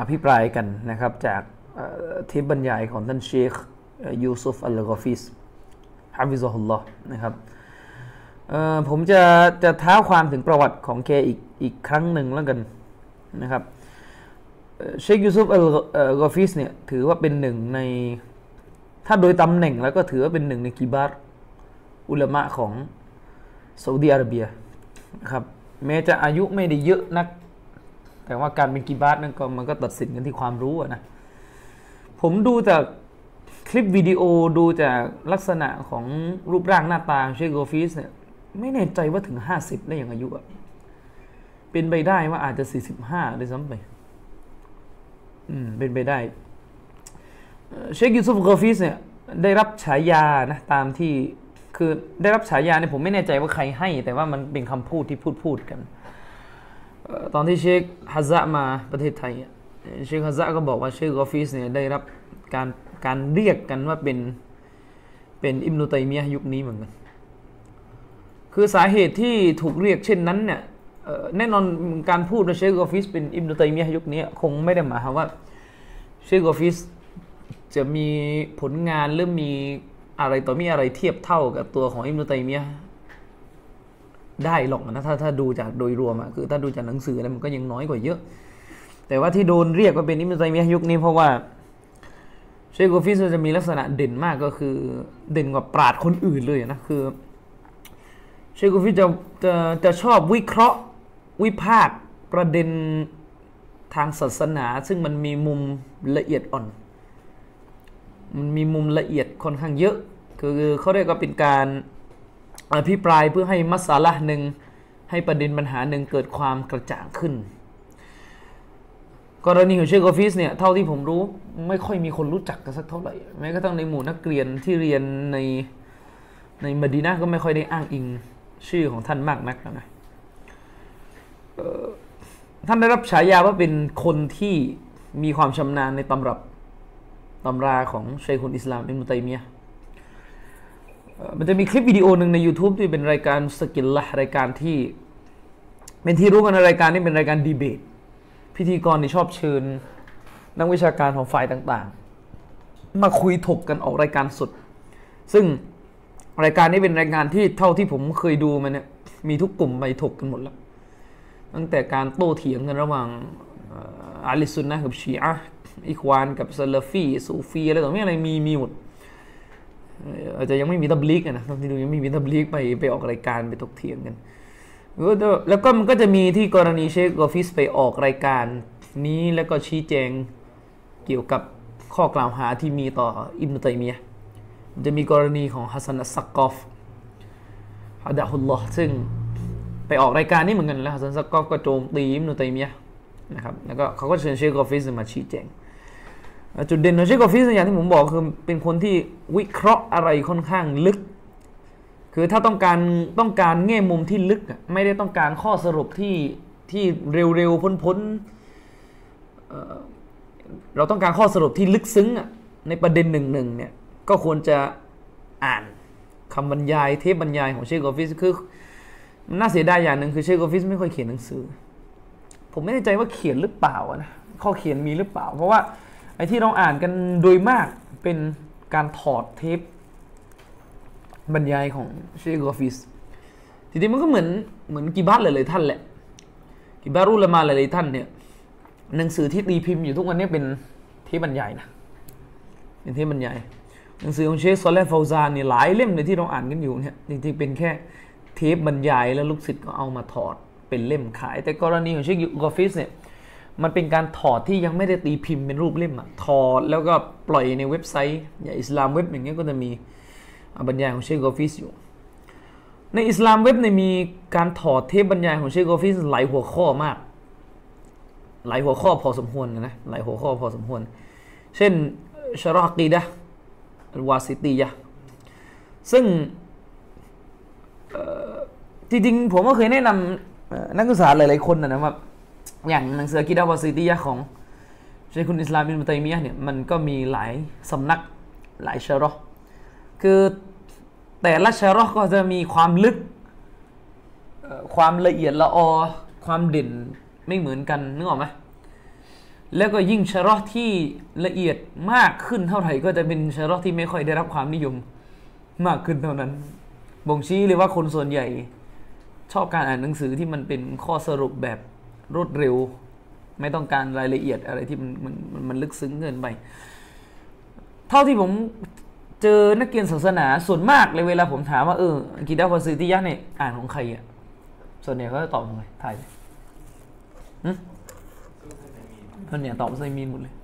อภิปรายกันนะครับจากเทปบรรยายของท่านเชคยูซุฟอัลกอฟิสحفظه اللهนะครับผมจะจะท้าวความถึงประวัติของแกอีกอีกครั้งหนึ่งแล้วกันนะครับเชคยูซุฟอัลกอฟิสเนี่ยถือว่าเป็นหนึ่งใน ถ้าโดยตำแหน่งแล้วก็ถือว่าเป็นหนึ่งในكبارอุลามะของซาอุดีอาระเบียนะครับแม้จะอายุไม่ได้เยอะนัก แต่ว่าการเป็นكبارนั่นก็มันก็ตัดสินกันที่ความรู้นะ ผมดูจากคลิปวิดีโอดูจากลักษณะของรูปร่างหน้าตาเชคกอฟิสเนี่ยไม่แน่ใจว่าถึง50ได้อย่างอายุอะเป็นไปได้ว่าอาจจะ45ด้วยซ้ำไปอืมเป็นไปได้เชคยูซุฟกอฟิสเนี่ยได้รับฉายานะตามที่คือได้รับฉายาเนี่ยผมไม่แน่ใจว่าใครให้ แต่ว่ามันเป็นคำพูดที่พูดพูดกันตอนที่เชคฮัซซะมาประเทศไทยอะเชคฮัซซะก็บอกว่าเชคกอฟิสเนี่ยได้รับการการเรียกกันว่าเป็นเป็นอิบนุตัยมียะห์ยุคนี้เหมือนกัน คือสาเหตุที่ถูกเรียกเช่นนั้นเนี่ยแน่นอนการพูดว่าเชคกอฟิสเป็นอิบนุตัยมียะห์ยุคนี้คงไม่ได้หมายความว่าเชคกอฟิสจะมีผลงานหรือมีอะไรต่อมีอะไรเทียบเท่ากับตัวของอิบนุตัยมียะห์ ได้หรอกนะถ้าถ้าดูจากโดยรวมอะคือถ้าดูจากหนังสือแล้วมันก็ยังน้อยกว่าเยอะ แต่ว่าที่โดนเรียกว่าเป็นอิบนุตัยมียะห์ยุคนี้เพราะว่าเชคกอฟิสจะมีลักษณะเด่นมากก็คือเด่นกว่าปราชญ์คนอื่นเลยนะคือเชคกอฟิสจะจะจะชอบวิเคราะห์วิพากษ์ประเด็นทางศาสนา ซึ่งมันมีมุมละเอียดอ่อน มันมีมุมละเอียดค่อนข้างเยอะ คือเขาเรียกว่าเป็นการ อภิปรายเพื่อให้มัสาละหนึ่งให้ประเด็นปัญหาหนึ่งเกิดความกระจ่างขึ้น กรณีของเชคกอฟิสเนี่ยเท่าที่ผมรู้ไม่ค่อยมีคนรู้จักกันสักเท่าไหร่แม้กระทั่งในหมู่นักเรียนที่เรียนในในมดีนะห์ก็ไม่ค่อยได้อ้างอิงชื่อของท่านมากนักนะท่านได้รับฉายาว่าเป็นคนที่มีความชำนาญในตำรับตำราของชัยคุนอิสลามอิมุตัยมียะห์เมันจะมีคลิปวิดีโอหนึ่งใน YouTube ที่เป็นรายการสกิลละรายการที่ เป็นที่รู้กันในรายการนี้เป็นรายการดีเบตพิธีกรที่ชอบเชิญ นักวิชาการของฝ่ายต่างๆ มาคุยถกกันออกรายการสดซึ่งรายการนี้เป็นรายการที่เท่าที่ผมเคยดูมาเนี่ยมีทุกกลุ่มไปถกกันหมดแล้ว ตั้งแต่การโต้เถียงกันระหว่างอาลิซุนนะกับชีอะอิควานกับซาลฟีซูฟีอะไรต่อมีอะไรมีมีหมด อาจจะยังไม่มีตับลีกอะนะตอนที่ดูยังไม่มีตับลีกไปไปออกรายการไปถกเถียงกันแล้วก็มันก็จะมีที่กรณีเชคกอฟิสไปออกรายการนี้แล้วก็ชี้แจงเกี่ยวกับข้อกล่าวหาที่มีต่ออิบนุตัยมียะห์มันจะมีกรณีของฮัสซันอัสซักกอฟهداه اللهซึ่งไปออกรายการนี้เหมือนกันแล้วฮัสซันซักกอฟก็โจมตีอิบนุตัยมียะนะครับแล้วก็เขาก็เชิญเชคกอฟิสมาชี้แจง จุดเด่นของเชคกอฟิสอย่างที่ผมบอกคือเป็นคนที่วิเคราะห์อะไรค่อนข้างลึก คือถ้าต้องการต้องการแง่มุมที่ลึก ไม่ได้ต้องการข้อสรุปที่ที่เร็วๆพ้นๆเราต้องการข้อสรุปที่ลึกซึ้งอะในประเด็นหนึ่งๆเนี่ยก็ควรจะอ่านคำบรรยายเทปบรรยายของเชคกอฟิสคือน่าเสียดายอย่างหนึ่งคือเชคกอฟิสไม่ค่อยเขียนหนังสือ ผมไม่แน่ใจว่าเขียนหรือเปล่านะข้อเขียนมีหรือเปล่า เพราะว่า อ้ที่เราอ่านกันโดยมากเป็นการถอดเทปบรรยายของเชคกอฟิสทีนี้มันก็เหมือนเหมือนكبار หลายๆท่านแหละكبار العلماءหลายๆท่านเนี่ยหนังสือที่ตีพิมพ์อยู่ทุกวันนี้เป็นเทปบรรยายนะเป็นเทปบรรยายหนังสือของเชคซอและห์ฟาวซานเนี่ยหลายเล่มเลยที่เราอ่านกันอยู่เนี่ยจริงๆเป็นแค่เทปบรรยายแล้วลูกศิษย์ก็เอามาถอดเป็นเล่มขาย แต่กรณีของเชคกอฟิสเนี่ย มันเป็นการถอดที่ยังไม่ได้ตีพิมพ์เป็นรูปเล่มอะถอดแล้วก็ปล่อยในเว็บไซต์อย่างอิสลามเว็บอย่างเงี้ยก็จะมีบรรยายของเชคกอฟิสอยู่ ในอิสลามเว็บเนี่ยมีการถอดเทปบรรยายของเชคกอฟิสหลายหัวข้อมาก หลายหัวข้อพอสมควรนะหลายหัวข้อพอสมควร เช่นشرح العقيدة الواسطيةซึ่งจริงๆผมก็เคยแนะนำนักศึกษาหลายๆคนนะว่า อย่างหนังสือกีดาวาสิตียะของเชคุนอิสลามินมุตัยมียะเนี่ยมันก็มีหลายสำนักหลายชรอคือแต่ละชรอก็จะมีความลึก ความละเอียดละออ ความเด่นไม่เหมือนกันนึกออกไหมแล้วก็ยิ่งชะรอที่ละเอียดมากขึ้นเท่าไหร่ก็จะเป็นชะรอที่ไม่ค่อยได้รับความนิยมมากขึ้นเท่านั้น บ่งชี้เลยว่าคนส่วนใหญ่ ชอบการอ่านหนังสือที่มันเป็นข้อสรุปแบบ รวดเร็ว ไม่ต้องการรายละเอียดอะไรที่มันมันมันลึกซึ้งเกินไป เท่าที่ผมเจอนักเรียนศาสนาส่วนมากเลยเวลาผมถามว่าเออกีดาฟาซิติยะเนี่ยอ่านของใครอะส่วนใหญ่เขาจะตอบยังไงถ่ายส่วนใหญ่ตอบอุซัยมีนหมดเลย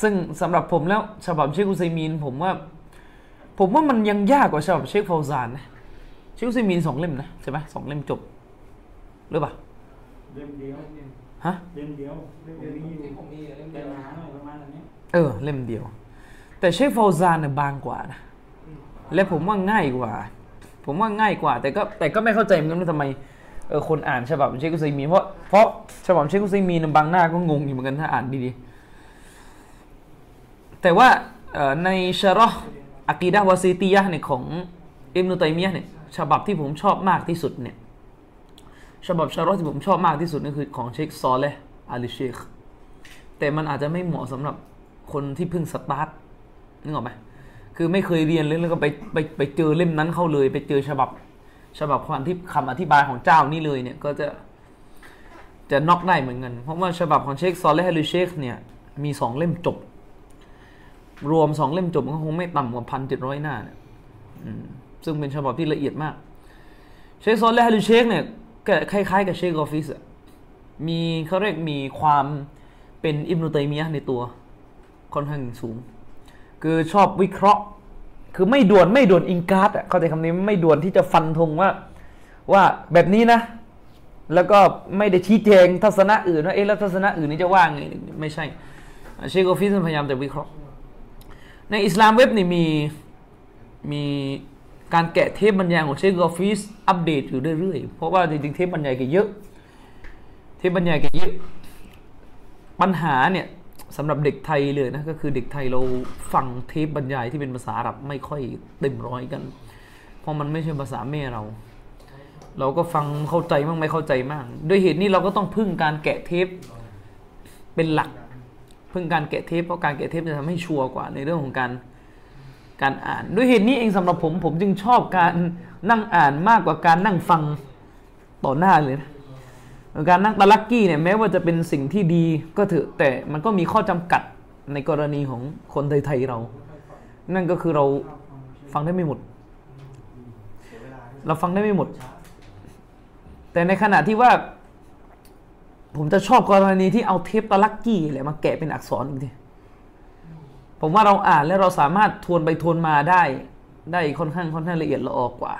ซึ่งสำหรับผมแล้วฉบับเชคอุซัยมีน ผมว่า ผมว่ามันยังยากกว่าฉบับเชคฟาวซานนะเชคอุซัยมีนสองเล่มนะใช่ไหมสองเล่มจบหรือเปล่า เล่มเดียวฮะเล่มเดียวเล่มเดียวมีอยู่เล่มเดียวหนาหน่อยประมาณนี้เออเล่มเดียว แต่เชคฟาวซานเนี่ยบางกว่านะและผมว่าง่ายกว่า ผมว่าง่ายกว่า แต่ก็แต่ก็ไม่เข้าใจเหมือนกันว่าทำไมเออคนอ่านฉบับเชคุซัยมีเพราะเพราะฉบับเชคุซัยมีนบางหน้าก็งงอยู่เหมือนกันถ้าอ่านดีๆแต่ว่าในชารออากีดะวาซีตียะเนี่ยของอิมนุตัยมียะเนี่ยฉบับที่ผมชอบมากที่สุดเนี่ย ฉบับชารอที่ผมชอบมากที่สุดนี่นคือของเชคซอลเลอาลิเชคแต่มันอาจจะไม่เหมาะสำหรับคนที่เพิ่งสตาร์ทนึกออกไหมคือไม่เคยเรียนเลยแล้วก็ไปไปไปเจอเล่มนั้นเข้าเลย ไปเจอฉบับฉบับความที่คำอธิบายของเจ้านี่เลยเนี่ยก็จะจะน็อกได้เหมือนกัน เพราะว่าฉบับของเชคซอลและฮลิเชคเนี่ยมีสองเล่มจบ รวมสองเล่มจบก็คงไม่ต่ำกว่าพันเจ็ดร้อยหน้าเนี่ยซึ่งเป็นฉบับที่ละเอียดมาก เชคซอลและฮลิเชคเนี่ย ก็คล้ายๆกับเชคกอฟิสมีเขาเรียกมีความเป็นอิบนุตัยมียะในตัว ค่อนข้างสูง คือชอบวิเคราะห์ คือไม่ด่วนไม่ด่วนอิงการ์ดอะเข้าใจคำนี้ไม่ด่วนที่จะฟันธงว่า ว่าแบบนี้นะ แล้วก็ไม่ได้ชี้แจงทัศนะอื่นว่าเอ๊ะแล้วทัศนะอื่นนี้จะว่าไงไม่ใช่เชคโอฟิสพยายามแต่วิเคราะห์ ในอิสลามเว็บนี่มีมี การแกะเทปบรรยายของเชคโอฟิสอัปเดตอยู่เรื่อยๆ เพราะว่าจริงๆเทปบรรยายแกเยอะ เทปบรรยายแกเยอะ ปัญหาเนี่ยสำหรับเด็กไทยเลยนะ ก็คือเด็กไทยเราฟังเทปบรรยายที่เป็นภาษาอาหรับไม่ค่อยเต็มร้อยกัน เพราะมันไม่ใช่ภาษาแม่เรา เราก็ฟังเข้าใจมั่งไม่เข้าใจมากด้วยเหตุนี้เราก็ต้องพึ่งการแกะเทปเป็นหลัก พึ่งการแกะเทปเพราะการแกะเทปจะทำให้ชัวร์กว่าในเรื่องของการ การอ่าน ด้วยเหตุนี้เองสำหรับผมผมจึงชอบการนั่งอ่านมากกว่าการนั่งฟังต่อหน้าเลยนะการนั่งตะลักกี้เนี่ยแม้ว่าจะเป็นสิ่งที่ดีก็เถอะแต่มันก็มีข้อจำกัดในกรณีของคนไทยๆเรา นั่นก็คือเราฟังได้ไม่หมด เราฟังได้ไม่หมด แต่ในขณะที่ว่า ผมจะชอบกรณีที่เอาเทปตะลักกี้แหละมาแกะเป็นอักษรอีกที ผมว่าเราอ่านแล้วเราสามารถทวนไปทวนมาได้ ได้ค่อนข้างค่อนข้างละเอียดละออกว่า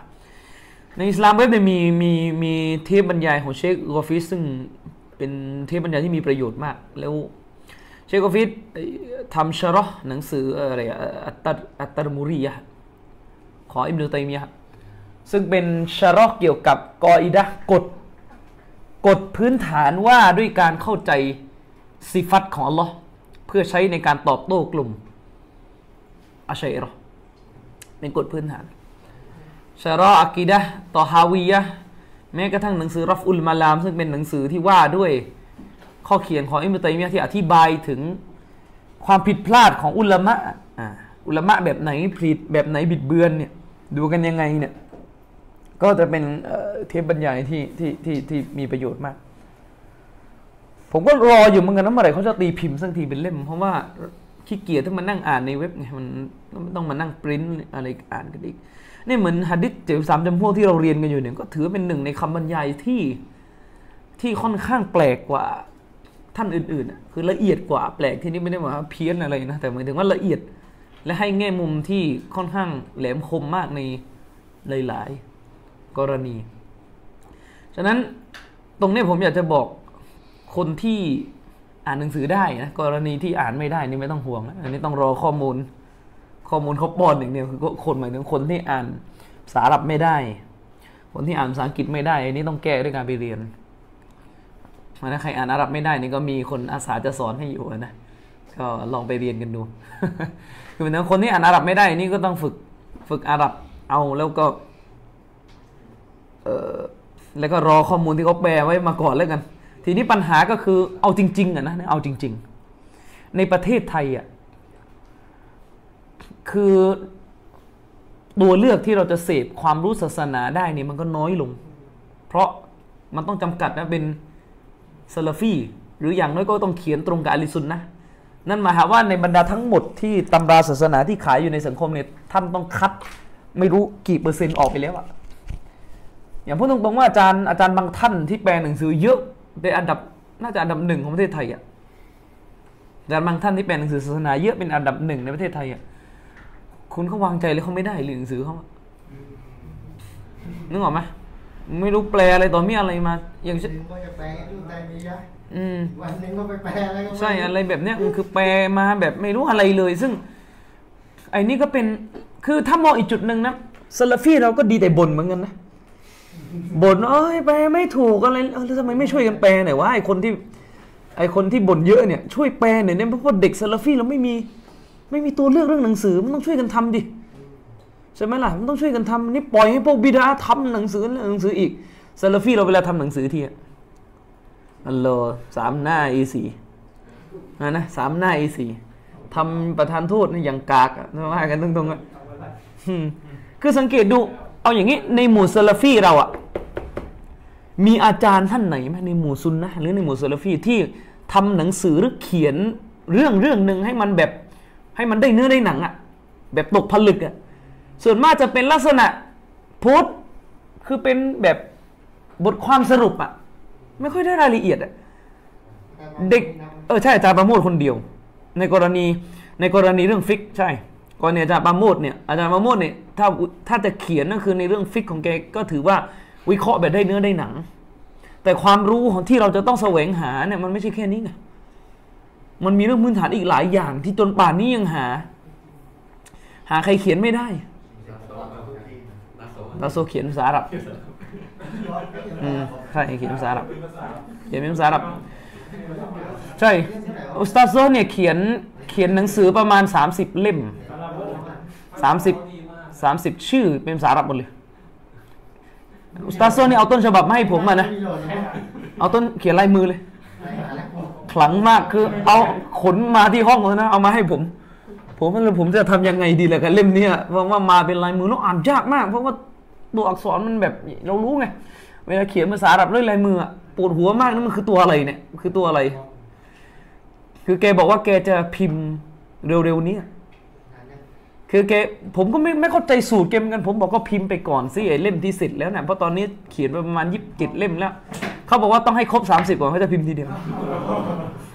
ในอิสลามเว็บเนี่ยมีมีมีเทปบรรยายของเชคกอฟิสซึ่งเป็นเทปบรรยายที่มีประโยชน์มาก แล้วเชคกอฟิสทำชารอหนังสืออะไรอัตตอัตตมุรียะขออิบนุตัยมียะซึ่งเป็นชารอเกี่ยวกับกออิดะกฎกฎพื้นฐานว่าด้วยการเข้าใจสิฟัตของอัลลอฮ์เพื่อใช้ในการตอบโต้กลุ่ม อาชัยรอเป็นกฎพื้นฐานชารออากีดะต่อฮาวียะแม้กระทั่งหนังสือรัฟอุลมาลาม ซึ่งเป็นหนังสือที่ว่าด้วยข้อเขียนของอิมตัยมียะที่อธิบายถึงความผิดพลาดของอุลามะอุลามะแบบไหนผิดแบบไหนบิดเบือนเนี่ยดูกันยังไงเนี่ยก็จะเป็นเทปบรรยายที่ที่ที่ที่มีประโยชน์มาก ผมก็รออยู่เหมือนกันว่าเมื่อไหร่เขาจะตีพิมพ์สักทีเป็นเล่ม เพราะว่า ขี้เกียจที่มานั่งอ่านในเว็บไงมันต้องมานั่งปริ้นอะไรอ่านกันอีกนี่เหมือนฮัดดิษเจ็ดสามจำพวกที่เราเรียนกันอยู่เนี่ยก็ถือเป็นหนึ่งในคำบรรยายที่ที่ค่อนข้างแปลกกว่าท่านอื่นๆ คือละเอียดกว่าแปลกที่นี่ไม่ได้หมายว่าเพี้ยนอะไรนะ แต่หมายถึงว่าละเอียดและให้แง่มุมที่ค่อนข้างแหลมคมมากในหลายๆกรณี ฉะนั้นตรงนี้ผมอยากจะบอกคนที่ อ่านหนังสือได้นะกรณีที่อ่านไม่ได้นี่ไม่ต้องห่วงนะอันนี้ต้องรอข้อมูล ข้อมูลเขาป้อนอย่างเดียวคือคนหมายถึงคนที่อ่านภาษาอับไม่ได้ คนที่อ่านภาษาอังกฤษไม่ได้อันนี้ต้องแก้ด้วยการไปเรียนถ้าใครอ่านอาหรับไม่ได้นี่ก็มีคนอาสาจะสอนให้อยู่นะก็ลองไปเรียนกันดูคือเป็นคนที่อ่านอาหรับไม่ได้นี่ก็ต้องฝึกฝึกอาหรับเอาแล้วก็ เออแล้วก็รอข้อมูลที่เขาแปลไว้มาก่อนแล้วกัน ทีนี้ปัญหาก็คือเอาจริงๆอะนะเอาจริง ๆ ในประเทศไทยอะคือตัวเลือกที่เราจะเสพความรู้ศาสนาได้นี่มันก็น้อยลง เพราะมันต้องจำกัดนะเป็นซาลฟีหรืออย่างน้อยก็ต้องเขียนตรงกับอลิซุนนะนั่นหมายความว่าในบรรดาทั้งหมดที่ตำราศาสนาที่ขายอยู่ในสังคมเนี่ยท่านต้องคัดไม่รู้กี่เปอร์เซ็นต์ออกไปแล้วอะอย่างพูดตรงๆว่าอาจารย์อาจารย์บางท่านที่แปลหนังสือเยอะ เป็นอันดับน่าจะอันดับหนึ่งของประเทศไทยอะอาจารย์บางท่านที่แปลหนังสือศาสนาเยอะเป็นอันดับหนึ่งในประเทศไทยอะคุณเขาวางใจเลยเขาไม่ได้เรื่องหนังสือเขานึกออกไหมไม่รู้แปลอะไรต่อมีอะไรมา อย่างเช่นก็จะแปลรูปไตมียะอืมวันหนึงก็ไปแปลอะไรก็ม่ใช่อะไรแบบเนี้ยมันคือแปลมาแบบไม่รู้อะไรเลย ซึ่งไอ้นี่ก็เป็นคือถ้ามองอีกจุดหนึ่งนะซาลาฟีเราก็ดีแต่บ่นเหมือนกันนะ บ่นเอ้ยแปลไม่ถูกอะไรเออแล้วทำไมไม่ช่วยกันแปลหน่อยว่าไอ้คนที่ไอ้คนที่บ่นเยอะเนี่ยช่วยแปลหน่อยเนี่ยเพราะว่าเด็กซาลาฟีเราไม่มีไม่มีตัวเลือกเรื่องหนังสือมันต้องช่วยกันทำดิใช่ไหมล่ะมันต้องช่วยกันทำนี่ปล่อยให้พวกบิดาทำหนังสือหนังสืออีกซาลาฟีเราเวลาทำหนังสือทีอะอัลโหลสามหน้า A4 นะนะสามหน้า A4 ทำประธานโทษนี่อย่างกากอะว่ากันตรงๆอะอืมคือสังเกตดู เอาอย่างนี้ในหมู่ซาลาฟีเราอะมีอาจารย์ท่านไหนไหมในหมู่ซุนนะหรือในหมู่ซาลาฟีที่ทำหนังสือหรือเขียนเรื่องเรื่องหนึ่งให้มันแบบให้มันได้เนื้อได้หนังอะแบบตกผลึกอะส่วนมากจะเป็นลักษณะพสต์คือเป็นแบบบทความสรุปอะไม่ค่อยได้รายละเอียดอะเด็กเออใช่อาจารย์ประโมทคนเดียว ในกรณีในกรณีเรื่องฟิกใช่ กรณีอาจารย์ประโมทเนี่ยอาจารย์ประโมทเนี่ยถ้าถ้าจะเขียนนั่นคือในเรื่องฟิกของแกก็ถือว่าวิเคราะห์แบบได้เนื้อได้หนัง แต่ความรู้ของที่เราจะต้องแสวงหาเนี่ยมันไม่ใช่แค่นี้ไงมันมีเรื่องพื้นฐานอีกหลายอย่าง ที่จนป่านนี้ยังหา หาใครเขียนไม่ได้ตาโซเขียนภาษาอาหรับอืมใช่เขียนภาษาอาหรับเขียนเป็นภาษาอาหรับใช่อุสตาโซเนี่ยเขียนเขียนหนังสือประมาณ 30 เล่ม 30 30 ชื่อเป็นภาษาอาหรับหมดเลยอุสตาโซนี่เอาต้นฉบับมาให้ผมมานะนะเอาต้นเขียนลายมือเลยไหนหาแล้วขลังมากคือเอาขนมาที่ห้องเลยนะ เอามาให้ผม ผมไม่รู้ผมจะทำยังไงดีเลยกับเล่มนี้เพราะว่ามาเป็นลายมือแล้วอ่านยากมาก เพราะว่าตัวอักษรมันแบบเรารู้ไง เวลาเขียนภาษาอาหรับด้วยลายมือปวดหัวมากนั่นมันคือตัวอะไรเนี่ย คือตัวอะไร คือแกบอกว่าแกจะพิมพ์เร็วๆนี้ คือแกผมก็ไม่ไม่เข้าใจสูตรแกเหมือนกัน ผมบอกก็พิมพ์ไปก่อนสิไอ้เล่มที่เสร็จแล้วเนี่ยเพราะตอนนี้เขียนไปประมาณยี่สิบเจ็ดเล่มแล้ว เขาบอกว่าต้องให้ครบสามสิบก่อนเขาจะพิมพ์ทีเดียว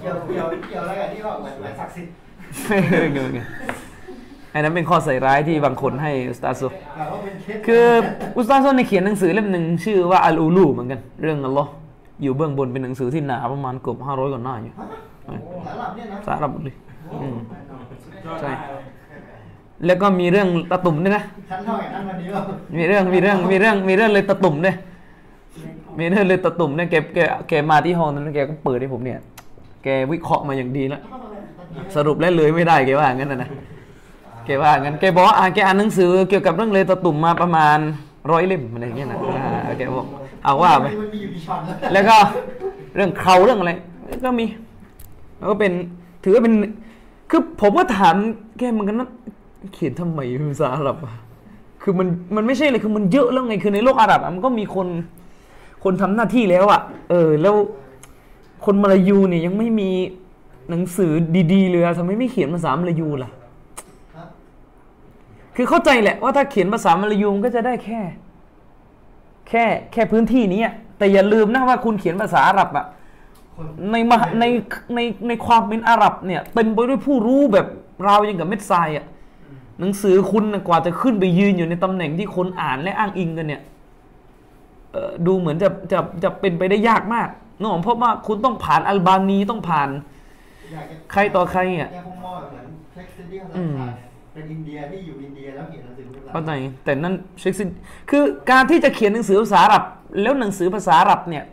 เกี่ยวเกี่ยวเกี่ยวอะไรกับที่ว่าเหมือนเหมือนศักดิ์สิทธิ์เงี้ยเงี้ยอันนั้นเป็นข้อใส่ร้ายที่บางคนให้อุสตาโซแต่ว่าเป็นเคสคืออุสตาโซในยเขียนหนังสือเล่มหนึ่งชื่อว่าอัลอูลูเหมือนกัน เรื่องอัลลอฮ์อยู่เบื้องบนเป็นหนังสือที่หนาประมาณเกือบห้าร้อยกว่าหน้าอยู่สารหลับเนี่ยนะสารับหมดเลยอืมใช่ แล้วก็มีเรื่องตะตุ่มด้วยนะท่านเท่าไหร่นั่นวันนี้ว่ามีเรื่องมีเรื่องมีเรื่องมีเรื่องเลยตะตุ่มด้วยมีเรื่องเลยตะตุ่มเนี่ยแกแกแกมาที่ห้องนั้นแกก็เปิดให้ผมเนี่ย แกวิเคราะห์มาอย่างดีแล้วสรุปแล้วเลยไม่ได้แกว่างั้นนะนะแกว่างั้นแกบอกว่าอ่านแกอ่านหนังสือเกี่ยวกับเรื่องเลยตะตุ่มมาประมาณร้อยเล่มอะไรอย่างเงี้ยนะอ่าแกบอกเอาว่าไปมันมีอยู่กี่ช็อตแล้วแล้วก็เรื่องเขาเรื่องอะไรก็มีแล้วก็เป็นถือว่าเป็นคือผมก็ถามแกเหมือนกันนะ เขียนทำไมภาษาอาหรับอะคือมันมันไม่ใช่เลยคือมันเยอะแล้วไงคือในโลกอาหรับอะมันก็มีคนคนทำหน้าที่แล้วอะเออ แล้วคนมาลายูเนี่ยยังไม่มีหนังสือดีๆเลยทำไมไม่เขียนภาษามลายูล่ะ คือเข้าใจแหละว่าถ้าเขียนภาษามลายูมันก็จะได้แค่ แค่แค่พื้นที่นี้แต่อย่าลืมนะว่าคุณเขียนภาษาอาหรับอะในมาในในในความเป็นอาหรับเนี่ยเต็มไปด้วยผู้รู้แบบเรายังกับเม็ดทรายอะ หนังสือคุณน่ะกว่าจะขึ้นไปยืนอยู่ในตำแหน่งที่คนอ่านและอ้างอิงกันเนี่ยเอ่อดูเหมือนจะจะจะเป็นไปได้ยากมากเนอะเพราะว่าคุณต้องผ่านอัลบานีต้องผ่านอยากจะใครต่อใครอะแกคงมองเหมือนเช็คซิตี้เขาอืมเป็นอินเดียที่อยู่อินเดียแล้วเขียนหนังสือเป็นภาษาเข้าใจแต่นั่นเช็คซิคือการที่จะเขียนหนังสือภาษาอาหรับ แล้วหนังสือภาษาอาหรับเนี่ย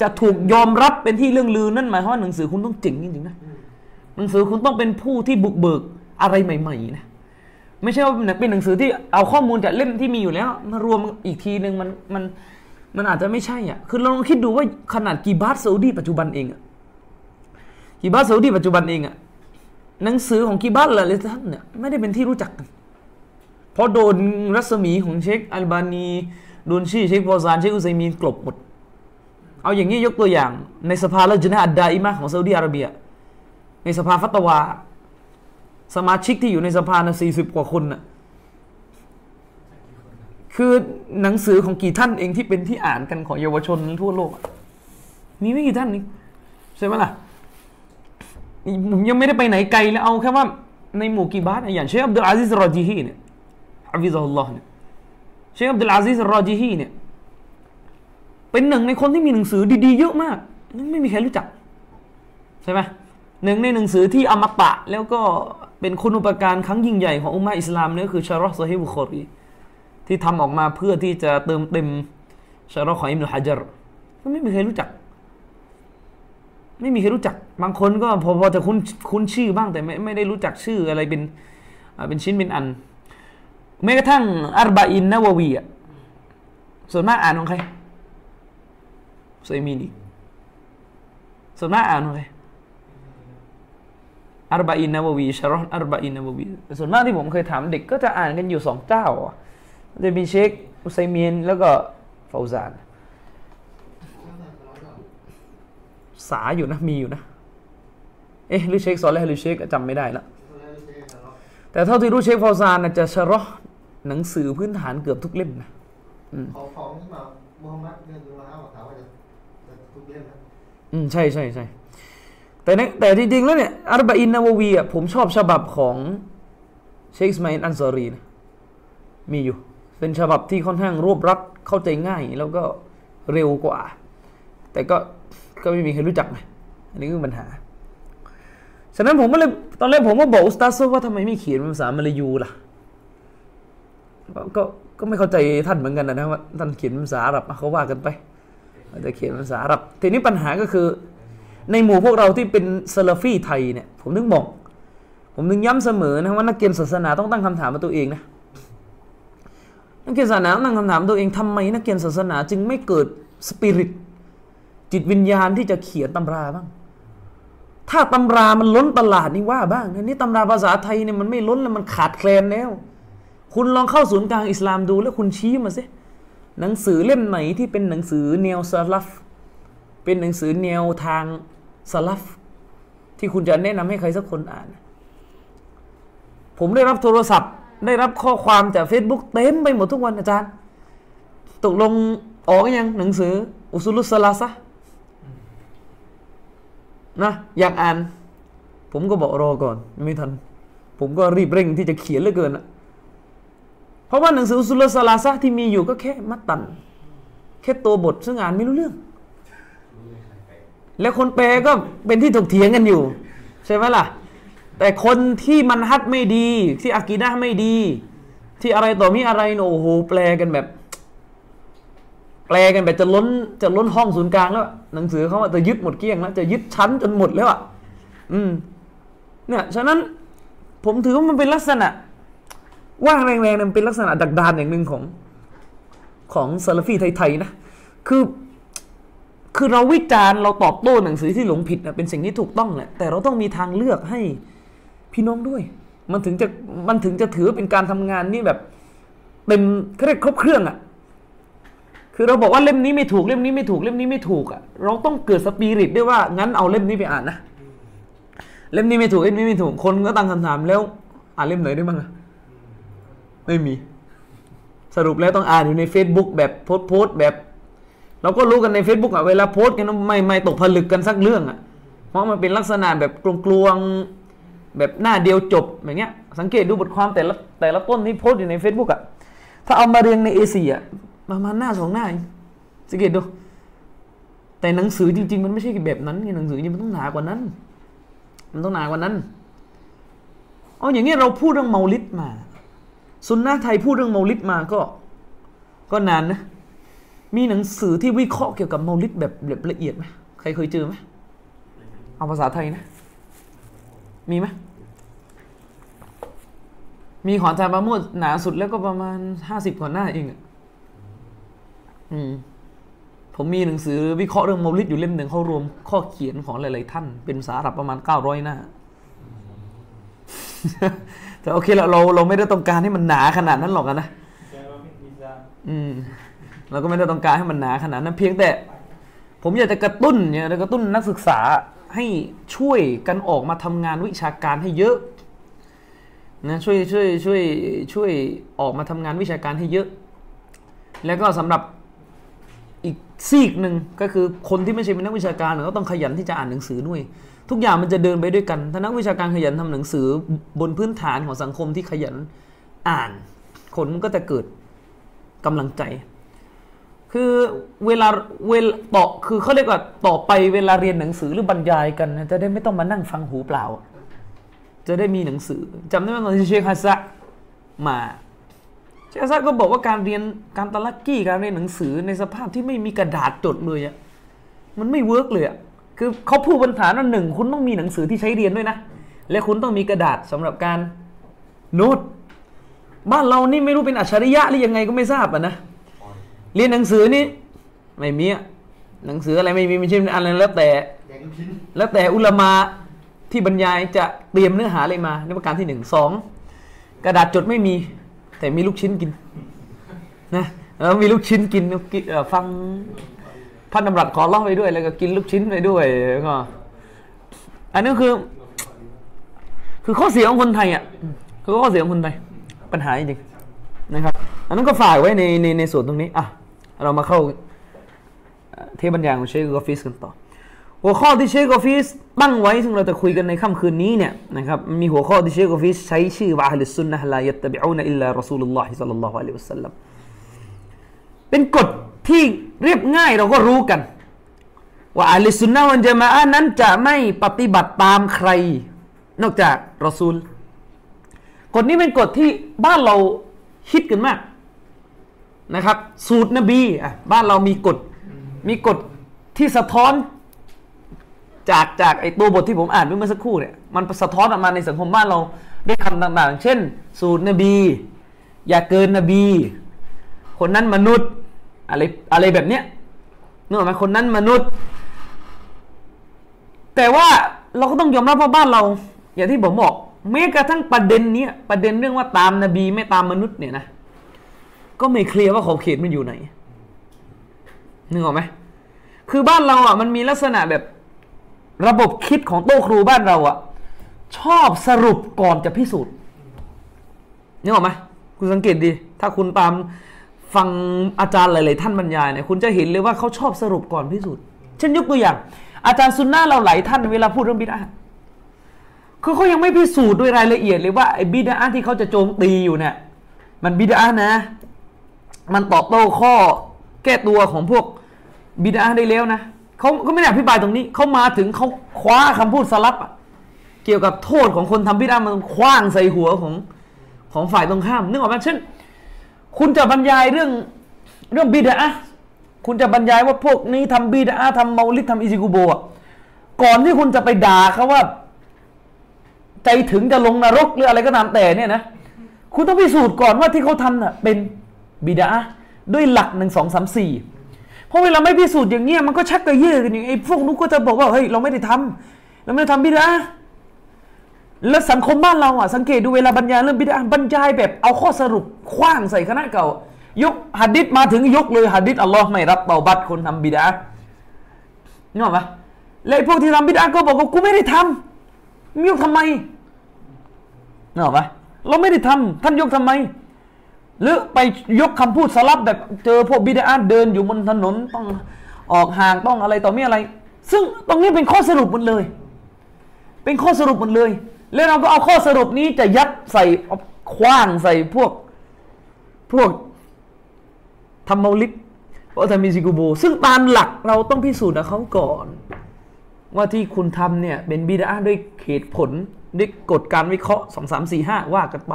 จะถูกยอมรับเป็นที่เรื่องลือนั่นหมายความว่าหนังสือคุณต้องเจ๋งจริงๆนะอืมหนังสือคุณต้องเป็นผู้ที่บุกเบิกอะไรใหม่ๆนะ ไม่ใช่ว่าเป็นหนังสือที่เอาข้อมูลจากเล่มที่มีอยู่แล้วมารวมอีกทีหนึ่งมันมันมันอาจจะไม่ใช่อะ คือลองคิดดูว่าขนาดกีบาสซาอุดีปัจจุบันเองอะกีบาสซาอุดีปัจจุบันเองอะหนังสือของกีบาสลายๆท่านเนี่ยไม่ได้เป็นที่รู้จักกันเพราะโดนรัศมีของเชคอัลบานีโดนชื่อเชคฟอซานเชคอุซัยมีนกลบหมด เอาอย่างนี้ยกตัวอย่างในสภาละจนะอัดดาอิมะของซาอุดีอาระเบีย ในสภาฟัตวา สมาชิกที่อยู่ในสภานะสี่สิบกว่าคนน่ะคือหนังสือของกี่ท่านเองที่เป็นที่อ่านกันของเยาวชนทั่วโลก มีไม่กี่ท่านนี่ใช่ไหมล่ะผมยังไม่ได้ไปไหนไกลแล้วเอาแค่ว่าในหมู่กิบารเนี่ยอย่างเชคอับดุลอาซิสรอจีฮีเนี่ยحفظه اللهเนี่ยเชคอับดุลอาซิสรอจีฮีเนี่ยเป็นหนึ่งในคนที่มีหนังสือดีๆเยอะมากไม่มีใครรู้จัก ใช่ไหมหนึ่งในหนังสือที่อมตะแล้วก็ เป็นคุณูปการครั้งยิ่งใหญ่ของอุมมะอิสลามเนี่ยก็คือชารอห์ซอฮีบุคอรีที่ทำออกมาเพื่อที่จะเติมเต็มชารอห์ของอิบนุฮะจัรก็ไม่มีใครรู้จัก ไม่มีใครรู้จัก บางคนก็พอพอจะคุ้นคุ้นชื่อบ้างแต่ไม่ไม่ได้รู้จักชื่ออะไรเป็นเป็นชิ้นเป็นอันแม้กระทั่งอัรบะอินนะววีอะส่วนมากอ่านของใครไซมีนีส่วนมากอ่านของใคร อัรบะอินนะววีชารอนอัรบะอินนะววีส่วนมากที่ผมเคยถามเด็กก็จะอ่านกันอยู่สองเจ้าอะจะมีเชคอุซัยมีนแล้วก็ฟาวซานสาอยู่นะมีอยู่นะ เอ๊ะหรือเชคซอลและหรือเชคจำไม่ได้ละแต่เท่าที่รู้เชคฟาวซานน่ะจะชะรอหนังสือพื้นฐานเกือบทุกเล่มนะของของที่มามูฮัมหมัดเนี่ยดูมาห้าถามว่าจะจะทุกเล่มนะอืมใช่ใช่ใช่ แต่แต่จริงๆแล้วเนี่ยอัรบะอินนาววีอะผมชอบฉบับของเชคสมาอิลอันซอรีนะมีอยู่ เป็นฉบับที่ค่อนข้างรวบรัดเข้าใจง่าย แล้วก็เร็วกว่า แต่ก็ก็ไม่มีใครรู้จักไงอันนี้คือปัญหา ฉะนั้นผมก็เลยตอนแรกผมก็บอกอุสตาซว่าทำไมไม่เขียนเป็นภาษามลายูล่ะก็ก็ก็ไม่เข้าใจท่านเหมือนกันนะว่าท่านเขียนภาษาอาหรับเขาว่ากันไปอาจจะเขียนเป็นภาษาอาหรับทีนี้ปัญหาก็คือ ในหมู่พวกเราที่เป็นซาลาฟีไทยเนี่ยผมนึกบอก ผมนึกย้ำเสมอนะว่านักเรียนศาสนาต้องตั้งคำถามกับตัวเองนะนักเรียนศาสนาต้องตั้งคำถามตัวเองทำไมนักเรียนศาสนาจึงไม่เกิดสปิริตจิตวิญญาณที่จะเขียนตำราบ้าง ถ้าตำรามันล้นตลาดนี่ว่าบ้างนนี้ตำราภาษาไทยเนี่ยมันไม่ล้นแล้วมันขาดแคลนแล้ว คุณลองเข้าศูนย์กลางอิสลามดูแล้วคุณชี้มาสิหนังสือเล่มไหนที่เป็นหนังสือแนวซาลฟเป็นหนังสือแนวทาง สลับที่คุณจะแนะนำให้ใครสักคนอ่าน ผมได้รับโทรศัพท์ ได้รับข้อความจาก Facebook เต็มไปหมดทุกวันอาจารย์ ตกลงออกยังหนังสือ อุสุลุสลาซะนะอยากอ่าน ผมก็บอกรอก่อน ไม่ทัน ผมก็รีบเร่งที่จะเขียนเหลือเกินอะเพราะว่าหนังสืออุสุลุสลาซะที่มีอยู่ก็แค่มัตตัน แค่ตัวบทซึ่งอ่านไม่รู้เรื่อง แล้วคนแปลก็เป็นที่ถกเถียงกันอยู่ ใช่ไหมล่ะ แต่คนที่มันฮัดไม่ดี ที่อากีดะไม่ดี ที่อะไรต่อมีอะไรโอ้โหแปลกันแบบ แปลกันแบบจะล้นจะล้นห้องศูนย์กลางแล้ว หนังสือเขาจะยึดหมดเกลี้ยงแล้วจะยึดชั้นจนหมดแล้วอะอืมเนี่ยฉะนั้นผมถือว่ามันเป็นลักษณะ ว่าแรงๆมันเป็นลักษณะดักดานอย่างหนึ่งของของซาลฟีไทยๆนะ คือ คือเราวิจารณ์เราตอบโต้หนังสือที่หลงผิดเป็นสิ่งที่ถูกต้องแหละแต่เราต้องมีทางเลือกให้พี่น้องด้วย มันถึงจะมันถึงจะถือเป็นการทำงานนี่แบบเต็มเรียกครบเครื่องอะ่ะคือเราบอกว่าเล่มนี้ไม่ถูกเล่มนี้ไม่ถูกเล่มนี้ไม่ถูกอะ่ะเราต้องเกิดสปิริตด้วยว่างั้นเอาเล่มนี้ไปอ่านนะเล่มนี้ไม่ถูกเล่มนี้ไม่ถูกคนก็ตั้งคำถามแล้วอ่านเล่มไหนได้บ้างอะไม่มี สรุปแล้วต้องอ่านอยู่ใน Facebook แบบโพสต์แบบ เราก็รู้กันใน Facebook อะเวลาโพสต์กันไม่ไม่ตกผลึกกันสักเรื่องอะเพราะมันเป็นลักษณะแบบกลวงๆแบบหน้าเดียวจบอย่างเงี้ย สังเกตดูบทความแต่ละแต่ละต้นที่โพสต์อยู่ใน Facebook อะถ้าเอามาเรียงใน A4 อะประมาณหน้าสองหน้าสังเกตดูแต่หนังสือจริง ๆ มันไม่ใช่แบบนั้นไงหนังสือจริงมันต้องหนากว่านั้น มันต้องหนากว่านั้นเอาอย่างนี้เราพูดเรื่องเมาลิดมา สุนนะไทยพูดเรื่องเมาลิดมาก็ ก็นานนะ มีหนังสือที่วิเคราะห์เกี่ยวกับเมาลิดแบบแบบละเอียดไหมใครเคยเจอไหมเอาภาษาไทยนะ มีไหมมีของอาจารย์ประโมทหนาสุดแล้วก็ประมาณห้าสิบกว่าหน้าเองอะอืมผมมีหนังสือวิเคราะห์เรื่องเมาลิดอยู่เล่มหนึ่งเขารวมข้อเขียนของหลาย ๆ ท่าน เป็นภาษาอาหรับประมาณเก้าร้อยหน้าแต่โอเคละเราเราไม่ได้ต้องการให้มันหนาขนาดนั้นหรอกนะอืม เราก็ไม่ได้ต้องการให้มันหนาขนาดนั้นเพียงแต่ ผมอยากจะกระตุ้นเนี่ยกระตุ้นนักศึกษาให้ช่วยกันออกมาทำงานวิชาการให้เยอะนะช่วยช่วยช่วยช่วยออกมาทำงานวิชาการให้เยอะ แล้วก็สำหรับอีกซีกหนึ่งก็คือคนที่ไม่ใช่เป็นนักวิชาการก็ต้องขยันที่จะอ่านหนังสือด้วย ทุกอย่างมันจะเดินไปด้วยกัน ถ้านักวิชาการขยันทำหนังสือบนพื้นฐานของสังคมที่ขยันอ่าน คนมันก็จะเกิดกำลังใจ คือเวลาเวลต่อคือเขาเรียกว่าต่อไปเวลาเรียนหนังสือหรือบรรยายกัน จะได้ไม่ต้องมานั่งฟังหูเปล่า จะได้มีหนังสือจำได้ไหมตอนที่เชคฮัสซะมาเชคฮัสซะก็บอกว่าการเรียนการตะลักกี้การเรียนหนังสือในสภาพที่ไม่มีกระดาษจดเลยอะมันไม่ work เลยอะคือเขาพูดบนฐานว่าหนึ่งคุณต้องมีหนังสือที่ใช้เรียนด้วยนะและคุณต้องมีกระดาษสำหรับการโน้ตบ้านเรานี่ไม่รู้เป็นอัจฉริยะหรือยังไงก็ไม่ทราบอะนะ เรียนหนังสือนี่ไม่มีอะหนังสืออะไรไม่มีไม่ใช่อะไรแล้วแต่แล้วแต่อุลมาที่บรรยายจะเตรียมเนื้อหาอะไรมาในประการที่หนึ่งสองกระดาษจดไม่มี แต่มีลูกชิ้นกินนะแล้วมีลูกชิ้นกินกฟังพระดำรัสขอเล่าไปด้วย แล้วก็กินลูกชิ้นไปด้วยก็อันนี้คือ คือข้อเสียของคนไทยอะคือข้อเสียของคนไทย ปัญหาจริง อันนั้นก็ฝากไว้ในในในส่วนตรงนี้อะเรามาเข้าเทปบรรยายของเชคกอฟิสกันต่อ หัวข้อที่เชคกอฟิสตั้งไว้ซึ่งเราจะคุยกันในค่ำคืนนี้เนี่ยนะครับมีหัวข้อที่เชคกอฟิสใช้ชื่อว่าأهل السنة لا يتبعون إلا رسول الله صلى الله عليه وسلمเป็นกฎที่เรียบง่ายเราก็รู้กัน ว่าอะฮ์ลุสสุนนะวัลจะมาอะห์นั้นจะไม่ปฏิบัติตามใคร นอกจากรอซูล กฎนี้เป็นกฎที่บ้านเราฮิตกันมาก นะครับ สูตรนบีอะบ้านเรามีกฎมีกฎที่สะท้อนจากจากไอตัวบทที่ผมอ่านเมื่อสักครู่เนี่ยมันสะท้อนออกมาในสังคมบ้านเราด้วยคำต่างๆ เช่น สูตรนบี อย่าเกินนบี คนนั้นมนุษย์อะไรอะไรแบบเนี้ยนึกออกไหมคนนั้นมนุษย์ แต่ว่าเราก็ต้องยอมรับว่าบ้านเรา อย่างที่ผมบอกแม้กระทั่งประเด็นเนี้ยประเด็นเรื่องว่าตามนบีไม่ตามมนุษย์เนี่ยนะ ก็ไม่เคลียร์ว่าขอบเขตมันอยู่ไหนนึกออกไหมคือบ้านเราอะมันมีลักษณะแบบระบบคิดของโต๊ะครูบ้านเราอะ ชอบสรุปก่อนจะพิสูจน์นึกออกไหมคุณสังเกตดี ถ้าคุณตามฟังอาจารย์หลาย ๆ ท่านบรรยายเนี่ยคุณจะเห็นเลยว่าเขาชอบสรุปก่อนพิสูจน์เช่นยกตัวอย่าง อาจารย์ซุนน่าเราหลายท่านเวลาพูดเรื่องบิดาคือเขายังไม่พิสูจน์ด้วยรายละเอียดเลยว่าไอ้บิดาที่เขาจะโจมตีอยู่เนี่ยมันบิดานะ มันตอบโต้ข้อแก้ตัวของพวกบิดาได้แล้วนะเขาก็ไม่ได้อธิบายตรงนี้เขามาถึงเขาคว้าคำพูดสลับเกี่ยวกับโทษของคนทำบิดามันคว้างใส่หัวของของฝ่ายตรงข้ามนึกออกไหมเช่น คุณจะบรรยายเรื่องเรื่องบิดาคุณจะบรรยายว่าพวกนี้ทำบิดาทำเมาลิดทำอิซิกุโบะก่อนที่คุณจะไปด่าเขาว่า ใจถึงจะลงนรกหรืออะไรก็ตามแต่เนี่ยนะคุณต้องพิสูจน์ก่อนว่าที่เขาทำน่ะเป็น บิดาด้วยหลักหนึ่งสองสามสี่เพราะเวลาไม่พิสูจน์อย่างเงี้ยมันก็ชักกระเยือกันอย่างไอ้พวกนู้นก็จะบอกว่าเฮ้ยเราไม่ได้ทำเราไม่ได้ทำบิดาแล้วสังคมบ้านเราอะสังเกตดูเวลาบรรยายเรื่องบิดาบรรยายแบบเอาข้อสรุปคว้างใส่คณะเก่า ยกหัดดิษมาถึงยกเลยหัดดิษอัลลอฮ์ไม่รับเตาบัตคนทำบิดานึกออปะแล้วพวกที่ทำบิดาก็บอกว่ากูไม่ได้ทำมึงยกทำไมนึกออปะเราไม่ได้ทำท่านยกทำไม หรือไปยกคำพูดสลับแบบเจอพวกบิดาเดินอยู่บนถนนต้องออกห่างต้องอะไรต่อมีอะไร ซึ่งตรงนี้เป็นข้อสรุปหมดเลย เป็นข้อสรุปหมดเลย แล้วเราก็เอาข้อสรุปนี้จะยัดใส่คว้างใส่พวกพวกทำเมาลิดเพราะทำมิซิกูโบซึ่งตามหลักเราต้องพิสูจน์กับเขาก่อน ว่าที่คุณทำเนี่ยเป็นบิดาด้วยเหตุผลด้วยกฎการวิเคราะห์สองสามสี่ห้าว่ากันไป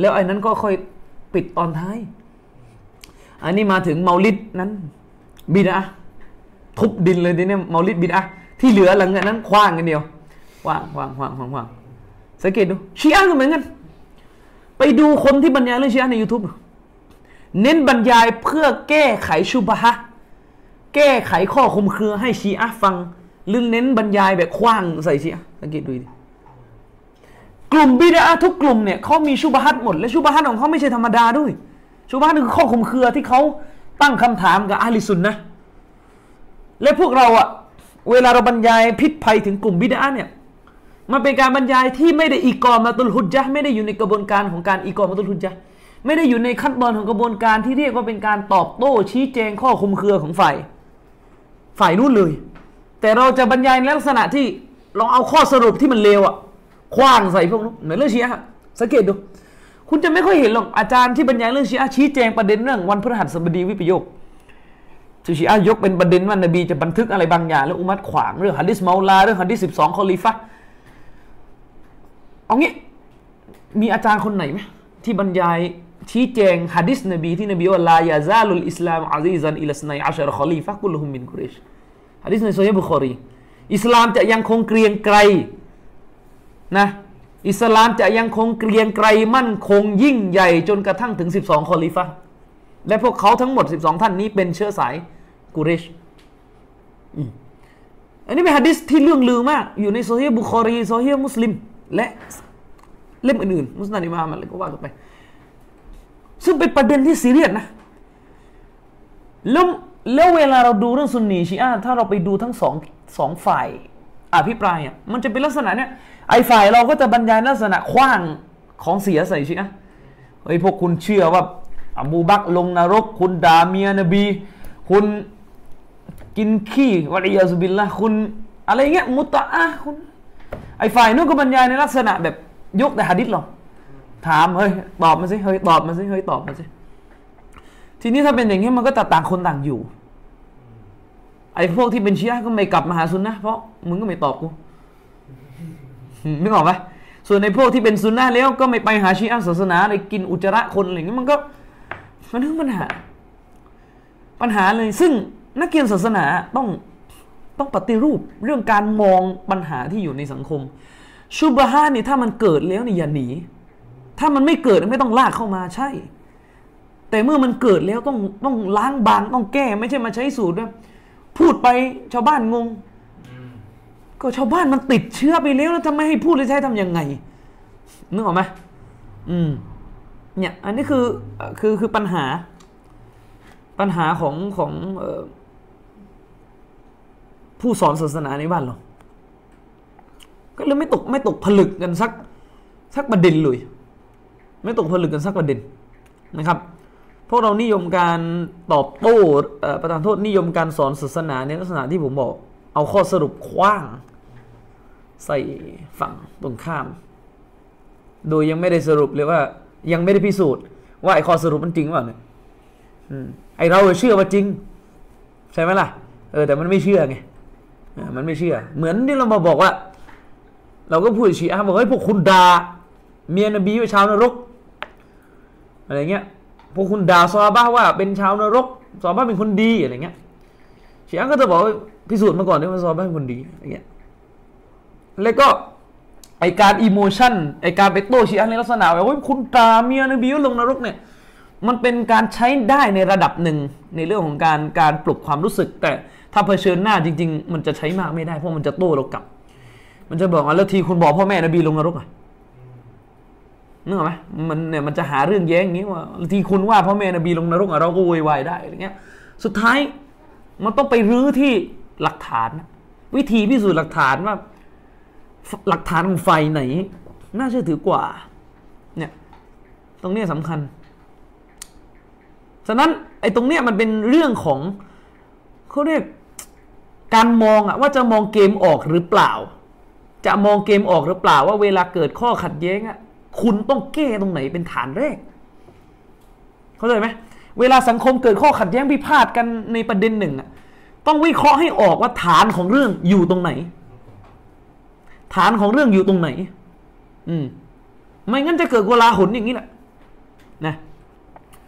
แล้วไอ้นั้นก็ค่อย ปิดตอนท้าย อันนี้มาถึงเมาลิดนั้นบิดาทุบดินเลยทีนี้เมาลิดบิดาที่เหลือหลังจากนั้นคว้างกันเดียวคว่างคว่างคว่างคว่างว่างสังเกตดูชีอะก็เหมือนกัน ไปดูคนที่บรรยายเรื่องชีอะใน YouTube เน้นบรรยายเพื่อแก้ไขชุบฮะแก้ไขข้อคุมเครือให้ชีอะฟังหรือเน้นบรรยายแบบคว้างใส่ชีอะสังเกตดูดิ กลุ่มบิดาทุกกลุ่มเนี่ยเขามีชุบฮัตหมด และชุบฮัตของเขาไม่ใช่ธรรมดาด้วย ชุบฮัตคือข้อคุมเครือที่เขาตั้งคำถามกับอาลิสุนนะและพวกเราอะเวลาเราบรรยายพิษภัยถึงกลุ่มบิดาเนี่ยมันเป็นการบรรยายที่ไม่ได้อีกอมาตุลฮุจจ์ไม่ได้อยู่ในกระบวนการของการอีกอมาตุลฮุจจ์ไม่ได้อยู่ในขั้นตอนของกระบวนการที่เรียกว่าเป็นการตอบโต้ชี้แจงข้อคุมเครือของฝ่าย ฝ่ายนู้นเลย แต่เราจะบรรยายในลักษณะที่เราเอาข้อสรุปที่มันเลวอะ คว้างใส่พวกนู้นเหมือนเรื่องชีอะสังเกตดู คุณจะไม่ค่อยเห็นหรอกอาจารย์ที่บรรยายเรื่องชีอะชี้แจงประเด็นเรื่องวันพฤหัสบดีวิปโยคชีอะยกเป็นประเด็นว่านบีจะบันทึกอะไรบางอย่างแล้วอุมัรขวางเรื่องฮะดิษมาลาเรื่องฮะดิษสิบสองคอลิฟะเอางี้มีอาจารย์คนไหนไหมที่บรรยายชี้แจงฮะดิษนบีที่นบีว่าلا يزال الإسلام عزيزا إلى اثني عشر خليفة كلهم من قريشฮะดิษในโซฮีบุคอรีอิสลามจะยังคงเกรียงไกร นะอิสลามจะยังคงเกรียงไกรมั่นคงยิ่งใหญ่จนกระทั่งถึง 12คอลีฟะและพวกเขาทั้งหมด 12 ท่านนี้เป็นเชื้อสายกุเรชอันนี้เป็นฮะดิษที่เลื่องลือมาก อยู่ในโซฮีบุคอรีโซฮีมุสลิม และเล่มอื่นๆ มุสลิมอิมามอะไรก็ว่ากันไป ซึ่งเป็นประเด็นที่ซีเรียสนะแล้วแล้วเวลาเราดูเรื่องซุนนีชีอะถ้าเราไปดูทั้งสองสองฝ่ายอภิปรายอะมันจะเป็นลักษณะเนี้ย ไอ้ฝ่ายเราก็จะบรรยายลักษณะคว้างของเสียใส่ชีอะเฮ้ยพวกคุณเชื่อว่าอบูบักลงนรก คุณด่าเมียนบี คุณกินขี้วะลียาซุบิลละคุณอะไรเงี้ยมุตตะอะคุณไอ้ฝ่ายนู้นก็บรรยายในลักษณะแบบยกแต่หะดิษหรอถามเฮ้ยตอบมาสิเฮ้ยตอบมาสิเฮ้ยตอบมาสิทีนี้ถ้าเป็นอย่างนี้มันก็ต่างคนต่างอยู่ ไอ้พวกที่เป็นชียะก็ไม่กลับมาหาซุนนะเพราะมึงก็ไม่ตอบกู นึกออกไหมส่วนในพวกที่เป็นซุนนะแล้วก็ไม่ไปหาชีอะศาสนาเลยกินอุจจาระคนอะไรเงี้ยมันก็มันเรื่องปัญหา ปัญหาเลยซึ่งนักเรียนศาสนาต้องต้องปฏิรูปเรื่องการมองปัญหาที่อยู่ในสังคม ชุบฮานี่ถ้ามันเกิดแล้วนี่อย่าหนี ถ้ามันไม่เกิดไม่ต้องลากเข้ามาใช่ แต่เมื่อมันเกิดแล้วต้องต้องล้างบางต้องแก้ ไม่ใช่มาใช้สูตรพูดไปชาวบ้านงง ก็ชาวบ้านมันติดเชื้อไปแล้วแล้วทำไมให้พูดเลยใช้ทำยังไงนึกออกไหมอืม เนี่ย อันนี้คือคือคือปัญหา ปัญหาของของออผู้สอนศาสนาในบ้านเรา ก็เลยไม่ตกไม่ตกผลึกกันสักสักประเด็นเลย ไม่ตกผลึกกันสักประเด็นนะครับพวกเรานิยมการตอบโต้ประธานโทษนิยมการสอนศาสนาในลักษณะที่ผมบอก เอาข้อสรุปคว้าง ใส่ฝั่งตรงข้าม โดยยังไม่ได้สรุปเลยว่า ยังไม่ได้พิสูจน์ว่าไอ้ข้อสรุปมันจริงว่าเนี่ยไอเราเชื่อว่าจริง ใช่ไหมล่ะเออแต่มันไม่เชื่อไงมันไม่เชื่อ เหมือนที่เรามาบอกว่า เราก็พูดชีอะบอกเฮ้ยพวกคุณด่าเมียนบีว่าชาวนรกอะไรเงี้ยพวกคุณด่าซอบ้าว่าเป็นชาวนรกซอบ้าเป็นคนดีอะไรเงี้ยชีอะก็จะบอก พิสูจน์มาก่อนด้ว่าซอบ้าเป็นคนดีอะไรเงี้ยแล้วก็ไอการอิโมชันไอการไปโต้ชีอะในลักษณะแบบว่าคุณด่าเมียนบีว่าลงนรกเนี่ยมันเป็นการใช้ได้ในระดับหนึ่งในเรื่องของการการปลุกความรู้สึก แต่ถ้าเผชิญหน้าจริง ๆ มันจะใช้มากไม่ได้เพราะมันจะโต้เรากลับ มันจะบอกว่าแล้วทีคุณบอกพ่อแม่นบีลงนรกอะนึกออกไหมมันเนี่ยมันจะหาเรื่องแย้งอย่างนี้ว่าทีคุณว่าพ่อแม่นบีลงนรกอะเราก็โวยวายได้อะไรเงี้ย สุดท้ายมันต้องไปรื้อที่ หลักฐาน วิธีพิสูจน์หลักฐานว่า หลักฐานของไฟไหน น่าเชื่อถือกว่า เนี่ย ตรงนี้สำคัญฉะนั้นไอ้ตรงเนี้ยมันเป็นเรื่องของเขาเรียกการมองอะว่าจะมองเกมออกหรือเปล่า จะมองเกมออกหรือเปล่าว่าเวลาเกิดข้อขัดแย้งอะคุณต้องแก้ตรงไหนเป็นฐานแรก เข้าใจไหมเวลาสังคมเกิดข้อขัดแย้งพิพาทกันในประเด็นหนึ่งอะ ต้องวิเคราะห์ให้ออกว่าฐานของเรื่องอยู่ตรงไหน ฐานของเรื่องอยู่ตรงไหน อืม ไม่งั้นจะเกิดกลาหุนอย่างนี้แหละนะ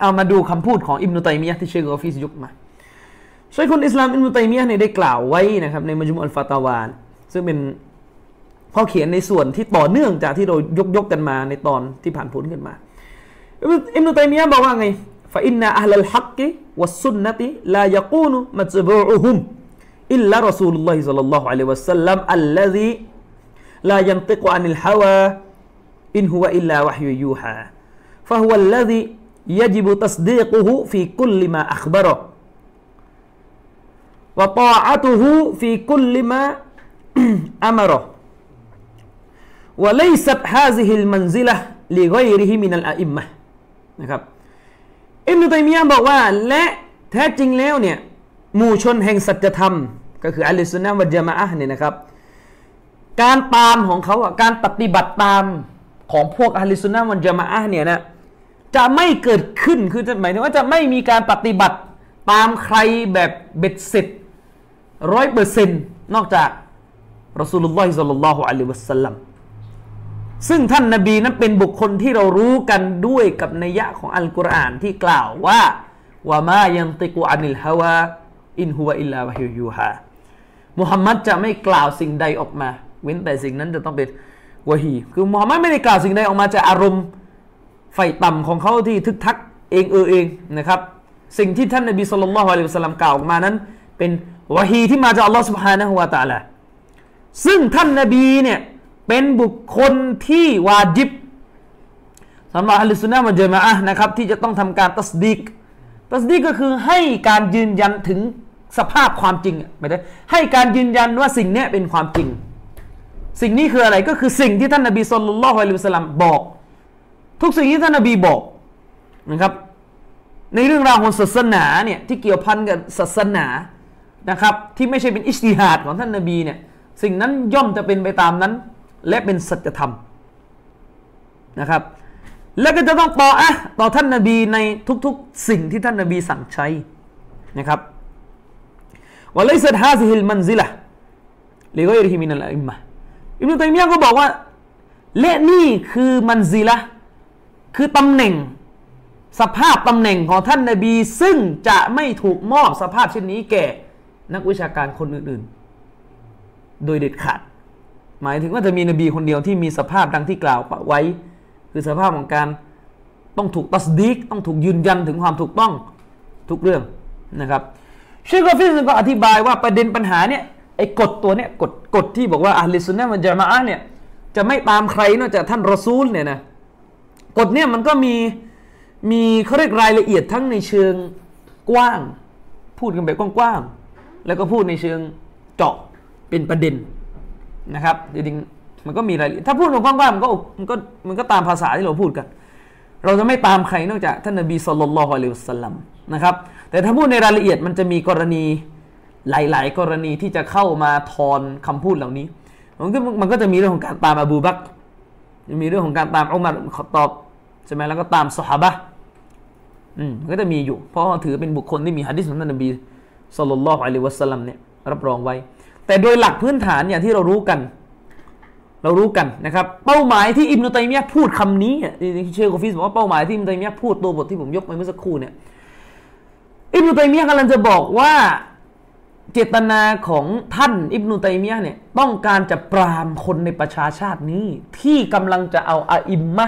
เอามาดูคำพูดของอิบนุตัยมียะที่เชคกอฟิสยุกมาช่วยคนอิสลามอิบนุตัยมียะเนี่ยได้กล่าวไว้นะครับ ในมัจมุอัลฟาตาวานซึ่งเป็นข้อเขียนในส่วนที่ต่อเนื่องจากที่เรายกยกกันมาในตอนที่ผ่านพ้นกันมาอิบนุตัยมียะบอกว่าไงฟาอินนาอัลลัลฮักกี والسنة لا يكون متبوعهم إلا رسول الله صلى الله عليه وسلم الذي لا ينطق عن الهوى إن هو إلا وحي يوحى فهو الذي يجب تصديقه في كل ما أخبره وطاعته في كل ما أمره وليست هذه المنزلة لغيره من الأئمة นะครับ อิบนุตัยมียะบอกว่าและแท้จริงแล้วเนี่ยหมู่ชนแห่งสัจธรรม ก็คืออัลลอฮฺสุนนะวัจมาอะเนี่ยนะครับ การตามของเขาอะการปฏิบัติตามของพวกอัลลอฮฺสุนนะวัจมาอะเนี่ยนะจะไม่เกิดขึ้นคือหมายถึงว่าจะไม่มีการปฏิบัติตามใครแบบเบ็ดเสร็จร้อยเปอร์เซ็นต์นอกจากรอสูลุลลอฮิสัลลัลลอฮุอะลัยฮิวะสัลลัม ซึ่งท่านนาบีนั้นเป็นบุคคลที่เรารู้กันด้วยกับนัยยะของอัลกุรอานที่กล่าวว่าوما ينطق عن الهوى إن هو إلا وحي يوحىมุฮัมมัดจะไม่กล่าวสิ่งใดออกมา เว้นแต่สิ่งนั้นจะต้องเป็นวะฮีคือมุฮัมมัดไม่ได้กล่าวสิ่งใดออกมาจากอารมณ์ใฝ่ต่ำของเขาที่ทึกทักเองเออเองนะครับ สิ่งที่ท่านนบีصلى الله عليه وسلمกล่าวออกมานั้น เป็นวะฮีที่มาจากอัลลอฮ์سبحانه وتعالىซึ่งท่านนบีเนี่ย เป็นบุคคลที่วาจิบสำหรับอัลลอฮฺสุนนะมันเจมาอะนะครับ ที่จะต้องทำการตัสดีกตัสดีกก็คือให้การยืนยันถึงสภาพความจริงไม่ได้ให้การยืนยันว่าสิ่งนี้เป็นความจริง สิ่งนี้คืออะไรก็คือสิ่งที่ท่านนบีสุลต่านละฮ์อิสลัมบอก ทุกสิ่งที่ท่านนบีบอกนะครับ ในเรื่องราวของศาสนาเนี่ยที่เกี่ยวพันกับศาสนานะครับ ที่ไม่ใช่เป็นอิสติฮัดของท่านนบีเนี่ยสิ่งนั้นย่อมจะเป็นไปตามนั้น และเป็นสัจธรรมนะครับ แล้วก็จะต้องต่ออะต่อท่านนาบีในทุกๆ สิ่งที่ท่านนาบีสั่งใช้นะครับวะลัยซัดฮาซิฮิลมันซิละลิกอยริฮิมินัลอิมมะอิบนุตัยมียะก็บอกว่า และนี่คือมันซิละคือตำแหน่งสภาพตำแหน่งของท่านนาบี ซึ่งจะไม่ถูกมอบสภาพเช่นนี้แก่ นักวิชาการคนอื่น ๆ โดยเด็ดขาด หมายถึงว่าจะมีนบีคนเดียวที่มีสภาพดังที่กล่าวไว้ คือสภาพของการต้องถูกตัสดีกต้องถูกยืนยันถึงความถูกต้องทุกเรื่องนะครับเชคกอฟิสก็อธิบายว่าประเด็นปัญหาเนี่ยไอ้กฎตัวเนี้ยกฎกฎที่บอกว่าอัลลิสุนนะมันจะมาอะเนี่ยจะไม่ตามใครนอกจากท่านรอซูลเนี่ยนะกฎเนี่ยมันก็มีมีเขาเรียกรายละเอียดทั้งในเชิงกว้าง พูดกันแบบกว้างๆแล้วก็พูดในเชิงเจาะเป็นประเด็น นะครับจริงๆมันก็มีรายละเอียดถ้าพูดกว้างๆมันก็มันก็มันก็ตามภาษาที่เราพูดกัน เราจะไม่ตามใครนอกจากท่านนบีสุลต่านละฮ์อะลัยฮิสลัมนะครับ แต่ถ้าพูดในรายละเอียดมันจะมีกรณีหลาย ๆ กรณีที่จะเข้ามาทอนคำพูดเหล่านี้ มันก็มันก็จะมีเรื่องของการตามอบูบักมีเรื่องของการตามอุมัรขตอบใช่ไหมแล้วก็ตามสฮาบะอืมก็จะมีอยู่ เพราะถือเป็นบุคคลที่มีฮะดิษของท่านนบีสุลต่านละฮ์อะลัยฮิวะสัลลัมเนี่ยรับรองไว้ แต่โดยหลักพื้นฐานอย่างที่เรารู้กัน เรารู้กันนะครับ เป้าหมายที่อิบนุตัยมียะพูดคำนี้เชคโกฟิสบอกว่าเป้าหมายที่อิบนุตัยมียะพูดตัวบทที่ผมยกไปเมื่อสักครู่เนี่ยอิบนุตัยมียะกำลังจะบอกว่าเจตนาของท่านอิบนุตัยมียะเนี่ยต้องการจะปรามคนในประชาชาตินี้ ที่กำลังจะเอาอาอิมมะ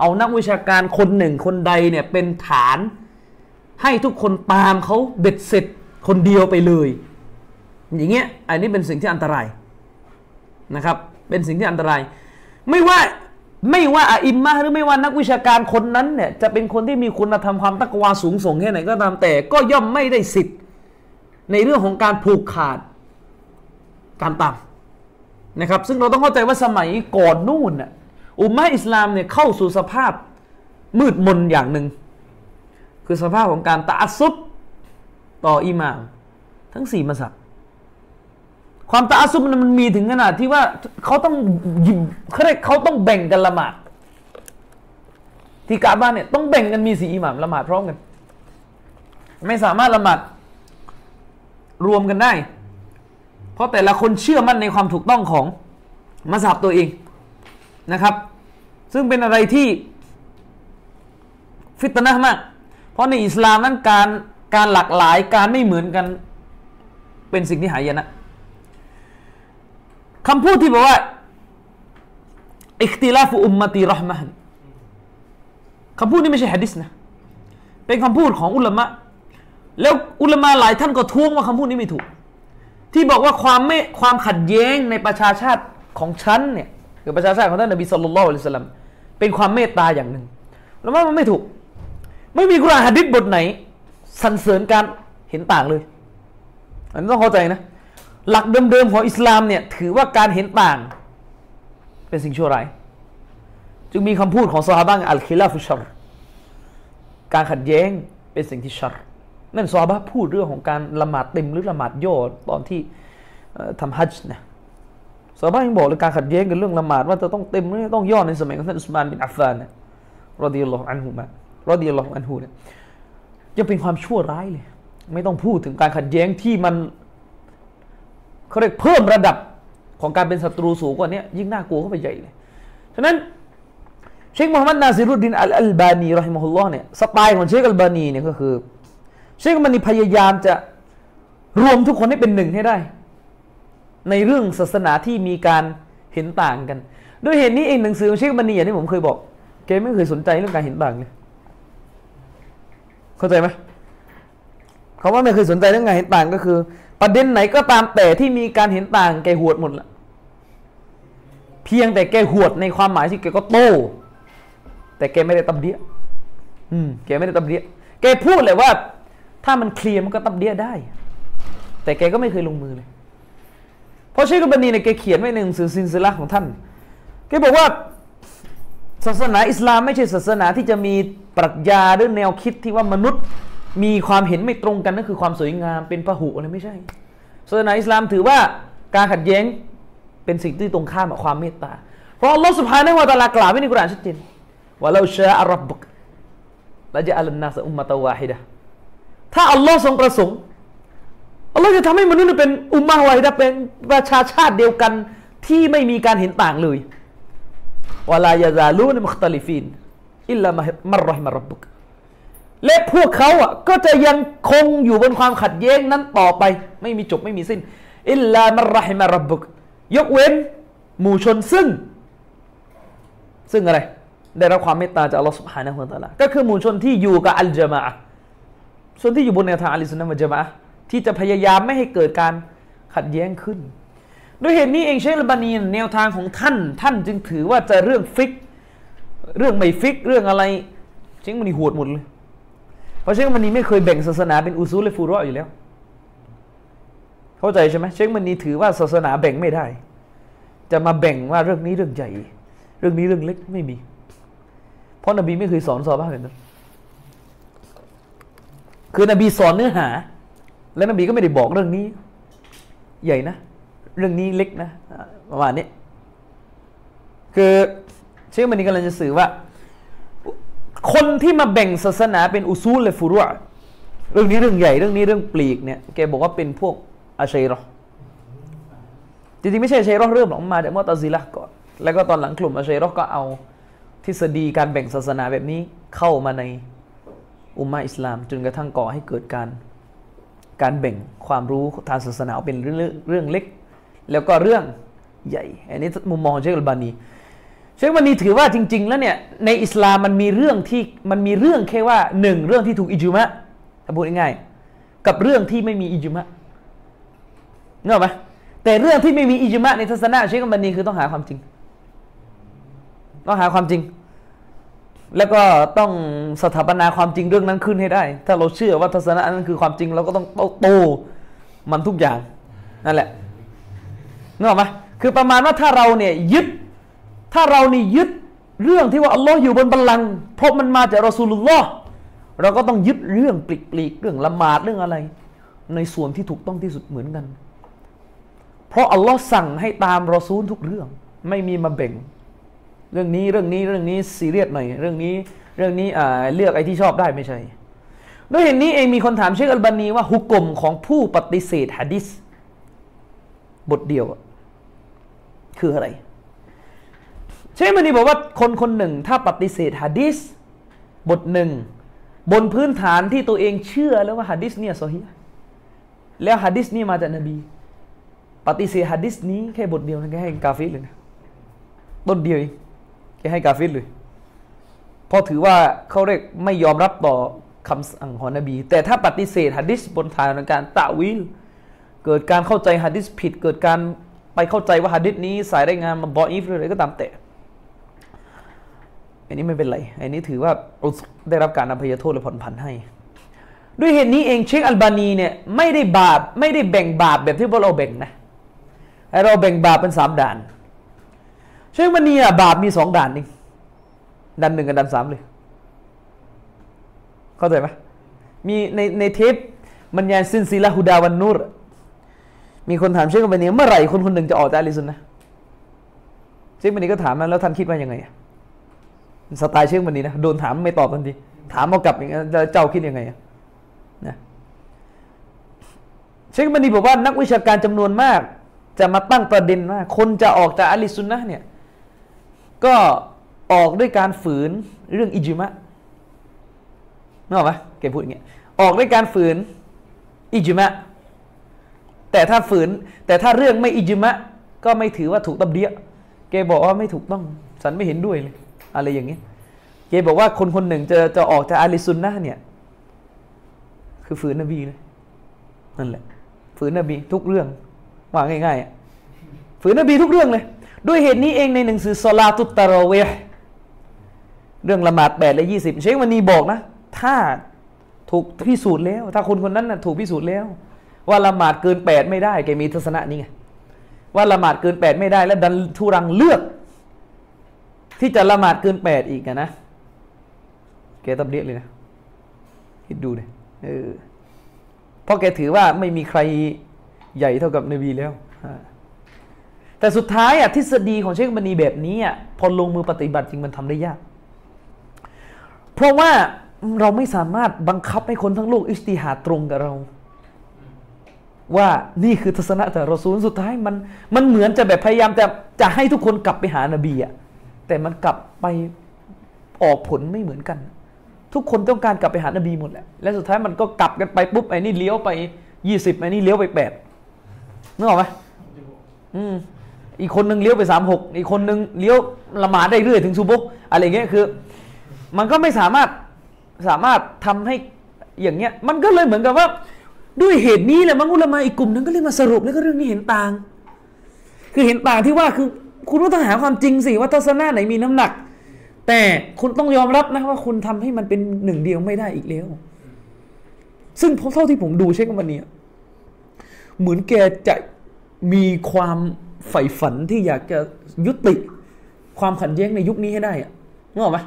เอานักวิชาการคนหนึ่งคนใดเนี่ยเป็นฐาน ให้ทุกคนตามเขาเบ็ดเสร็จคนเดียวไปเลย อย่างเงี้ยอันนี้เป็นสิ่งที่อันตรายนะครับ เป็นสิ่งที่อันตราย ไม่ว่าไม่ว่าอิมมาหรือไม่ว่านักวิชาการคนนั้นเนี่ยจะเป็นคนที่มีคุณธรรมความตักวาสูงส่งแค่ไหนก็ตามแต่ ก็ย่อมไม่ได้สิทธิ์ ในเรื่องของการผูกขาดการตามนะครับ ซึ่งเราต้องเข้าใจว่าสมัยก่อนนู่นน่ะอุมมะอิสลามเนี่ยเข้าสู่สภาพมืดมนอย่างหนึ่ง คือสภาพของการตาซุบต่ออิหม่ามทั้งสี่มัสับ ความตาซุบมันมีถึงขนาดที่ว่าเขาต้องยิมเขาเรียกเขาต้องแบ่งกันละหมาดที่กาบ้านเนี่ยต้องแบ่งกันมีสีอิหมามละหมาดพร้อมกัน ไม่สามารถละหมาดรวมกันได้ เพราะแต่ละคนเชื่อมั่นในความถูกต้องของมัสยิดตัวเองนะครับ ซึ่งเป็นอะไรที่ฟิตนะมาก เพราะในอิสลามนั้นการการหลากหลายการไม่เหมือนกัน เป็นสิ่งที่หายนะ คำพูดที่บอกว่าอิคติลาฟุอุมมตีรหมะคำพูดนี้ไม่ใช่ฮะดิษนะ เป็นคำพูดของอุลามะ แล้วอุลามะหลายท่านก็ท้วงว่าคำพูดนี้ไม่ถูก ที่บอกว่าความไม่ความขัดแย้งในประชาชาติของฉันเนี่ยคือประชาชาติของท่านนบีสุลต่านละอัลสลัมเป็นความเมตตาอย่างหนึ่งแล้วมันไม่ถูก ไม่มีกุรอานฮะดิษบทไหนสรรเสริญการเห็นต่างเลย อันนี้ต้องเข้าใจนะ หลักเดิมๆของอิสลามเนี่ยถือว่าการเห็นต่าง เป็นสิ่งชั่วร้ายจึงมีคำพูดของซอฮาบะالخلاف شرการขัดแย้งเป็นสิ่งที่ชัรนั่นซอฮาบะพูดเรื่องของการละหมาดเต็มหรือละหมาดย่อตอนที่ทำฮัจญ์นะซอฮาบะยังบอกเลยการขัดแย้งกันเรื่องละหมาดว่าจะต้องเต็มหรือต้องย่อในสมัยของท่านอุสมานบินอัฟฟานนะرضي الله عنهما رضي الله عنهเนี่ยยังเป็นความชั่วร้ายเลย ไม่ต้องพูดถึงการขัดแย้งที่มัน เขาเรียกเพิ่มระดับของการเป็นศัตรูสูงกว่านี้ยิ่งน่ากลัวเข้าไปใหญ่เลยฉะนั้นเชคมูฮัมหมัดนาซิรุดดินอัลอัลบานีรอฮิมฮุลลอฮ์เนี่ยสไตล์ของเชคอัลบานีเนี่ยก็คือ เชคอัลบานีพยายามจะรวมทุกคนให้เป็นหนึ่งให้ได้ ในเรื่องศาสนาที่มีการเห็นต่างกัน ด้วยเหตุนี้เองหนังสือของเชคอัลบานีอย่างที่ผมเคยบอกแกไม่เคยสนใจเรื่องการเห็นต่างเลยเข้าใจไหมเขาว่าไม่เคยสนใจเรื่องการเห็นต่างก็คือ ประเด็นไหนก็ตามแต่ที่มีการเห็นต่างแกหวดหมดละเพียงแต่แกหวดในความหมายที่แกก็โต้แต่แกไม่ได้ตับเดียอืมแกไม่ได้ตับเดียแกพูดเลยว่า ถ้ามันเคลียร์มันก็ตับเดียได้ แต่แกก็ไม่เคยลงมือเลย เพราะเชคบันีเนี่ยแกเขียนไว้ในหนังสือซินซิละของท่าน แกบอกว่า ศาสนาอิสลามไม่ใช่ศาสนาที่จะมีปรัชญาหรือแนวคิดที่ว่ามนุษย์ มีความเห็นไม่ตรงกันนั่นคือความสวยงามเป็นพหุอะไรไม่ใช่ศาสนาอิสลามถือว่าการขัดแย้งเป็นสิ่งที่ตรงข้ามกับความเมตตา เพราะอัลลอฮฺสุบฮานะฮูวะตะลากล่าวไว้ในกุรอานชัดเจนว่าเราเชื่ออัลบุกละจะอัลนาสอุมมะตวาฮิดะถ้าอัลลอฮ์ทรงประสงค์อัลลอฮ์จะทำให้มนุษย์เป็นอุมมะวาฮิดะเป็นประชาชาติเดียวกันที่ไม่มีการเห็นต่างเลยولا يزالون مختلفين إلا من رحم ربك และพวกเขาอะก็จะยังคงอยู่บนความขัดแย้งนั้นต่อไป ไม่มีจบไม่มีสิ้นإلا من رحم ربكยกเว้น หมู่ชนซึ่ง ซึ่งอะไร ได้รับความเมตตาจากอัลลอฮฺسبحانه وتعالىก็คือหมู่ชนที่อยู่กับอัลจามะชนที่อยู่บนแนวทางอะฮ์ลิสสุนนะวัลจามาอะที่จะพยายามไม่ให้เกิดการขัดแย้งขึ้น ด้วยเหตุนี้เองเชคลบานีแนวทางของท่าน ท่านจึงถือว่าจะเรื่องฟิก เรื่องไม่ฟิก เรื่องอะไรเชคมันนีหวดหมดเลย เพราะเชคมันนีไม่เคยแบ่งศาสนาเป็นอุซูลและฟูรออยู่แล้ว เข้าใจใช่ไหมเชคมันนีถือว่าศาสนาแบ่งไม่ได้ จะมาแบ่งว่าเรื่องนี้เรื่องใหญ่ เรื่องนี้เรื่องเล็กไม่มี เพราะนบีไม่เคยสอนซอบ้าแบบนั้นคือนบีสอนเนื้อหา และนบีก็ไม่ได้บอกเรื่องนี้ ใหญ่นะ เรื่องนี้เล็กนะประมาณนี้คือเชคมันนี่กำลังจะสื่อว่า คนที่มาแบ่งศาสนาเป็นอุซูลและฟุรุะเรื่องนี้เรื่องใหญ่เรื่องนี้เรื่องปลีกเนี่ยแกบอกว่าเป็นพวกอาชัยรอจริงๆไม่ใช่อาชัยรอเริ่มหรอกมาจากมอตซิละก่อนแล้วก็ตอนหลังกลุ่มอาชัยรอก็เอาทฤษฎีการแบ่งศาสนาแบบนี้เข้ามาในอุมมาอิสลาม จนกระทั่งก่อให้เกิดการการแบ่งความรู้ทางศาสนาเป็นเรื่องเรื่องเล็ก แล้วก็เรื่องใหญ่ อันนี้มุมมองเชคอัลบานี เชคอัลบานีถือว่าจริง ๆ แล้วเนี่ยในอิสลามมันมีเรื่องที่มันมีเรื่องแค่ว่าหนึ่งเรื่องที่ถูกอิจุมะถ้าพูดง่ายๆกับเรื่องที่ไม่มีอิจุมะเนอะไหมแต่เรื่องที่ไม่มีอิจุมะในทัศนะเชคอัลบานีคือต้องหาความจริง ต้องหาความจริง แล้วก็ต้องสถาปนาความจริงเรื่องนั้นขึ้นให้ได้ ถ้าเราเชื่อว่าทัศนะนั้นคือความจริงเราก็ต้องโตมันทุกอย่างนั่นแหละนึกออกไหมคือประมาณว่าถ้าเราเนี่ยยึด ถ้าเรานี่ยึดเรื่องที่ว่าอัลลอฮ์อยู่บนบัลลังก์เพราะมันมาจากรอสูลุลลอฮ์เราก็ต้องยึดเรื่องปลีกๆเรื่องละหมาดเรื่องอะไร ในส่วนที่ถูกต้องที่สุดเหมือนกัน เพราะอัลลอฮ์สั่งให้ตามรอซูลทุกเรื่อง ไม่มีมาแบ่ง เรื่องนี้เรื่องนี้เรื่องนี้ซีเรียสหน่อยเรื่องนี้เรื่องนี้เลือกไอ้ที่ชอบได้ไม่ใช่ด้วยเหตุนี้เองมีคนถามเชคอัลบานีว่าฮุกกลมของผู้ปฏิเสธฮะดิษบทเดียวคืออะไร เชคอัลบานีบอกว่าคนคนหนึ่งถ้าปฏิเสธฮะดิษบทหนึ่งบนพื้นฐานที่ตัวเองเชื่อแล้วว่าฮะดิษเนี่ยโซฮีแล้วฮะดิษนี่มาจากนบี ปฏิเสธฮะดิษนี้แค่บทเดียวนะแค่ให้กาฟิรเลยนะต้นเดียวเองแค่ให้กาฟิรเลยเพราะถือว่าเขาเรียกไม่ยอมรับต่อคำสั่งของนบี แต่ถ้าปฏิเสธฮะดิษบนฐานของการตะวิลเกิดการเข้าใจฮะดิษผิด เกิดการไปเข้าใจว่าฮะดิษนี้สายรายงานมาบออีฟหรืออะไรก็ตามแต่ อันนี้ไม่เป็นไร อันนี้ถือว่าได้รับการอภัยโทษและผ่อนผันให้ ด้วยเหตุนี้เองเชคอัลบานีเนี่ยไม่ได้บาปไม่ได้แบ่งบาปแบบที่พวกเราแบ่งนะเราแบ่งบาปเป็นสามด่าน เชคอัลบานีอะบาปมีสองด่านนี่ด่านหนึ่งกับด่านสามเลย เข้าใจไหมมีในในเทปมันยานซินซีลาฮูดาวันนูรมีคนถามเชคอัลบานีเมื่อไหร่คนคนหนึ่งจะออกจากอาลิซุนนะเชคอัลบานีก็ถามมาแล้วท่านคิดว่ายังไงอะ สไตล์เชคอัลบานีนะโดนถามไม่ตอบทันทีถามเอากลับอย่างเงี้ยเจ้าคิดยังไงอะนะเชคบันีบอกว่านักวิชาการจำนวนมาก จะมาตั้งประเด็นว่าคนจะออกจากอะลิซุนนะเนี่ยก็ออกด้วยการฝืนเรื่องอิจิมะนึกออกไหมแกพูดอย่างเงี้ยออกด้วยการฝืนอิจิมะแต่ถ้าฝืนแต่ถ้าเรื่องไม่อิจิมะก็ไม่ถือว่าถูกตับเดียแกบอกว่าไม่ถูกต้อง ฉันไม่เห็นด้วยเลย อะไรอย่างเงี้ยแกบอกว่าคนคนหนึ่งจะจะออกจากอะลิซุนนะเนี่ย คือฝืนนบีเลยนั่นแหละ ฝืนนบีทุกเรื่องว่าง่ายๆฝืนนบีทุกเรื่องเลย ด้วยเหตุนี้เองในหนังสือซอลาตุตตารเวหเรื่องละหมาดแปดและยี่สิบเชควันนี้บอกนะ ถ้าถูกพิสูจน์แล้ว ถ้าคนคนนั้นนะถูกพิสูจน์แล้ว ว่าละหมาดเกินแปดไม่ได้แกมีทัศนะนี้ไงว่าละหมาดเกินแปดไม่ได้ แล้วดันทุรังเลือก ที่จะละหมาดเกินแปดอีกนะแกตับเดียเลยนะคิดดูเลยเออเพราะแกถือว่าไม่มีใครใหญ่เท่ากับนบีแล้วแต่สุดท้ายอะทฤษฎีของเชคบันีแบบนี้อะพอลงมือปฏิบัติจริงมันทำได้ยาก เพราะว่าเราไม่สามารถบังคับให้คนทั้งโลกอิสติฮาตรงกับเรา ว่านี่คือทัศนะแต่เราสูนสุดท้ายมันมันเหมือนจะแบบพยายามจะจะให้ทุกคนกลับไปหานบีอะ แต่มันกลับไปออกผลไม่เหมือนกัน ทุกคนต้องการกลับไปหานบีหมดแหละและสุดท้ายมันก็กลับกันไปปุ๊บไอ้นี่เลี้ยวไปยี่สิบไอ้นี่เลี้ยวไปแปดนึกออกไหมอืมอีกคนนึงเลี้ยวไปสามหกอีกคนนึงเลี้ยวละหมาดได้เรื่อยถึงซูบุกอะไรเงี้ยคือ มันก็ไม่สามารถสามารถทำให้อย่างเงี้ย มันก็เลยเหมือนกับว่า ด้วยเหตุนี้แหละมังอุลมาอีกกลุ่มนึงก็เลยมาสรุปแล้วก็เรื่องนี้เห็นต่าง คือเห็นต่างที่ว่าคือ คุณต้องหาความจริงสิว่าทัศนะไหนมีน้ำหนัก แต่คุณต้องยอมรับนะว่าคุณทำให้มันเป็นหนึ่งเดียวไม่ได้อีกแล้ว ซึ่งเท่าที่ผมดูเช็คกันวันนี้เหมือนแกจะมีความใฝ่ฝันที่อยากจะยุติความขัดแย้งในยุคนี้ให้ได้อะนึกออกไหม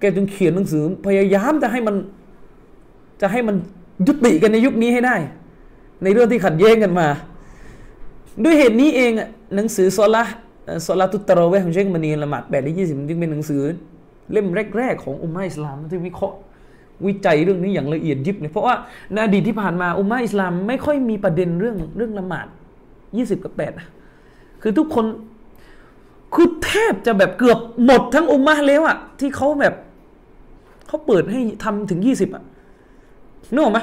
แกจึงเขียนหนังสือพยายามจะให้มัน จะให้มันยุติกันในยุคนี้ให้ได้ ในเรื่องที่ขัดแย้งกันมา ด้วยเหตุนี้เองหนังสือโซละ สลาตุตรเวของเชคมานีละหมาดแปดและยี่สิบจึงเป็นหนังสือ เล่มแรก ๆ ของอุมมาอิสลามที่วิเคราะห์วิจัยเรื่องนี้อย่างละเอียดยิบเลยเพราะว่าในอดีตที่ผ่านมาอุมมาอิสลามไม่ค่อยมีประเด็นเรื่องเรื่องละหมาดยี่สิบกับแปดคือทุกคนคือแทบจะแบบเกือบหมดทั้งอุมมาแล้วอะที่เขาแบบเขาเปิดให้ทำถึงยี่สิบอะนึกออกไหม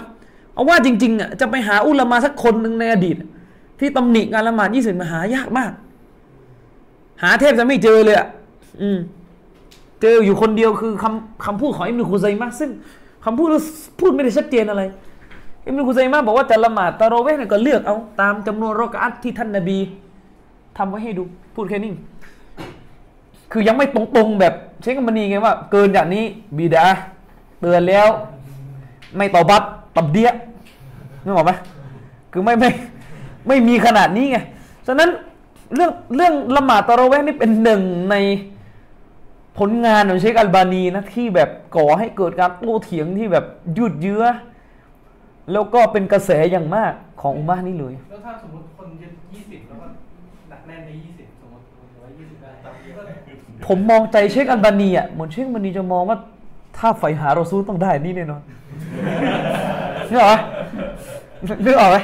เอาว่าจริงๆอะจะไปหาอุลามาสักคนหนึ่งในอดีต ที่ตำหนิงานละหมาดยี่สิบมาหายากมาก หาเทพจะไม่เจอเลยอะอืมเจออยู่คนเดียวคือคำคำพูดของอิมนุคุซัยมะซึ่งคำพูดพูดไม่ได้ชัดเจนอะไรอิมนุคุซัยมะบอกว่าจะละหมาดตะโรเวเนี่ยก็เลือกเอาตามจำนวนรอกอัตที่ท่านนบีทำไว้ให้ดูพูดแค่นี้คือยังไม่ตรงๆแบบเชคมันนีไงว่า เกินจากนี้บีดาเตือนแล้ว ไม่ตอบัตตับเดียนึกออกไหมคือไม่ไม่ไม่มีขนาดนี้ไงฉะนั้น เรื่องเรื่องละหมาดตะเราะเวนี่เป็นหนึ่งในผลงานของเชคอัลบานีนะที่แบบก่อให้เกิดการโต้เถียงที่แบบยืดเยื้อ แล้วก็เป็นกระแสอย่างมากของอุมานี่เลย แล้วถ้าสมมติคนยึดยี่สิบแล้วก็หนักแน่นในยี่สิบสมมติว่ายี่สิบได้ผมมองใจเชคอัลบานีอะเหมือนเชคอัลบานีจะมองว่า ถ้าใฝ่หาเราซูต้องได้นี่แน่นอนนึกออกไหมนึกออกไหม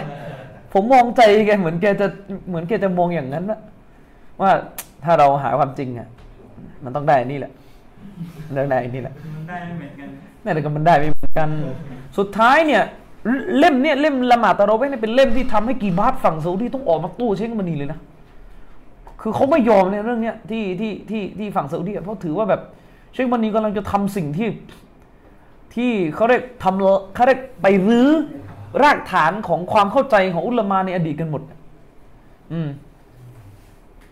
ผมมองใจแกเหมือนแกจะเหมือนแกจะมองอย่างนั้นนะว่าถ้าเราหาความจริงอะ มันต้องได้อันนี่แหละมันต้องได้อันนี่แหละมันได้ไม่เหมือนกันนี่แต่ก็มันได้ไม่เหมือนกัน สุดท้ายเนี่ย เล่มเนี่ยเล่มละหมาดตะเราะเวห์เนี่ยเป็นเล่มที่ทำให้กีบาร์ฝั่งซาอุดีต้องออกมาตู้เช็คมันนีเลยนะคือเขาไม่ยอมในเรื่องเนี้ยที่ที่ที่ที่ฝั่งซาอุดีอะเพราะถือว่าแบบเชคมันนีกำลังจะทำสิ่งที่ ที่เขาได้ทำเขาได้ไปรื้อ รากฐานของความเข้าใจของอุลมาในอดีตกันหมด อืม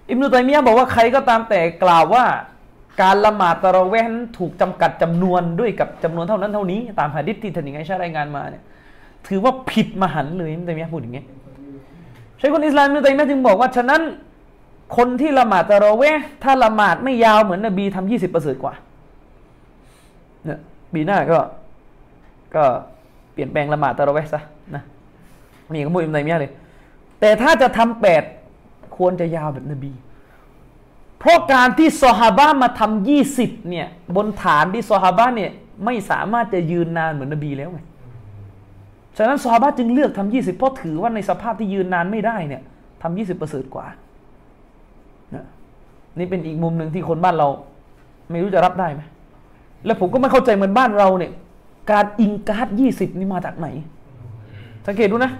อิบนุตัยมียะบอกว่าใครก็ตามแต่กล่าวว่า การละหมาดตะระเวนถูกจำกัดจำนวนด้วยกับจำนวนเท่านั้นเท่านี้ ตามหะดิษที่ท่านอิงไอชารายงานมาเนี่ย ถือว่าผิดมหันเลยอิบนุตัยมียะพูดอย่างนี้ใช่คนอิสลามอิบนุตัยมียะจึงบอกว่าฉะนั้น คนที่ละหมาดตะระเวถ้าละหมาดไม่ยาวเหมือนนบีทำยี่สิบประเสริฐกว่า เนี่ยปีหน้าก็ก็ ปลี่ยนแปลงละหมาดตะระเวซะนะนี่ก็มุอิบนุตัยมียะเลย แต่ถ้าจะทำแปดควรจะยาวแบบนบี เพราะการที่ซอฮาบะมาทำยี่สิบเนี่ยบนฐานที่ซอฮาบะเนี่ยไม่สามารถจะยืนนานเหมือนนบีแล้วไงฉะนั้นซอฮาบะจึงเลือกทำยี่สิบเพราะถือว่าในสภาพที่ยืนนานไม่ได้เนี่ยทำยี่สิบประเสริฐกว่านะนี่เป็นอีกมุมหนึ่งที่คนบ้านเรา ไม่รู้จะรับได้ไหมแล้วผมก็ไม่เข้าใจเหมือนบ้านเราเนี่ย การอิงการ์ดยี่สิบนี่มาจากไหน สังเกตดูนะ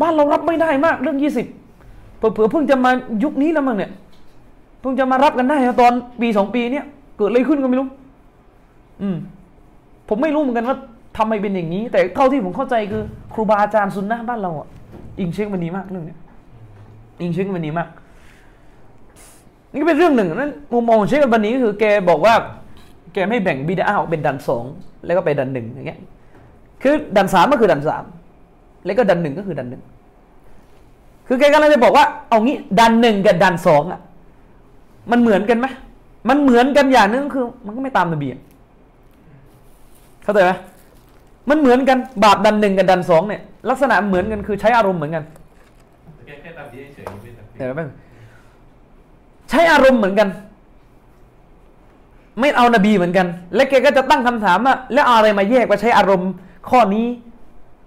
บ้านเรารับไม่ได้มากเรื่องยี่สิบเผื่อๆเพิ่งจะมายุคนี้แล้วมั้งเนี่ย เพิ่งจะมารับกันได้นะตอนปีสองปีเนี่ย เกิดอะไรขึ้นก็ไม่รู้ อืม ผมไม่รู้เหมือนกันว่าทำไมเป็นอย่างนี้ แต่เท่าที่ผมเข้าใจคือ ครูบาอาจารย์ซุนนะห์บ้านเราอะอิงเช็คมันดีมากเรื่องเนี้ยอิงเช็คมันดีมากนี่ก็เป็นเรื่องหนึ่งนั้นมุมมองของเชคอัลบานีก็คือแกบอกว่า แกไม่แบ่งบิดาออกเป็นดันสอง แล้วก็ไปดันหนึ่งอย่างเงี้ยคือดันสามก็คือดันสามแล้วก็ดันหนึ่งก็คือดันหนึ่งคือแกกำลังจะบอกว่าเอางี้ดันหนึ่งกับดันสองอะมันเหมือนกันไหมมันเหมือนกันอย่างหนึงคือ มันก็ไม่ตามนบีอะเข้าใจไหมมันเหมือนกันบาปดันหนึ่งกับดันสองเนี่ยลักษณะเหมือนกันคือใช้อารมณ์เหมือนกันแค่แค่ตามที่เฉยๆไม่ตัดเดี๋ยวแป๊บนึงใช้อารมณ์เหมือนกัน ไม่เอานบีเหมือนกัน และแกก็จะตั้งคำถามว่าแล้วเอาอะไรมาแยกว่าใช้อารมณ์ ข้อนี้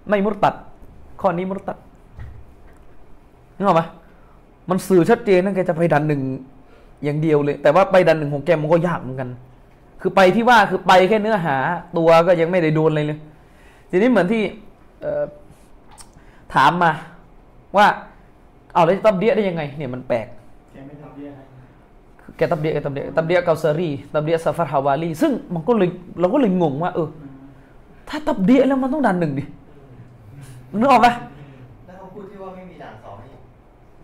ไม่มุตตัด ข้อนี้มุตตัดนึกออกไหมมันสื่อชัดเจนนะแกจะไปดันหนึ่งอย่างเดียวเลย แต่ว่าไปดันหนึ่งของแกมันก็ยากเหมือนกัน คือไปที่ว่าคือไปแค่เนื้อหา ตัวก็ยังไม่ได้โดนเลยเลย ทีนี้เหมือนที่ถามมาว่า เอาแล้วจะตับเดียได้ยังไง เนี่ยมันแปลก แกไม่ทำเยอะให้ แกตับเดียแกตับเดียตับเดียเกาซารีตับเดียซาฟาร์ฮาวาลีซึ่งมันก็เลยเราก็เลยงงว่าเออถ้าตับเดียแล้วมันต้องดันหนึ่งดินึกออกไหมแล้วเขาพูดที่ว่าไม่มีด่านสองนี่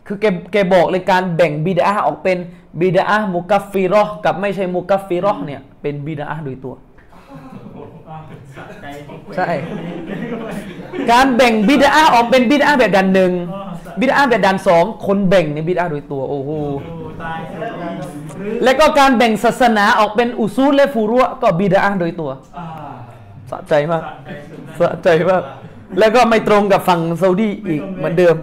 คือแกแกบอกเลยการแบ่งบิดาออกเป็นบิดามุกัฟฟิรอห์กับไม่ใช่มุกัฟฟิรอห์เนี่ยเป็นบิดาโดยตัวอ้าวสะใจทุกเวรใช่การแบ่งบิดาออกเป็นบิดาแบบดันหนึ่งอ๋อสะบิดาแบบดันสองคนแบ่งเนี่ยบิดาโดยตัวโอ้โหโอ้ตายสิหรือ แล้วก็การแบ่งศาสนาออกเป็นอุซูลและฟูรุอะก็บิดาโดยตัวอ่าสะใจมากสะใจสุดนะสะใจมาก แล้วก็ไม่ตรงกับฝั่งซาอุดีอีกเหมือนเดิม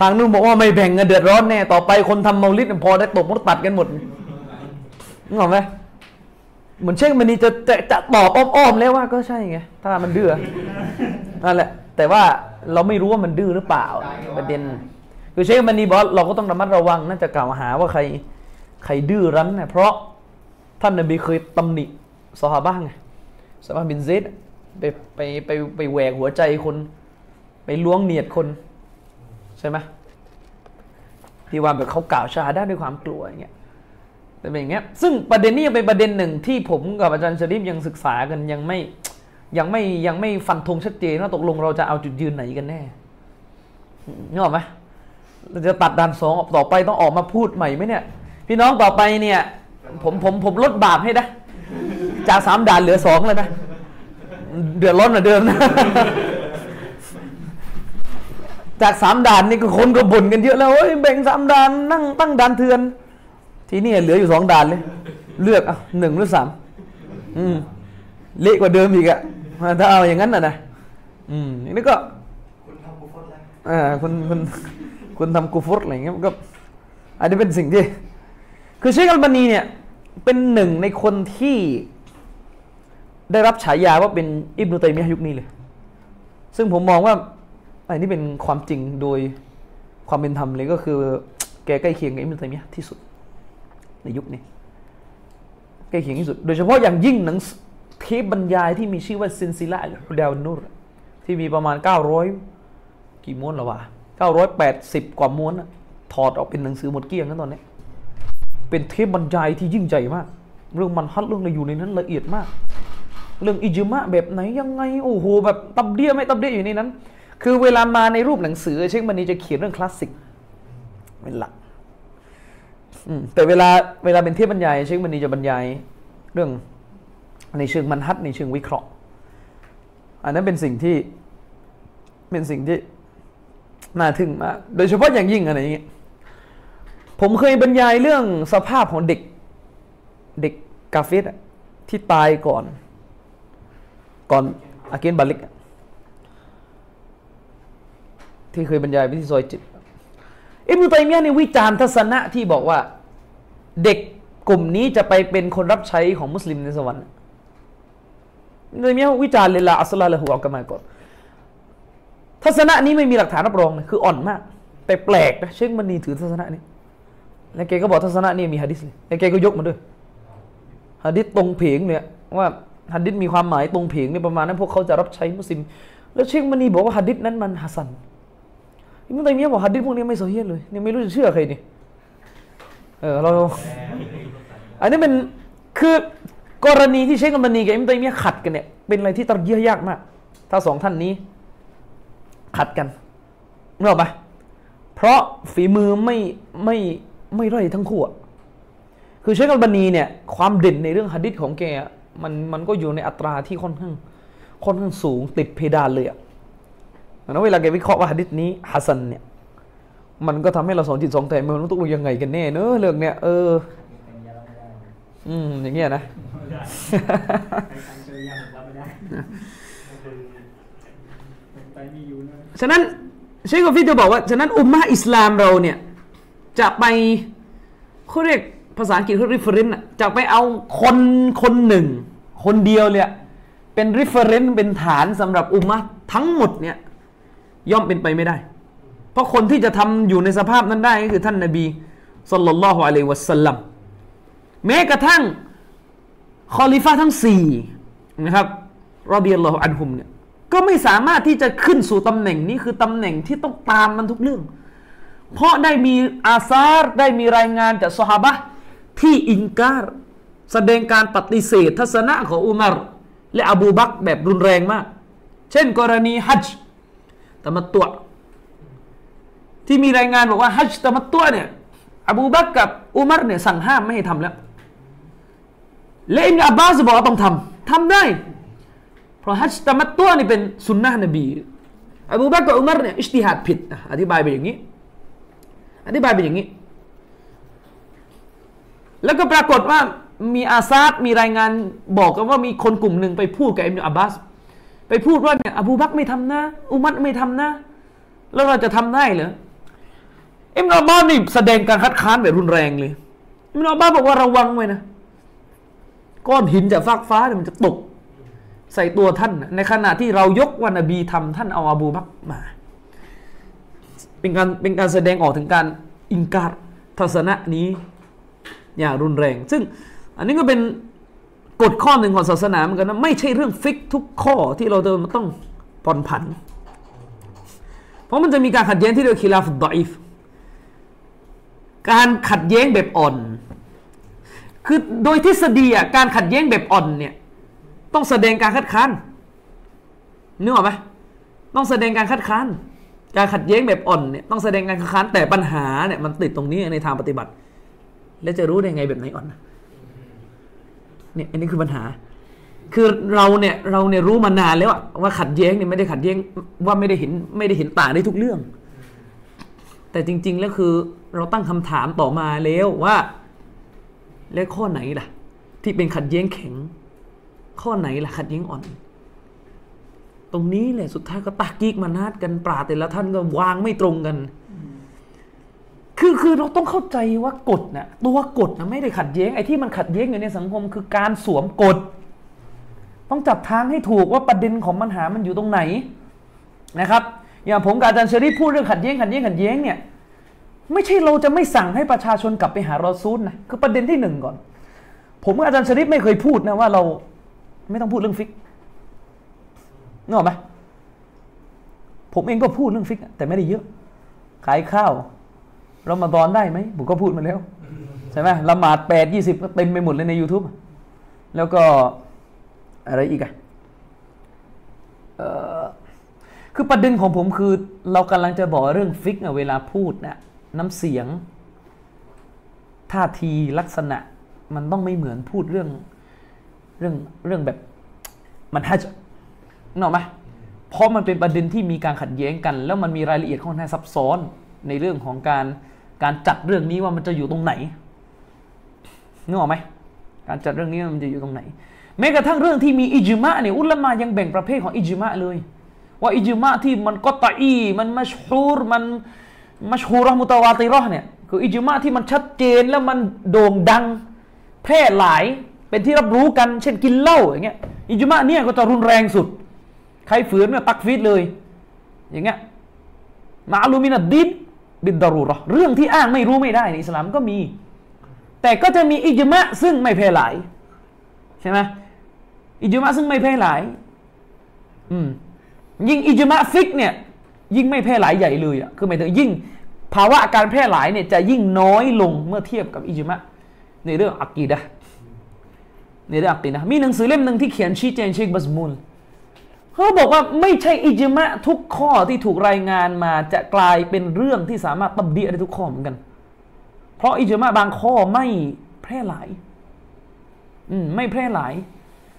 ทางนู้นบอกว่าไม่แบ่งเงินเดือดร้อนแน่ ต่อไปคนทำเมาลิดพอได้ตบมุดตัดกันหมดนึกออกไหมเหมือนเช่นมันนี่จะจะจะตอบอ้อมๆแล้วว่าก็ใช่ไง ถ้ามันดื้อนั่นแหละ แต่ว่าเราไม่รู้ว่ามันดื้อหรือเปล่า ประเด็น คือเชคมันนีบอกว่าเราก็ต้องระมัดระวังน่าจะกล่าวหาว่าใคร ใครดื้อรั้นเนี่ยเพราะท่านนบีเคยตำหนิซอฮาบะห์ไงซอฮาบะห์บินเซดไปไปไปไปแหวกหัวใจคน ไปล้วงเนียดคน ใช่ไหมที่ว่าแบบเขากล่าวชาได้ด้วยความกลัวอย่างเงี้ยแต่เป็นอย่างเงี้ยซึ่งประเด็นนี้ยังเป็นประเด็นหนึ่งที่ผมกับอาจารย์ชริฟยังศึกษากันยังไม่ยังไม่ยังไม่ฟันธงชัดเจนว่าตกลงเราจะเอาจุดยืนไหนกันแน่นึกออกไหมเราจะตัดด่านสองออกต่อไปต้องออกมาพูดใหม่ไหมเนี่ย พี่น้องต่อไปเนี่ยผมผมผมลดบาปให้นะจากสามด่านเหลือสองเลยนะเดือดร้อนเหมือนเดิมนะจากสามด่านนี่ก็คนก็บ่นกันเยอะแล้วเฮ้ยแบ่งสามด่านนั่งตั้งด่านเถื่อนทีนี่เหลืออยู่สองด่านเลย เลือกอะหนึ่งหรือสามอืมเละกว่าเดิมอีกอะถ้าเอาอย่างนั้นน่ะนะอืมนี่ก็คุณทำกูฟดแล้วอ่าคุณคุณคุณทำกูฟุตอะไรอย่างเงี้ยมันก็อันนี้เป็นสิ่งที่ คือเชคอัลบานีเนี่ยเป็นหนึ่งในคนที่ได้รับฉายาว่าเป็นอิบนุตัยมียะยุคนี้เลย ซึ่งผมมองว่าอันนี้เป็นความจริงโดยความเป็นธรรมเลยก็คือ แกใกล้เคียงกับอิมรุตัยมียะที่สุด ในยุคนี้ใกล้เคียงที่สุด โดยเฉพาะอย่างยิ่งหนังเทปบรรยายที่มีชื่อว่าซินซิละอัลฮุดาวนนูรที่มีประมาณ 900 กี่ม้วนแล้วะ980 กว่าม้วนถอดออกเป็นหนังสือหมดเกลี้ยงนั้นตอนนี้ เป็นเทปบรรยายที่ยิ่งใหญ่มาก เรื่องมันฮัดเรื่องอะไรอยู่ในนั้นละเอียดมาก เรื่องอิจมะแบบไหนยังไงโอ้โหแบบตับเดียไม่ตับเดียอยู่ในนั้น คือเวลามาในรูปหนังสือ เช่นมันนี้จะเขียนเรื่องคลาสสิกเป็นหลักแต่เวลาเวลาเป็นเทปบรรยาย เช่นมันนี้จะบรรยายเรื่องในเชิงมันฮัดในเชิงวิเคราะห์ อันนั้นเป็นสิ่งที่เป็นสิ่งที่น่าทึ่งมากโดยเฉพาะอย่างยิ่งอะไรอย่างเงี้ย ผมเคยบรรยายเรื่องสภาพของเด็ก เด็กกาเฟสอะที่ตายก่อน ก่อนอาเกนบาลิก ที่เคยบรรยายไปที่ซอยจิตอิบนุตัยมียะห์ในวิจารณ์ทัศนะที่บอกว่า เด็กกลุ่มนี้จะไปเป็นคนรับใช้ของมุสลิมในสวรรค์อิบนุตัยมียะวิจารณ์เลยละอัสลาละหูอัลกามาก่อนทัศนะนี้ไม่มีหลักฐานรับรองเลยคืออ่อนมาก แต่แปลกนะเชคมันีถือทัศนะนี้ แล้วแกก็บอกทัศนะนี้มีฮะดิษเลยแล้วแกก็ยกมาด้วยฮะดิษตรงเพียงเนี่ยว่าฮะดิษมีความหมายตรงเพียงเนี่ยประมาณนั้นพวกเขาจะรับใช้มุสลิม แล้วเชคมันีบอกว่าฮะดิษนั้นมันฮัสซันอิบนุตัยมียะบอกฮะดิษพวกนี้ไม่โซเฮียเลยเนี่ยไม่รู้จะเชื่อใครนี่เออเราอันนี้เป็นคือกรณีที่เชคมันีกับอิบนุตัยมียะขัดกันเนี่ยเป็นอะไรที่ตัดเยี่ยยากมาก ถ้าสองท่านนี้ ขัดกันนึกออกปะเพราะฝีมือไม่ไม่ ไม่ร่อยทั้งคู่อะคือเชคอัลบานีเนี่ยความเด่นในเรื่องหะดิษของแกมันมันก็อยู่ในอัตราที่ค่อนข้างค่อนข้างสูงติดเพดานเลยอะแล้วเวลาแกวิเคราะห์ว่าหะดิษนี้ฮัสซันเนี่ยมันก็ทำให้เราสองจิตสองใจมันต้องตกลงยังไงกันแน่เนอะเรื่องเนี้ยเอออืมอย่างเงี้ยนะฉะนั้นเชคกอฟิจะบอกว่าฉะนั้นอุมมะอิสลามเราเนี่ย จะไปเขาเรียกภาษาอังกฤษเขา reference อะจะไปเอาคนคนหนึ่ง คนเดียวเนี่ยเป็น reference เป็นฐานสำหรับอุมมะทั้งหมดเนี่ยย่อมเป็นไปไม่ได้ เพราะคนที่จะทำอยู่ในสภาพนั้นได้ก็คือท่านนบีสัลลัลลอฮุอะลัยวะสัลลัมแม้กระทั่งคอลิฟะห์ทั้งสี่นะครับรอดียัลลอฮุอันฮุมเนี่ยก็ไม่สามารถที่จะขึ้นสู่ตำแหน่งนี้คือตำแหน่งที่ต้องตามมันทุกเรื่อง เพราะได้มีอาซาร์ได้มีรายงานจากซอฮาบะที่อิงการแสดงการปฏิเสธ ทัศนะของอุมารและอบูบักแบบรุนแรงมาก เช่นกรณีฮัจญ์ตะมัตตุอที่มีรายงานบอกว่าฮัจญ์ตะมัตตุอเนี่ยอบูบักกับอุมารเนี่ยสั่งห้ามไม่ให้ทำแล้ว และอิบนอับบาสบอกว่าต้องทำทำได้ เพราะฮัจญ์ตะมัตตุอนี่เป็นสุนนะนบี อบูบักกับอุมารเนี่ยอิจติฮัดผิดอะอธิบายไปอย่างนี้ อธิบายเป็นอย่างนี้ แล้วก็ปรากฏว่ามีอาซาดมีรายงานบอกกันว่ามีคนกลุ่มหนึ่งไปพูดกับอิบนุอับบาสไปพูดว่าเนี่ยอบูบักไม่ทำนะ อุมัรไม่ทำนะ แล้วเราจะทำได้เหรออิบนอับบาสนี่แสดงการคัดค้านแบบรุนแรงเลยอิบนอับบาสบอกว่าระวังไว้นะก้อนหินจากฟากฟ้าเนี่ยมันจะตก ใส่ตัวท่าน ในขณะที่เรายกวันนบีทำท่านเอาอบูบักมา เป็นการเป็นการแสดงออกถึงการอิงการทัศนะนี้อย่างรุนแรง ซึ่งอันนี้ก็เป็นกฎข้อหนึ่งของศาสนาเหมือนกันนะไม่ใช่เรื่องฟิกทุกข้อที่เราจะต้องผ่อนผัน เพราะมันจะมีการขัดแย้งที่เรียกคิลาฟดดอยฟการขัดแย้งแบบอ่อน คือโดยทฤษฎีอะการขัดแย้งแบบอ่อนเนี่ยต้องแสดงการคัดค้านนึกออกไหมต้องแสดงการคัดค้าน การขัดแย้งแบบอ่อนเนี่ยต้องแสดงการคัดค้านแต่ปัญหาเนี่ยมันติดตรงนี้ในทางปฏิบัติ แล้วจะรู้ได้ไงแบบไหนอ่อนเนี่ยอันนี้คือปัญหา คือเราเนี่ยเราเนี่ยรู้มานานแล้วว่าขัดแย้งเนี่ยไม่ได้ขัดแย้งว่าไม่ได้เห็นไม่ได้เห็นต่างได้ทุกเรื่อง แต่จริง ๆ แล้วคือเราตั้งคำถามต่อมาแล้วว่า แล้วข้อไหนล่ะ ที่เป็นขัดแย้งแข็ง ข้อไหนล่ะขัดแย้งอ่อน รงนี้แหละสุดท้ายก็ตักกีกมานาดกันปราแต่ละท่านก็วางไม่ตรงกัน คือคือเราต้องเข้าใจว่ากฎนะตัวกฎนะไม่ได้ขัดแย้งไอ้ที่มันขัดแย้งอยู่ในสังคมคือการสวมกฎ ต้องจับทางให้ถูกว่าประเด็นของปัญหามันอยู่ตรงไหนนะครับ อย่างผมกับอาจารย์เชอรี่พูดเรื่องขัดแย้งขัดแย้งขัดแย้งเนี่ยไม่ใช่เราจะไม่สั่งให้ประชาชนกลับไปหารอซูลนะคือประเด็นที่หนึ่งก่อน ผมกับอาจารย์ชริปไม่เคยพูดนะว่าเราไม่ต้องพูดเรื่องฟิก นึกออกไหมผมเองก็พูดเรื่องฟิกแต่ไม่ได้เยอะ ขายข้าวเรามาดอนได้ไหมผมก็พูดมาแล้วใช่ไหมละหมาดแปดยี่สิบก็เต็มไปหมดเลยใน YouTube แล้วก็อะไรอีกอะออคือประเด็นของผมคือ เรากำลังจะบอกเรื่องฟิกอะเวลาพูดนะน้ำเสียง ท่าทีลักษณะ มันต้องไม่เหมือนพูดเรื่องเรื่องเรื่องแบบมันฮัจ ญ์นึกออกไหมเพราะมันเป็นประเด็นที่มีการขัดแย้งกัน แล้วมันมีรายละเอียดค่อนข้างซับซ้อนในเรื่องของการการจัดเรื่องนี้ว่ามันจะอยู่ตรงไหนนึกออกไหมการจัดเรื่องนี้มันจะอยู่ตรงไหน แม้กระทั่งเรื่องที่มีอิจมะเนี่ยอุลามะยังแบ่งประเภทของอิจมะเลย ว่าอิจมะที่มันก็ตะอีมันมัชฮูรมันมัชฮูรอมุตะวาติราะห์เนี่ยคืออิจมะที่มันชัดเจนแล้วมันโด่งดัง แพร่หลายเป็นที่รับรู้กัน เช่นกินเหล้าอย่างเงี้ยอิจมะเนี่ยก็จะรุนแรงสุด ใครฝืนเนี่ยตักฟีดเลย อย่างเงี้ยมาลูมินัดดินบิดดารูรอเรื่องที่อ้างไม่รู้ไม่ได้ในอิสลามก็มี แต่ก็จะมีอิจมะซึ่งไม่แพร่หลายใช่ไหมอิจมะซึ่งไม่แพร่หลายอืมยิ่งอิจมะฟิกเนี่ยยิ่งไม่แพร่หลายใหญ่เลยอะคือหมายถึงยิ่งภาวะการแพร่หลายเนี่ยจะยิ่งน้อยลงเมื่อเทียบกับอิจมะในเรื่องอักีดะในเรื่องอักีดะมีหนังสือเล่มหนึ่งที่เขียนชี้แจงเชคบัสมุล เขาบอกว่าไม่ใช่อิจมะทุกข้อที่ถูกรายงานมาจะกลายเป็นเรื่องที่สามารถตับเดียได้ทุกข้อเหมือนกัน เพราะอิจมะบางข้อไม่แพร่หลาย อืมไม่แพร่หลาย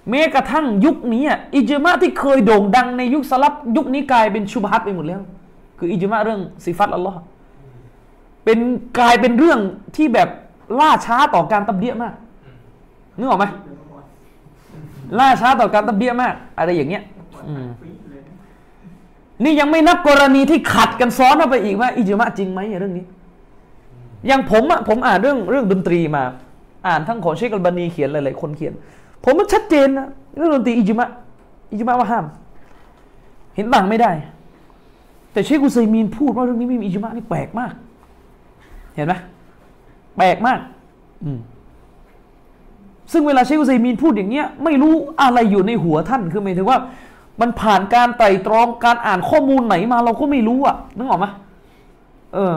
แม้กระทั่งยุคนี้อิจมะที่เคยโด่งดังในยุคสลับยุคนี้กลายเป็นชุบฮัตไปหมดแล้ว คืออิจมะเรื่องสิฟัตอัลลอฮ์เป็นกลายเป็นเรื่องที่แบบล่าช้าต่อการตับเดียมากนึกออกไหมล่าช้าต่อการตับเดียมาก อะไรอย่างเงี้ย นี่ยังไม่นับกรณีที่ขัดกันซ้อนเข้าไปอีกว่าอิจมะจริงไหมเรื่องนี้ อย่างผมอะผมอ่านเรื่องเรื่องดนตรีมา อ่านทั้งของเชคอัลบานีเขียนหลายๆคนเขียน ผมมันชัดเจนนะเรื่องดนตรีอิจมะอิจมะว่าห้าม เห็นต่างไม่ได้ แต่เชคอุซัยมีนพูดว่าเรื่องนี้ไม่มีอิจมะนี่แปลกมาก เห็นไหมแปลกมาก อืมซึ่งเวลาเชคอุซัยมีนพูดอย่างเงี้ย ไม่รู้อะไรอยู่ในหัวท่านคือหมายถึงว่า มันผ่านการไต่ตรองการอ่านข้อมูลไหนมาเราก็ไม่รู้อะนึกออกไหมเออ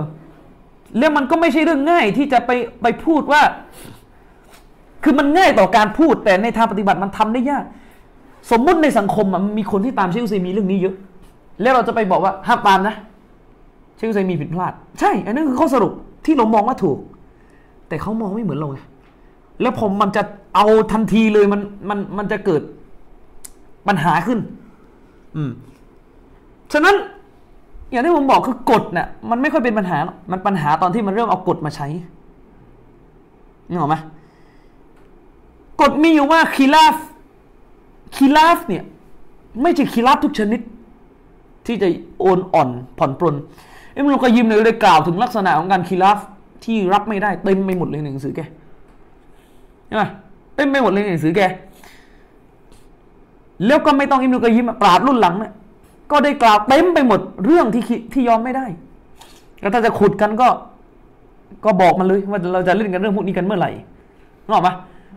แล้วมันก็ไม่ใช่เรื่องง่ายที่จะไปไปพูดว่า คือมันง่ายต่อการพูด แต่ในทางปฏิบัติมันทำได้ยาก สมมุติในสังคมมันมีคนที่ตามเชคอุซัยมีเรื่องนี้เยอะ แล้วเราจะไปบอกว่าห้ามตามนะเชคอุซัยมีผิดพลาด ใช่ อันนั้นคือข้อสรุปที่เรามองว่าถูก แต่เขามองไม่เหมือนเราไงแล้วผมมันจะเอาทันทีเลยมันมันมันจะเกิดปัญหาขึ้น อืมฉะนั้นอย่างที่ผมบอกคือกฎเนี่ยมันไม่ค่อยเป็นปัญหา มันปัญหาตอนที่มันเริ่มเอากฎมาใช้นึกออกไหมกฎมีอยู่ว่า خلاف خلاف เนี่ย ไม่ใช่ خلاف ทุกชนิด ที่จะโอนอ่อนผ่อนปรนอิบนุกอยยิมเนี่ยได้กล่าวถึงลักษณะของการ خلاف ที่รับไม่ได้เต็มไปหมดเลยในหนังสือแกใช่ไหมเต็มไปหมดเลยในหนังสือแก แล้วก็ไม่ต้องอิบนุกอยยิมปราชญ์รุ่นหลังเนี่ยก็ได้กล่าวเต็มไปหมดเรื่องที่ที่ยอมไม่ได้แล้วถ้าจะขุดกันก็ ก็บอกมันเลยว่าเราจะเล่นกันเรื่องพวกนี้กันเมื่อไหร่นึกออกปะ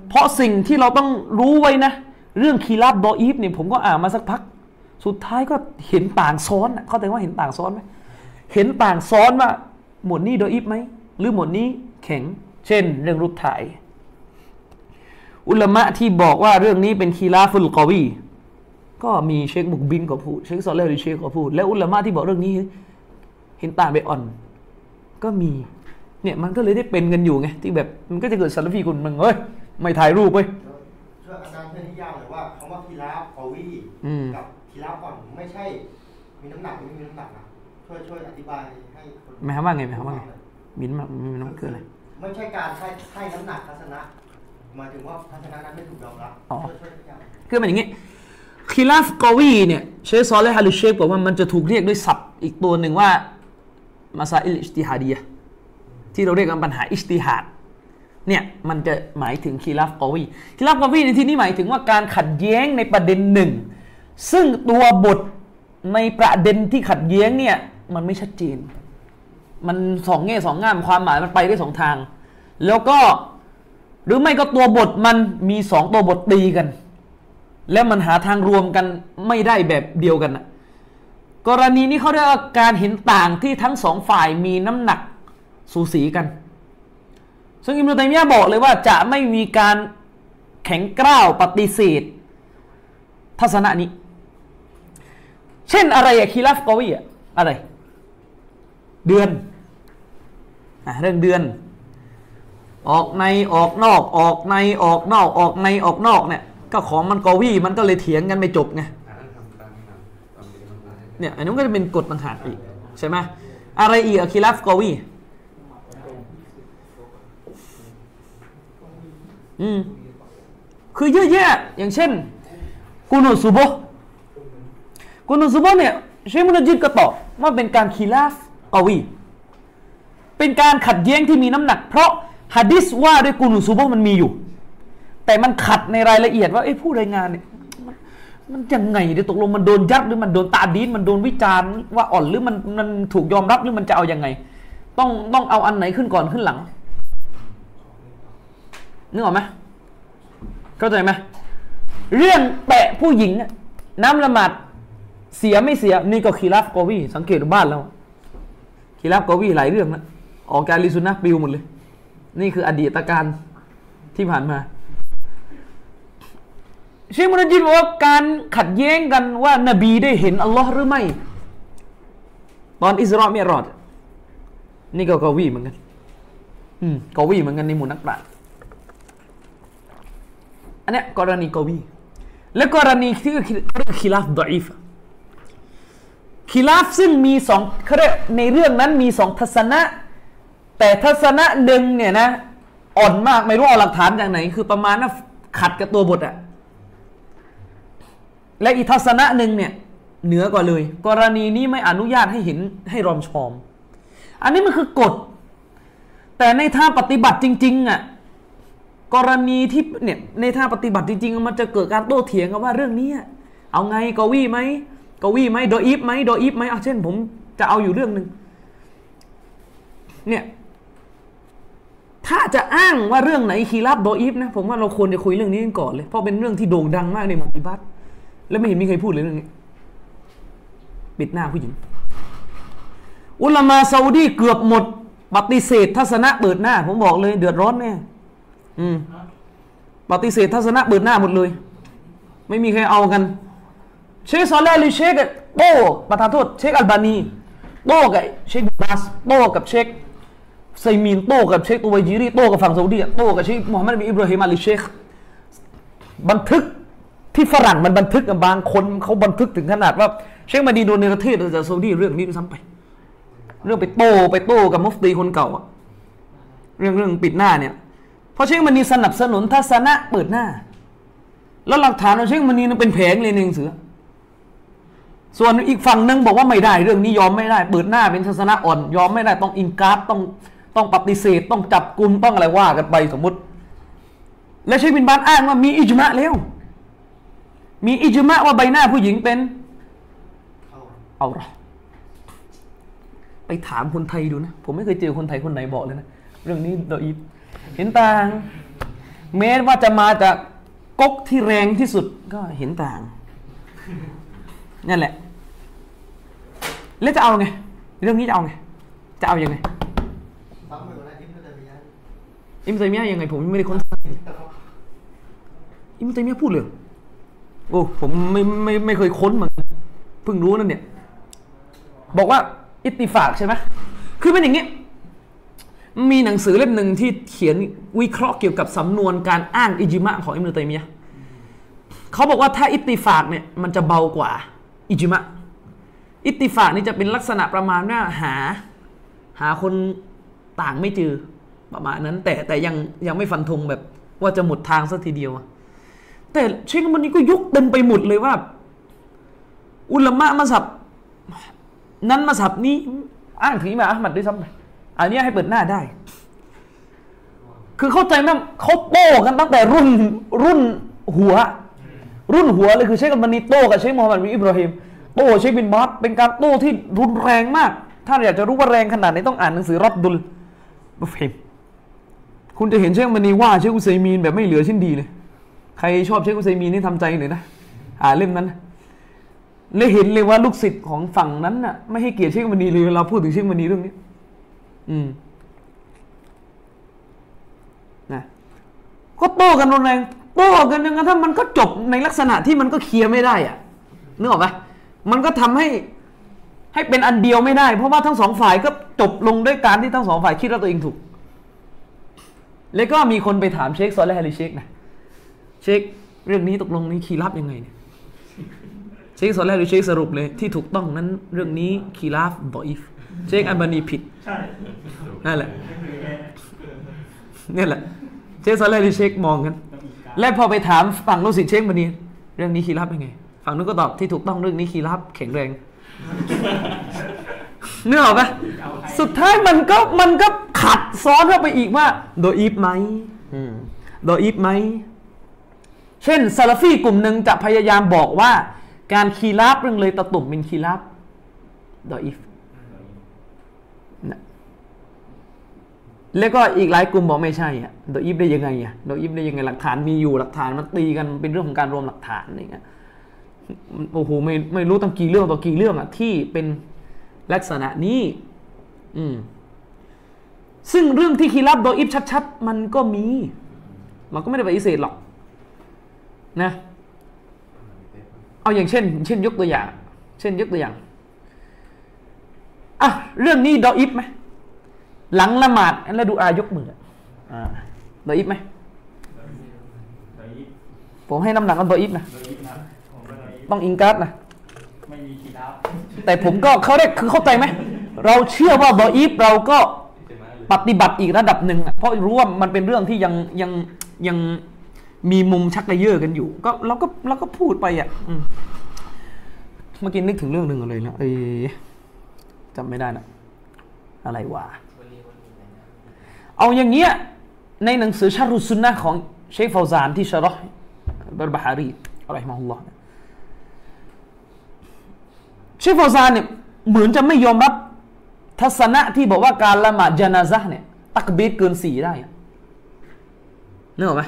เพราะสิ่งที่เราต้องรู้ไว้นะ เรื่อง خلاف ضعيف เนี่ยผมก็อ่านมาสักพัก สุดท้ายก็เห็นต่างซ้อนเข้าใจว่าเห็นต่างซ้อนไหมเห็นต่างซ้อนว่าหมวดนี้ ضعيف ไหมหรือหมวดนี้แข็ง เช่น เรื่องรูปถ่าย อุลามะที่บอกว่าเรื่องนี้เป็น خلاف قوي ก็มีเชคมุกบิลก็พูดเชคซอลและห์อาลิเชคก็พูด แล้วอุลามะที่บอกเรื่องนี้ เห็นต่างไปอ่อน ก็มีเนี่ยมันก็เลยได้เป็นกันอยู่ไงที่แบบมันก็จะเกิดซาลฟีคนมึงเฮ้ยไม่ถ่ายรูปเว้ยช่วยอาจารย์ช่วยนิยามหน่อยว่าคำว่าคีราฟกอวีอืมกับคีราฟก่อนไม่ใช่ มีน้ำหนักหรือไม่มีน้ำหนักนะช่วยช่วยอธิบายให้คนหมายความว่าไงหมายความว่าไงมินท์มันมันมันคืออะไรไม่ใช่การให้ให้น้ำหนักทัศนะหมายถึงว่าทัศนะนั้นไม่ถูกยอมรับอ๋อช่วยช่วยนิยามคือมันอย่างงี้ خلاف قوي เนี่ย เชคซอลและห์อาลิเชคบอกว่ามันจะถูกเรียกด้วยศัพท์อีกตัวหนึ่งว่าمسائل اجتهادية ที่เราเรียกกันปัญหา اجتهاد เนี่ยมันจะหมายถึง خلاف قوي خلاف قوي ในที่นี้หมายถึงว่าการขัดแย้งในประเด็นหนึ่ง ซึ่งตัวบทในประเด็นที่ขัดแย้งเนี่ยมันไม่ชัดเจน มันสองแง่สองง่ามความหมายมันไปได้สองทาง แล้วก็หรือไม่ก็ตัวบทมันมีสองตัวบทตีกัน แล้วมันหาทางรวมกันไม่ได้แบบเดียวกันนะกรณีนี้เขาเรียกว่าการเห็นต่างที่ทั้งสองฝ่ายมีน้ำหนักสูสีกัน ซึ่งอิมรุตัยมียะบอกเลยว่าจะไม่มีการแข็งกร้าวปฏิเสธ ทัศนะนี้ เช่นอะไรอะคีราฟกอวีอะอะไร เดือนอะเรื่องเดือน ออกในออกนอก ออกในออกนอก ออกในออกนอกเนี่ย ก็ของมันกอวีมันก็เลยเถียงกันไม่จบไงอ่านั่นทำตามนี้นะตามนี้มันได้เนี่ยอันนี้นก็จะเป็นกฎต่างหากอีกใช่ไหมอะไรอีกอะคีราฟกอวีอืมคือเยอะแยะอย่างเช่นกุนุสุโบฮ์กุนุสุโบฮ์เนี่ยเชคมุนจิดก็ตอบว่าเป็นการคีราฟกอวีเป็นการขัดแย้งที่มีน้ำหนัก เพราะฮะดิษว่าด้วยกุนุสุโบฮ์มันมีอยู่ แต่มันขัดในรายละเอียดว่าไอ้ผู้รายงานเนี่ยมันยังไงเดี๋ยวตกลงมันโดนยัดหรือมันโดนตาดีนมันโดนวิจารณ์ว่าอ่อนหรือมันมันถูกยอมรับหรือมันจะเอาอยังไง ต้องต้องเอาอันไหนขึ้นก่อนขึ้นหลังนึกออกไหมเข้าใจไหมเรื่องแตะผู้หญิงน้ำละหมาดเสียไม่เสียนี่ก็คีราฟกอวีสังเกตดูบ้านเราคีราฟกอวีหลายเรื่องนะออกการลิซุนนะปิวหมดเลย นี่คืออดีตการที่ผ่านมา เชคมุนจิดบอกว่าการขัดแย้งกันว่านบีได้เห็นอัลลอฮ์หรือไม่ ตอนอิสราเมยรอด นี่ก็กวีเหมือนกันอืมกวีเหมือนกันในหมู่นักปราชญ์อันเนี้ยกรณีกวีและกรณีที่เรียกคิลาฟดอีฟคิลาฟซึ่งมีสองเขาเรียกในเรื่องนั้นมีสองทัศนะ แต่ทัศนะหนึ่งเนี่ยนะ อ่อนมากไม่รู้เอาหลักฐานจากไหน คือประมาณว่าขัดกับตัวบทอะ และอีทัศนะหนึ่งเนี่ยเหนือกว่าเลย กรณีนี้ไม่อนุญาตให้เห็นให้รอมชอม อันนี้มันคือกฎ แต่ในท่าปฏิบัติจริงๆอะกรณีที่เนี่ยในท่าปฏิบัติจริง ๆ มันจะเกิดการโต้เถียงกันว่าเรื่องนี้เอาไงกวี่ไหมกวี่ไหมโดอีฟไหมโดอีฟไหมเอะเช่น ผมจะเอาอยู่เรื่องหนึ่งเนี่ยถ้าจะอ้างว่าเรื่องไหนคีรับโดอีฟนะผมว่าเราควรจะคุยเรื่องนี้กันก่อนเลยเพราะเป็นเรื่องที่โด่งดังมากในมู่อิบัต และไม่เห็นมีใครพูดเลยเรื่องนี้ปิดหน้าผู้หญิง อุลามะซาอุดีเกือบหมดปฏิเสธทัศนะเปิดหน้า ผมบอกเลย เดือดร้อนแน่อืมปฏิเสธทัศนะเปิดหน้าหมดเลย ไม่มีใครเอากัน เชคซอลและห์หรือเชคโต้ประทานโทษเชคอัลบานีโต้กับเชคบินบาสโต้กับเชคอุซัยมีนโต้กับเชคตุวัยจิรีโต้กับฝั่งซาอุดีโต้กับเชคมูฮัมหมัดบินอิบราฮิมอาลิเชคบันทึก ที่ฝรั่งมันบันทึกบางคนเขาบันทึกถึงขนาดว่า เชคมาดีโดนในประเทศจากซาอุดีเรื่องนี้ด้วยซ้ำไป เรื่องไปโต้ไปโต้กับมุฟตีคนเก่าอะเรื่องเรื่องปิดหน้าเนี่ยเพราะเชคมันนีสนับสนุนทัศนะเปิดหน้า แล้วหลักฐานของเชคมันนีเป็นแผงเลยในหนังสือส่วนอีกฝั่งหนึ่งบอกว่าไม่ได้เรื่องนี้ยอมไม่ได้ เปิดหน้าเป็นทัศนะอ่อน ยอมไม่ได้ต้องอินการ์ดต้องต้องปฏิเสธต้องจับกลุ่มต้องอะไรว่ากันไปสมมติ และเชคบินบานอ้างว่ามีอิจมะแล้ว มีอิจมะว่าใบหน้าผู้หญิงเป็นเข้าเอาละไปถามคนไทยดูนะ ผมไม่เคยเจอคนไทยคนไหนบอกเลยนะ เรื่องนี้โดยอีฟเห็นต่าง แม้ว่าจะมาจากก๊กที่แรงที่สุดก็เห็นต่างนั่นแหละ แล้วจะเอาไง เรื่องนี้จะเอาไง จะเอายังไงซ้ำเหมือนกันนะอิมนุตัยมียะห์อิมตัยมียะห์ยังไง ผมไม่ได้ค้นอิมตัยมียะห์พูดเลยเหรอ โอ้ผมไม่ไม่ไม่เคยค้นมันเพิ่งรู้นั่นเนี่ย บอกว่าอิตติฟากใช่ไหมคือเป็นอย่างนี้ มีหนังสือเล่มหนึ่งที่เขียนวิเคราะห์เกี่ยวกับสำนวนการอ้างอิจิมะของอิมรุตัยมียะเขาบอกว่าถ้าอิตติฟากเนี่ยมันจะเบากว่าอิจิมะอิตติฟากนี่จะเป็นลักษณะประมาณว่าหา หาคนต่างไม่เจอประมาณนั้น แต่แต่ยังยังไม่ฟันธงแบบว่าจะหมดทางสักทีเดียวอะ แต่เชคมันนี้ก็ยกเต็มไปหมดเลยว่า อุลามะมาสับนั้นมาสับนี้ อ้างถึงมาอัลมัดด้วยซ้ำไปอันนี้ให้เปิดหน้าได้ คือเข้าใจไหมเขาโต้กันตั้งแต่รุ่นรุ่นหัว รุ่นหัวเลยคือเชคอัลบานีโต้กับเชคมูฮัมหมัดบินอิบราฮิมโต้เชคบินบาสเป็นการโต้ที่รุนแรงมาก ถ้าอยากจะรู้ว่าแรงขนาดไหนต้องอ่านหนังสือ الرد المفحم คุณจะเห็นเชคอัลบานีว่าเชคอุซัยมีนแบบไม่เหลือชิ้นดีเลย ใครชอบเชคอุซัยมีนี่ทำใจหน่อยนะอ่านเล่มนั้นนะเลยเห็นเลยว่าลูกศิษย์ของฝั่งนั้นน่ะไม่ให้เกียรติเชคอัลบานีเลยเวลาพูดถึงเชคอัลบานีเรื่องนี้ อืมนะก็โต้กันรุนแรงโต้กันจนกระทั่งมันก็จบในลักษณะที่มันก็เคลียร์ไม่ได้อะนึกออกไหมมันก็ทำให้ให้เป็นอันเดียวไม่ได้ เพราะว่าทั้งสองฝ่ายก็จบลงด้วยการที่ทั้งสองฝ่ายคิดว่าตัวเองถูก แล้วก็มีคนไปถามเชคซอลและฮาริเชคนะ เชคเรื่องนี้ตกลงนี้คีรับยังไงเนี่ยเชคซอลและฮาริเชคสรุปเลยที่ถูกต้องนั้นเรื่องนี้คีราฟบออิฟเชคอันบานีผิดใช่นั่นแหละก็คือแค่นี่แหละ เชคซอลและฮาริเชคมองกันต้องมีการและพอไปถามฝั่งลูกศิษย์เชคมานีเรื่องนี้คีรับยังไง ฝั่งนู้นก็ตอบที่ถูกต้องเรื่องนี้คีรับแข็งแรงเนื้อออกปะสุดท้ายมันก็มันก็ขัดซ้อนเข้าไปอีกว่า โดยอีฟไหมอืมโดยอีฟไหม เช่นซาลฟีกลุ่มหนึ่งจะพยายามบอกว่า การคีรับเรื่องเลยตะตุ่มเป็นคีรับโดยอีฟแล้วก็อีกหลายกลุ่มบอกไม่ใช่อะโดยอีฟได้ยังไงอะโดยอีฟได้ยังไงหลักฐานมีอยู่หลักฐานมันตีกันเป็นเรื่องของการรวมหลักฐานอะไรเงี้ยโอ้โหไม่ไม่รู้ตั้งกี่เรื่องต่อกี่เรื่องอะที่เป็นลักษณะนี้ อืม ซึ่งเรื่องที่คีรับโดยอิฟชัดๆ มันก็มี เราก็ไม่ได้ปฏิเสธหรอก นะ เอาอย่างเช่น เช่นยกตัวอย่าง เช่นยกตัวอย่างอะเรื่องนี้ ضعيف ไหมหลังละหมาดแล้วดุอายกมืออ่า ضعيف ไหมผมให้น้ำหนักกับ ضعيف นะ ضعيف นะต้อง إنكار นะแต่ผมก็เขาได้คือเข้าใจไหมเราเชื่อว่า ضعيف เราก็ปฏิบัติอีกระดับหนึ่งเพราะรู้ว่ามันเป็นเรื่องที่ยังยังยัง มีมุมชักกระเยอะกันอยู่ ก็เราก็เราก็พูดไปอะเมื่อกี้นึกถึงเรื่องหนึ่งเลยนะเอ้ยจำไม่ได้นะอะไรวะเอาอย่างเงี้ยในหนังสือชารุสุนนะของเชคฟาวซานที่ชะรอห์บรบาฮารีอะไรมาฮุลลอฮ์เชคฟาวซานเนี่ยเหมือนจะไม่ยอมรับทัศนะที่บอกว่าการละหมาดจานาซะเนี่ยตักบีดเกินสี่ได้อะนึกออกไหม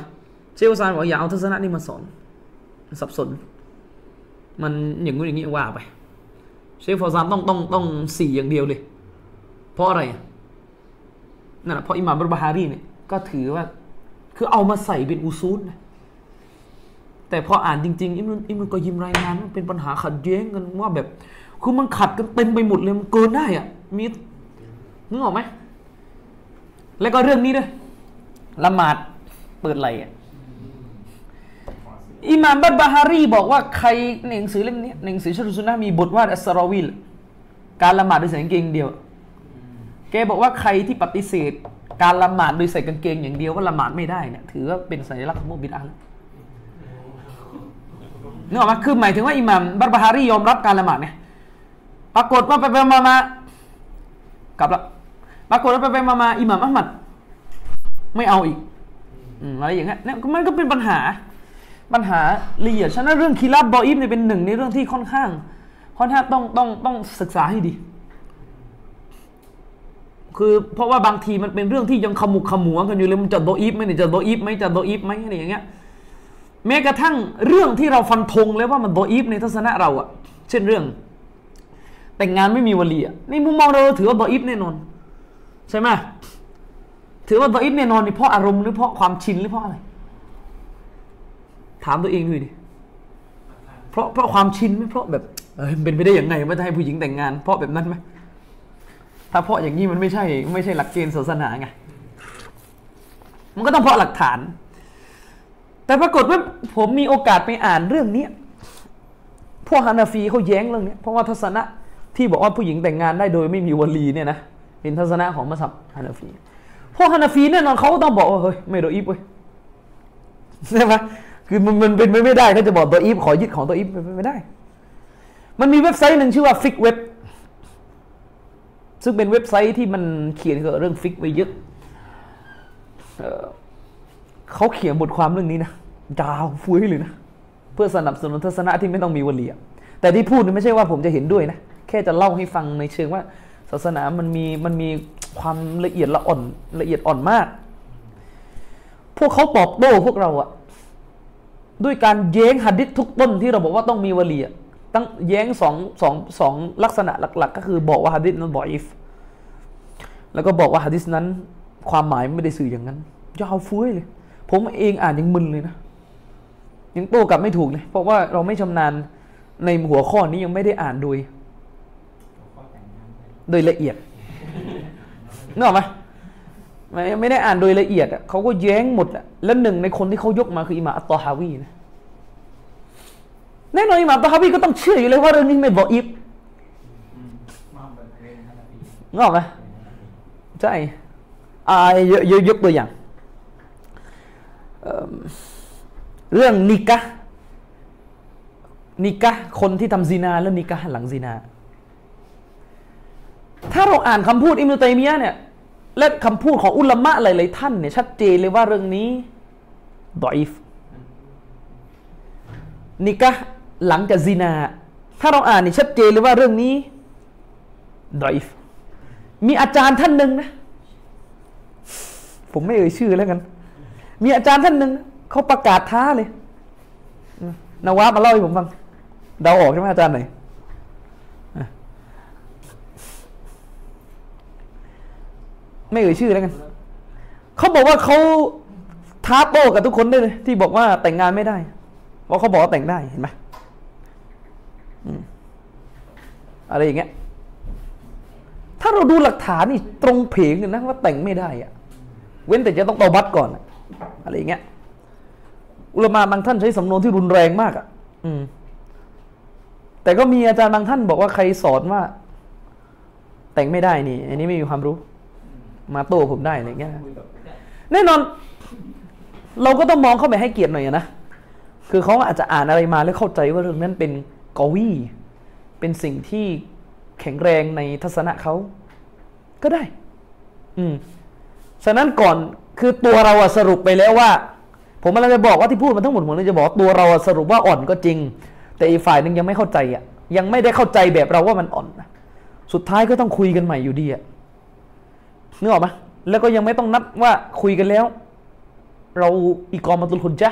เชคอุซานบอกอย่าเอาทัศนะนี้มาสอนสับสน มันอย่างงู้นอย่างนี้ว่าไป เชคฟาวซานต้องต้องต้องสี่อย่างเดียวเลย เพราะอะไรนั่นแหละเพราะอิหม่ามบรบาฮารีเนี่ยก็ถือว่า คือเอามาใส่เป็นอุซูลนะแต่พออ่านจริงๆอิมรุนอิมรุนก็ยิมรายงานว่าเป็นปัญหาขัดแย้งกันว่าแบบ คือมันขัดกันเต็มไปหมดเลยมันเกินได้อะมีนึกออกไหมแล้วก็เรื่องนี้ด้วยละหมาดเปิดไหลอะ อิหม่ามบัตบาฮารีบอกว่าใครในหนังสือเล่มนี้หนังสือชรุสุนนะมีบทว่าอัสรอวิลการละหมาดโดยใส่กางเกงเดียว แกบอกว่าใครที่ปฏิเสธ การละหมาดโดยใส่กางเกงอย่างเดียวว่าละหมาดไม่ได้เนี่ยถือว่าเป็นสัญลักษณ์ของมุบิดอะห์แล้วนึกออกไหมคือหมายถึงว่าอิหม่ามบัตบาฮารียอมรับการละหมาดเนี่ยปรากฏว่าไปไปมามากลับละปรากฏว่าไปไปมามาอิหม่ามอัลมัด ไม่เอาอีกอืมอะไรอย่างเงี้ยเนี่ยมันก็เป็นปัญหา ปัญหาละเอียดฉะนั้นเรื่องคีราบบออิฟเนี่ยเป็นหนึ่งในเรื่องที่ค่อนข้างค่อนข้างต้องต้องต้องศึกษาให้ดี คือเพราะว่าบางทีมันเป็นเรื่องที่ยังขมุกขมัวกันอยู่เลยมันจะโดอีฟไหมเนี่ยจะโดอีฟไหมจะโดอีฟไหมอะไรอย่างเงี้ยแม้กระทั่งเรื่องที่เราฟันธงเลยว่ามันโดอีฟในทัศนะเราอะเช่นเรื่อง แต่งงานไม่มีวลีอะในมุมมองเราถือว่าดอิฟแน่นอนใช่ไหมถือว่าดออิฟแน่นอนนี่เพราะอารมณ์หรือเพราะความชินหรือเพราะอะไร ถามตัวเองดูดิเพราะเพราะความชินไหมเพราะแบบเอ้ยมันเป็นไปได้ยังไงว่าจะให้ผู้หญิงแต่งงาน เพราะแบบนั้นไหมถ้าเพราะอย่างนี้มันไม่ใช่ ไม่ใช่หลักเกณฑ์ศาสนาไงมันก็ต้องเพราะหลักฐาน แต่ปรากฏว่าผมมีโอกาสไปอ่านเรื่องเนี้ยพวกฮานาฟีเขาแย้งเรื่องนี้เพราะว่าทัศนะที่บอกว่าผู้หญิงแต่งงานได้โดยไม่มี ولي เนี่ยนะเป็นทัศนะของมัสฮับฮานาฟีพวกฮานาฟีแน่นอนเขาก็ต้องบอกว่าเฮ้ยไม่ ضعيف เว้ยใช่ไหม คือมันมันเป็นไม่ได้เขาจะบอก ضعيف ขอยึดของ ضعيف เป็นไม่ได้ มันมีเว็บไซต์หนึ่งชื่อว่าฟิกเว็บซึ่งเป็นเว็บไซต์ที่มันเขียนเกี่ยวกับเรื่องฟิกไว้เยอะเขาเขียนบทความเรื่องนี้นะยาวฟุ้ยเลยนะเพื่อสนับสนุนทัศนะที่ไม่ต้องมีวลีแต่แต่ที่พูดนี่ไม่ใช่ว่าผมจะเห็นด้วยนะแค่จะเล่าให้ฟังในเชิงว่า ศาสนามันมีมันมีความละเอียดละอ่อนละเอียดอ่อนมาก พวกเขาตอบโต้พวกเราอะ ด้วยการแย้งหัดดิษทุกต้นที่เราบอกว่าต้องมีวลีตั้งแย้งสองสองสองลักษณะหลัก ๆ ก็คือบอกว่าหัดดิษนั้นบอยฟแล้วก็บอกว่าหัดดิษนั้น ความหมายไม่ได้สื่ออย่างนั้นยาวฟุ้ยเลย ผมเองอ่านยังมึนเลยนะยังโต้กลับไม่ถูกเลยเพราะว่าเราไม่ชำนาญในหัวข้อนี้ยังไม่ได้อ่านโดย โดยละเอียดนึกออกไหม ไม่ไม่ได้อ่านโดยละเอียดอะเขาก็แย้งหมดอะแล้วหนึ่งในคนที่เขายกมาคืออิหม่าอัตตอฮาวีนะแน่นอนอิหม่าอัตตอฮาวีก็ต้องเชื่ออยู่เลยว่าเรื่องนี้ไม่บอกอิฟอืมมาเปิดเพลงอกไหมใช่อ่ายกยกยกตัวอย่างเรื่องนิกะนิกะคนที่ทำซีนาแล้วนิกะหลังซีนา ถ้าเราอ่านคำพูดอิมรุตัยมียะเนี่ย และคำพูดของอุลามะหลายๆท่านเนี่ยชัดเจนเลยว่าเรื่องนี้ดอยฟนิกะหลังจากซีนา ถ้าเราอ่านเนี่ยชัดเจนเลยว่าเรื่องนี้ดอยฟมีอาจารย์ท่านหนึ่งนะ ผมไม่เอ่ยชื่อแล้วกัน มีอาจารย์ท่านหนึ่งเขาประกาศท้าเลยนาวามาเล่าให้ผมฟังเดาออกใช่ไหมอาจารย์ไหนอะ ไม่เอ่ยชื่อแล้วกันเขาบอกว่าเขาท้าโต้กับทุกคนได้เลย ที่บอกว่าแต่งงานไม่ได้เพราะเขาบอกว่าแต่งได้เห็นไหมอืมอะไรอย่างเงี้ยถ้าเราดูหลักฐานนี่ตรงเพงเลยนะว่าแต่งไม่ได้อะเว้นแต่จะต้องตอบัตก่อนอะไรอย่างเงี้ยอุลมาบางท่านใช้สำนวนที่รุนแรงมากอะ่ะ อืม แต่ก็มีอาจารย์บางท่านบอกว่าใครสอนว่า แต่งไม่ได้นี่ อันนี้ไม่มีความรู้ มาโต้ผมได้อะไรเงี้ยแน่นอน เราก็ต้องมองเข้าไปให้เกียรติหน่อยนะคือเขาอาจจะอ่านอะไรมาแล้วเข้าใจว่าเรื่องนั้นเป็นกอวีเป็นสิ่งที่แข็งแรงในทัศนะเขาก็ได้ อืมฉะนั้นก่อนคือตัวเราสรุปไปแล้วว่า ผมกำลังจะบอกว่าที่พูดมาทั้งหมดผมเลยจะบอกตัวเราสรุปว่าอ่อนก็จริง แต่อีกฝ่ายหนึ่งยังไม่เข้าใจอะ ยังไม่ได้เข้าใจแบบเราว่ามันอ่อนสุดท้ายก็ต้องคุยกันใหม่อยู่ดีอะ นึกออกไหมแล้วก็ยังไม่ต้องนับว่าคุยกันแล้ว เราอีกอมาตุลหุนจ้ะ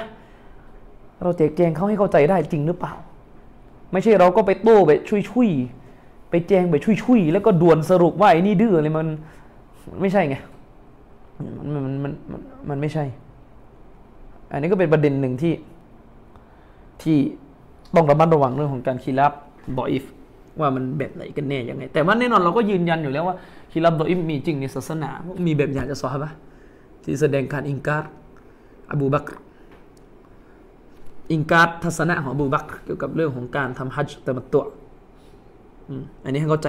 เราแจกแจงเขาให้เข้าใจได้จริงหรือเปล่า ไม่ใช่เราก็ไปโต้ไปชุยชุยๆไปแจงไปชุยชุยๆแล้วก็ด่วนสรุปว่าไอ้นี่ดื้ออะไรมันไม่ใช่ไงมันมันมันมันมันไม่ใช่ อันนี้ก็เป็นประเด็นหนึ่งที่ที่ต้องระมัดระวังเรื่องของการคีรับดออิฟว่ามันแบบไหนกันแน่ยังไง แต่ว่าแน่นอนเราก็ยืนยันอยู่แล้วว่า คีรับดออิฟมีจริงในศาสนา มีแบบอย่างจากซอฮาบะที่แสดงการอิงการอบูบักรอิงการทัศนะของอบูบักรเกี่ยวกับเรื่องของการทำฮัจญ์ตมัตตุอืมอันนี้ให้เข้าใจ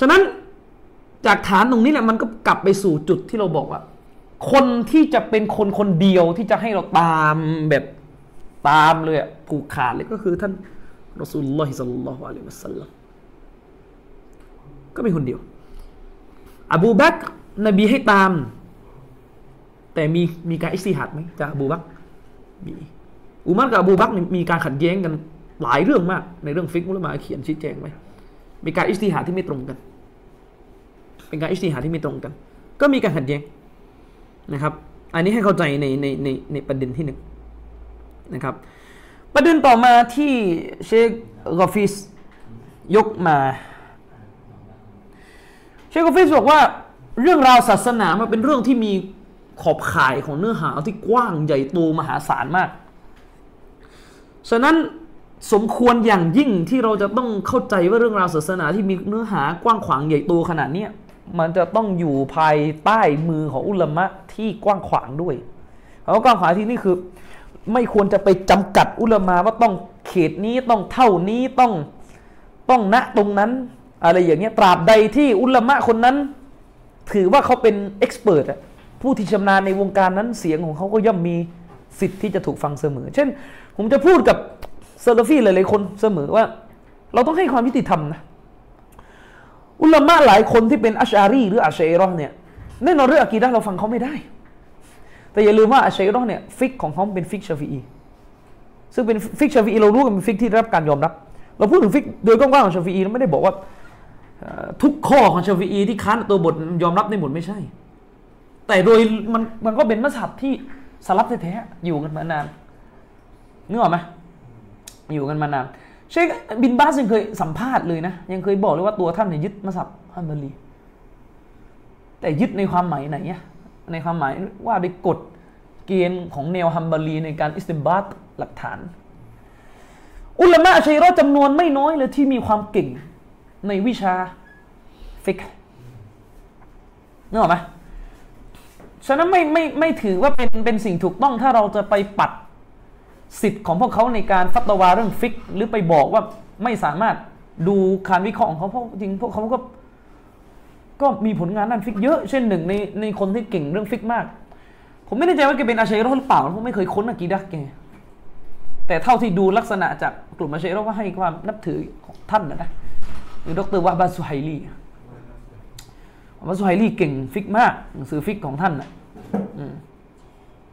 ฉะนั้นจากฐานตรงนี้แหละมันก็กลับไปสู่จุดที่เราบอกว่า คนที่จะเป็นคนคนเดียวที่จะให้เราตามแบบตามเลยผูกขาดเลยก็คือท่าน رسول الله صلى الله عليه وسلم ก็เป็นคนเดียว อบูบักนบีให้ตาม แต่มีมีการ اجتهاد ไหมจากอบูบักมีอุมัรกับอบูบักมีการขัดแย้งกันหลายเรื่องมาก ในเรื่อง فقه อุลามะเขียนชี้แจงไว้มีการ اجتهاد ที่ไม่ตรงกัน เป็นการ اجتهاد ที่ไม่ตรงกัน ก็มีการขัดแย้งนะครับ อันนี้ให้เข้าใจในในในในประเด็นที่หนึ่งนะครับ ประเด็นต่อมาที่เชคกอฟิสยกมา เชคกอฟิสบอกว่า เรื่องราวศาสนามันเป็นเรื่องที่มีขอบข่ายของเนื้อหาที่กว้างใหญ่โตมหาศาลมาก ฉะนั้นสมควรอย่างยิ่งที่เราจะต้องเข้าใจว่าเรื่องราวศาสนาที่มีเนื้อหากว้างขวางใหญ่โตขนาดนี้มันจะต้องอยู่ภายใต้มือของอุลามะที่กว้างขวางด้วยเพราะกว้างขวางที่นี่คือ ไม่ควรจะไปจำกัดอุลามะว่าต้องเขตนี้ต้องเท่านี้ต้องต้องณตรงนั้น อะไรอย่างเงี้ยตราบใดที่อุลามะคนนั้น ถือว่าเขาเป็นเอ็กซ์เพรสผู้ที่ชำนาญในวงการนั้นเสียงของเขาก็ย่อมมีสิทธิ์ที่จะถูกฟังเสมอ เช่น ผมจะพูดกับเซาลาฟีหลายๆคนเสมอว่า เราต้องให้ความยุติธรรมนะอุลามะหลายคนที่เป็นอัชอารีหรืออัชเอรอห์เนี่ยแน่นอนเรื่อง عقيدة เราฟังเขาไม่ได้ แต่อย่าลืมว่าอัชเอรอห์เนี่ย فقه ของเขาเป็น فقه ชาฟีอีซึ่งเป็น فقه ชาฟีอีเรารู้กันเป็น فقه ที่ได้รับการยอมรับ เราพูดถึง فقه โดยกว้างๆของชาฟีอีเราไม่ได้บอกว่า ทุกข้อของชาฟีอีที่ค้านตัวบทยอมรับในหมดไม่ใช่ แต่โดยมันมันก็เป็นมัสฮับที่สลัฟแท้ๆอยู่กันมานานนึกออกไหมอยู่กันมานานเชคบินบาสยังเคยสัมภาษณ์เลยนะ ยังเคยบอกเลยว่าตัวท่านเนี่ยยึดมัสฮับฮัมบาลีแต่ยึดในความหมายไหนอะในความหมายว่าด้วยกฎเกณฑ์ของแนวฮัมบารีในการอิสติมบาตหลักฐาน อุลามะอัชเอรอห์จำนวนไม่น้อยเลยที่มีความเก่ง ในวิชา فقه นึกออกไหมฉะนั้นไม่ไม่ไม่ถือว่าเป็นเป็นสิ่งถูกต้องถ้าเราจะไปปัดสิทธิ์ของพวกเขาในการฟัตวาเรื่อง فقه หรือไปบอกว่าไม่สามารถดูการวิเคราะห์ของเขาเพราะจริงพวกเขาก็ ก็มีผลงานด้าน فقه เยอะ เช่นหนึ่งในในคนที่เก่งเรื่อง فقه มาก ผมไม่แน่ใจว่าแกเป็นอาชาอิเราะห์หรือเปล่าผมไม่เคยค้น عقيدة แกแต่เท่าที่ดูลักษณะจากกลุ่มอาชาอิเราะห์ก็ให้ความนับถือของท่านนะนะ หรือดร.วะฮ์บะฮ์ซุไฮลีวะฮ์บะฮ์ซุฮัยลีเก่ง فقه มากหนังสือ فقه ของท่านนะ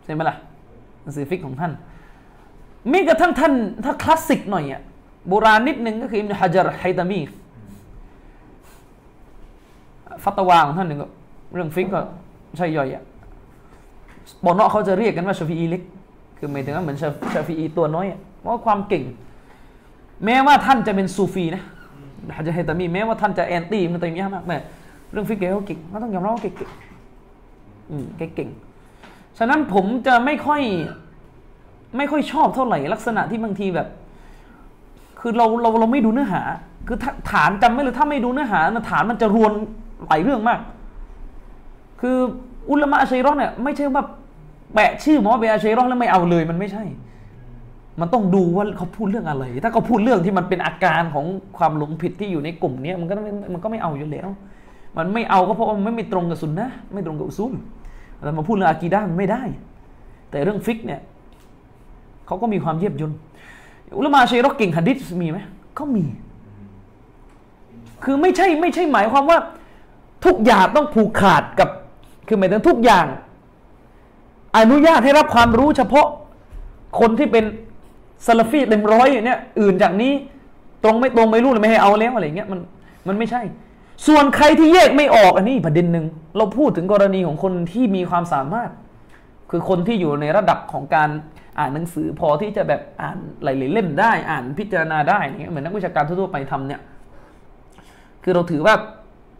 ใช่ไหมล่ะหนังสือ فقه ของท่านแม้กระทั่งท่านถ้าคลาสสิกหน่อยอะโบราณนิดนึงก็คืออิบนุฮะญัรไฮตามีฟัตวาของท่านหนึ่งก็เรื่อง فقه ก็ใช่ย่อยอะบอนเนาะเขาจะเรียกกันว่าชาฟีอีเล็ก คือหมายถึงว่าเหมือนชาฟีอีตัวน้อยอะเพราะว่าความเก่ง แม้ว่าท่านจะเป็นซูฟีนะ ฮะจะให้ตามีแม้ว่าท่านจะแอนตี้มันตัวนี้มากแม่เรื่องฟิกแกเขาเก่งก็ต้องยอมรับว่าเก่งอืมแกเก่งฉะนั้นผมจะไม่ค่อย ไม่ค่อยชอบเท่าไหร่ลักษณะที่บางทีแบบ คือเราเราเราไม่ดูเนื้อหา คือฐานจำไม่เลยถ้าไม่ดูเนื้อหานะฐานมันจะรวนหลายเรื่องมาก คืออุลมะอัชชัยรอเนี่ยไม่ใช่ว่าแปะชื่อหมอเบอาชัยรอแล้วไม่เอาเลยมันไม่ใช่ มันต้องดูว่าเขาพูดเรื่องอะไร ถ้าเขาพูดเรื่องที่มันเป็นอาการของความหลงผิดที่อยู่ในกลุ่มนี้มันก็มันก็ไม่เอาอยู่แล้ว มันไม่เอาก็เพราะว่ามันไม่ตรงกับสุนนะไม่ตรงกับอุซูลเรามาพูดเรื่องอากีดะห์มันไม่ได้ แต่เรื่องฟิกเนี่ยเขาก็มีความเยียบยนต์อุลมะอัชชัยรอห์เก่งหะดิษมีไหมก็มี คือไม่ใช่ไม่ใช่หมายความว่า ทุกอย่างต้องผูกขาดกับ คือหมายถึงทุกอย่าง อนุญาตให้รับความรู้เฉพาะคนที่เป็น ซาลาฟีเต็มร้อยเนี่ยอื่นจากนี้ตรงไม่ตรงไม่รู้เลยไม่ให้เอาแล้วอะไรเงี้ยมันมันไม่ใช่ ส่วนใครที่แยกไม่ออกอันนี้ประเด็นหนึ่งเราพูดถึงกรณีของคนที่มีความสามารถ คือคนที่อยู่ในระดับของการอ่านหนังสือพอที่จะแบบอ่านหลายๆเล่มได้อ่านพิจารณาได้เนี่ยเหมือนนักวิชาการทั่วๆไปทำเนี่ย คือเราถือว่า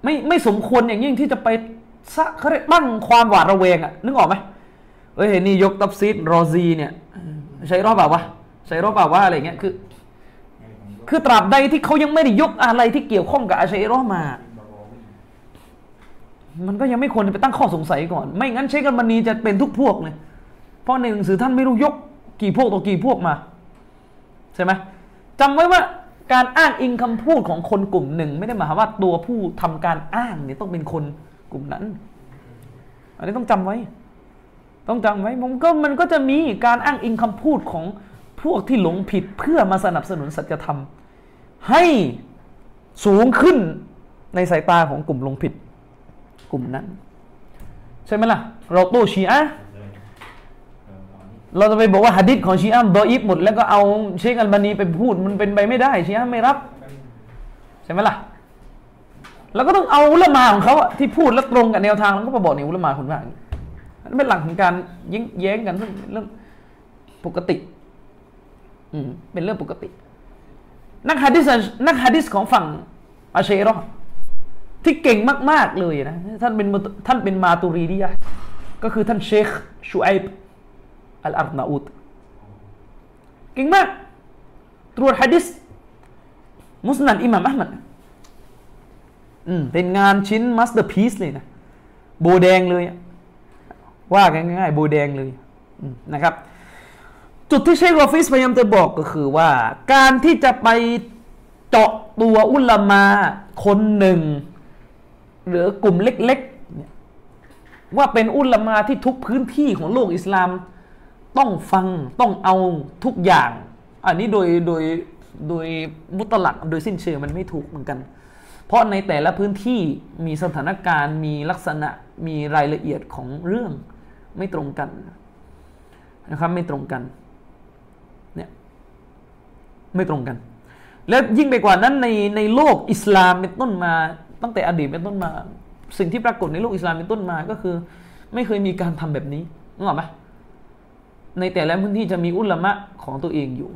ไม่ไม่สมควรอย่างยิ่งที่จะไปสะเขาเรียกตั้งความหวาดระแวงอะนึกออกไหมเฮ้ยนี่ยกตับซีดรอซีเนี่ย ใช้รอบแบบว่า ใช้รอบแบบว่าอะไรเงี้ยคือ คือตราบใดที่เขายังไม่ได้ยกอะไรที่เกี่ยวข้องกับอาชัยรอมา มันก็ยังไม่ควรไปตั้งข้อสงสัยก่อน ไม่งั้นเชคกันบันีจะเป็นทุกพวกเลยเพราะในหนังสือท่านไม่รู้ยกกี่พวกต่อกี่พวกมา ใช่ไหมจำไว้ว่าการอ้างอิงคำพูดของคนกลุ่มหนึ่ง ไม่ได้หมายความว่าตัวผู้ทำการอ้างเนี่ยต้องเป็นคนกลุ่มนั้น อันนี้ต้องจำไว้ ต้องจำไว้มันก็มันก็จะมีการอ้างอิงคำพูดของ พวกที่หลงผิดเพื่อมาสนับสนุนสัจธรรม ให้สูงขึ้นในสายตาของกลุ่มหลงผิด กลุ่มนั้น ใช่ไหมล่ะ เราโตชีอะเราจะไปบอกว่าหะดิษของชีอะห์ดออิฟหมด แล้วก็เอาเชคอัลบานีไปพูดมันเป็นไปไม่ได้ชีอะห์ไม่รับ ใช่ไหมล่ะเราก็ต้องเอาอุลามาของเขาที่พูดแล้วตรงกับแนวทางแล้วก็มาบอกในอุลามาคนว่าอย่างนี้นั่นเป็นหลักของการยิงแย้งกันเรื่องปกติ เป็นเรื่องปกติ นักฮะดิษนักฮะดิษของฝั่งอาเชรอที่เก่งมาก ๆ เลยนะ ท่านเป็นท่านเป็นมาตูรีดียะก็คือท่านเชคชูไอบอัลอาร์นาอูดเก่งมาก ตรวจฮะดิษมุสนัดอิหม่ามอะห์มัดอืมเป็นงานชิ้น masterpiece เลยนะโบแดงเลย ว่าง่ายๆโบแดงเลยนะครับ จุดที่เชคโรฟิสพยายามจะบอกก็คือว่า การที่จะไปเจาะตัวอุลามาคนหนึ่ง หรือกลุ่มเล็กๆ ว่าเป็นอุลามาที่ทุกพื้นที่ของโลกอิสลาม ต้องฟังต้องเอาทุกอย่าง อันนี้โดยโดยโดยมุตลักโดยสิ้นเชิงมันไม่ถูกเหมือนกัน เพราะในแต่ละพื้นที่มีสถานการณ์มีลักษณะมีรายละเอียดของเรื่องไม่ตรงกันนะครับไม่ตรงกัน ไม่ตรงกัน และยิ่งไปกว่านั้นในในโลกอิสลามเป็นต้นมา ตั้งแต่อดีตเป็นต้นมา สิ่งที่ปรากฏในโลกอิสลามเป็นต้นมาก็คือ ไม่เคยมีการทำแบบนี้นึกออกไหมในแต่ละพื้นที่จะมีอุลามะของตัวเองอยู่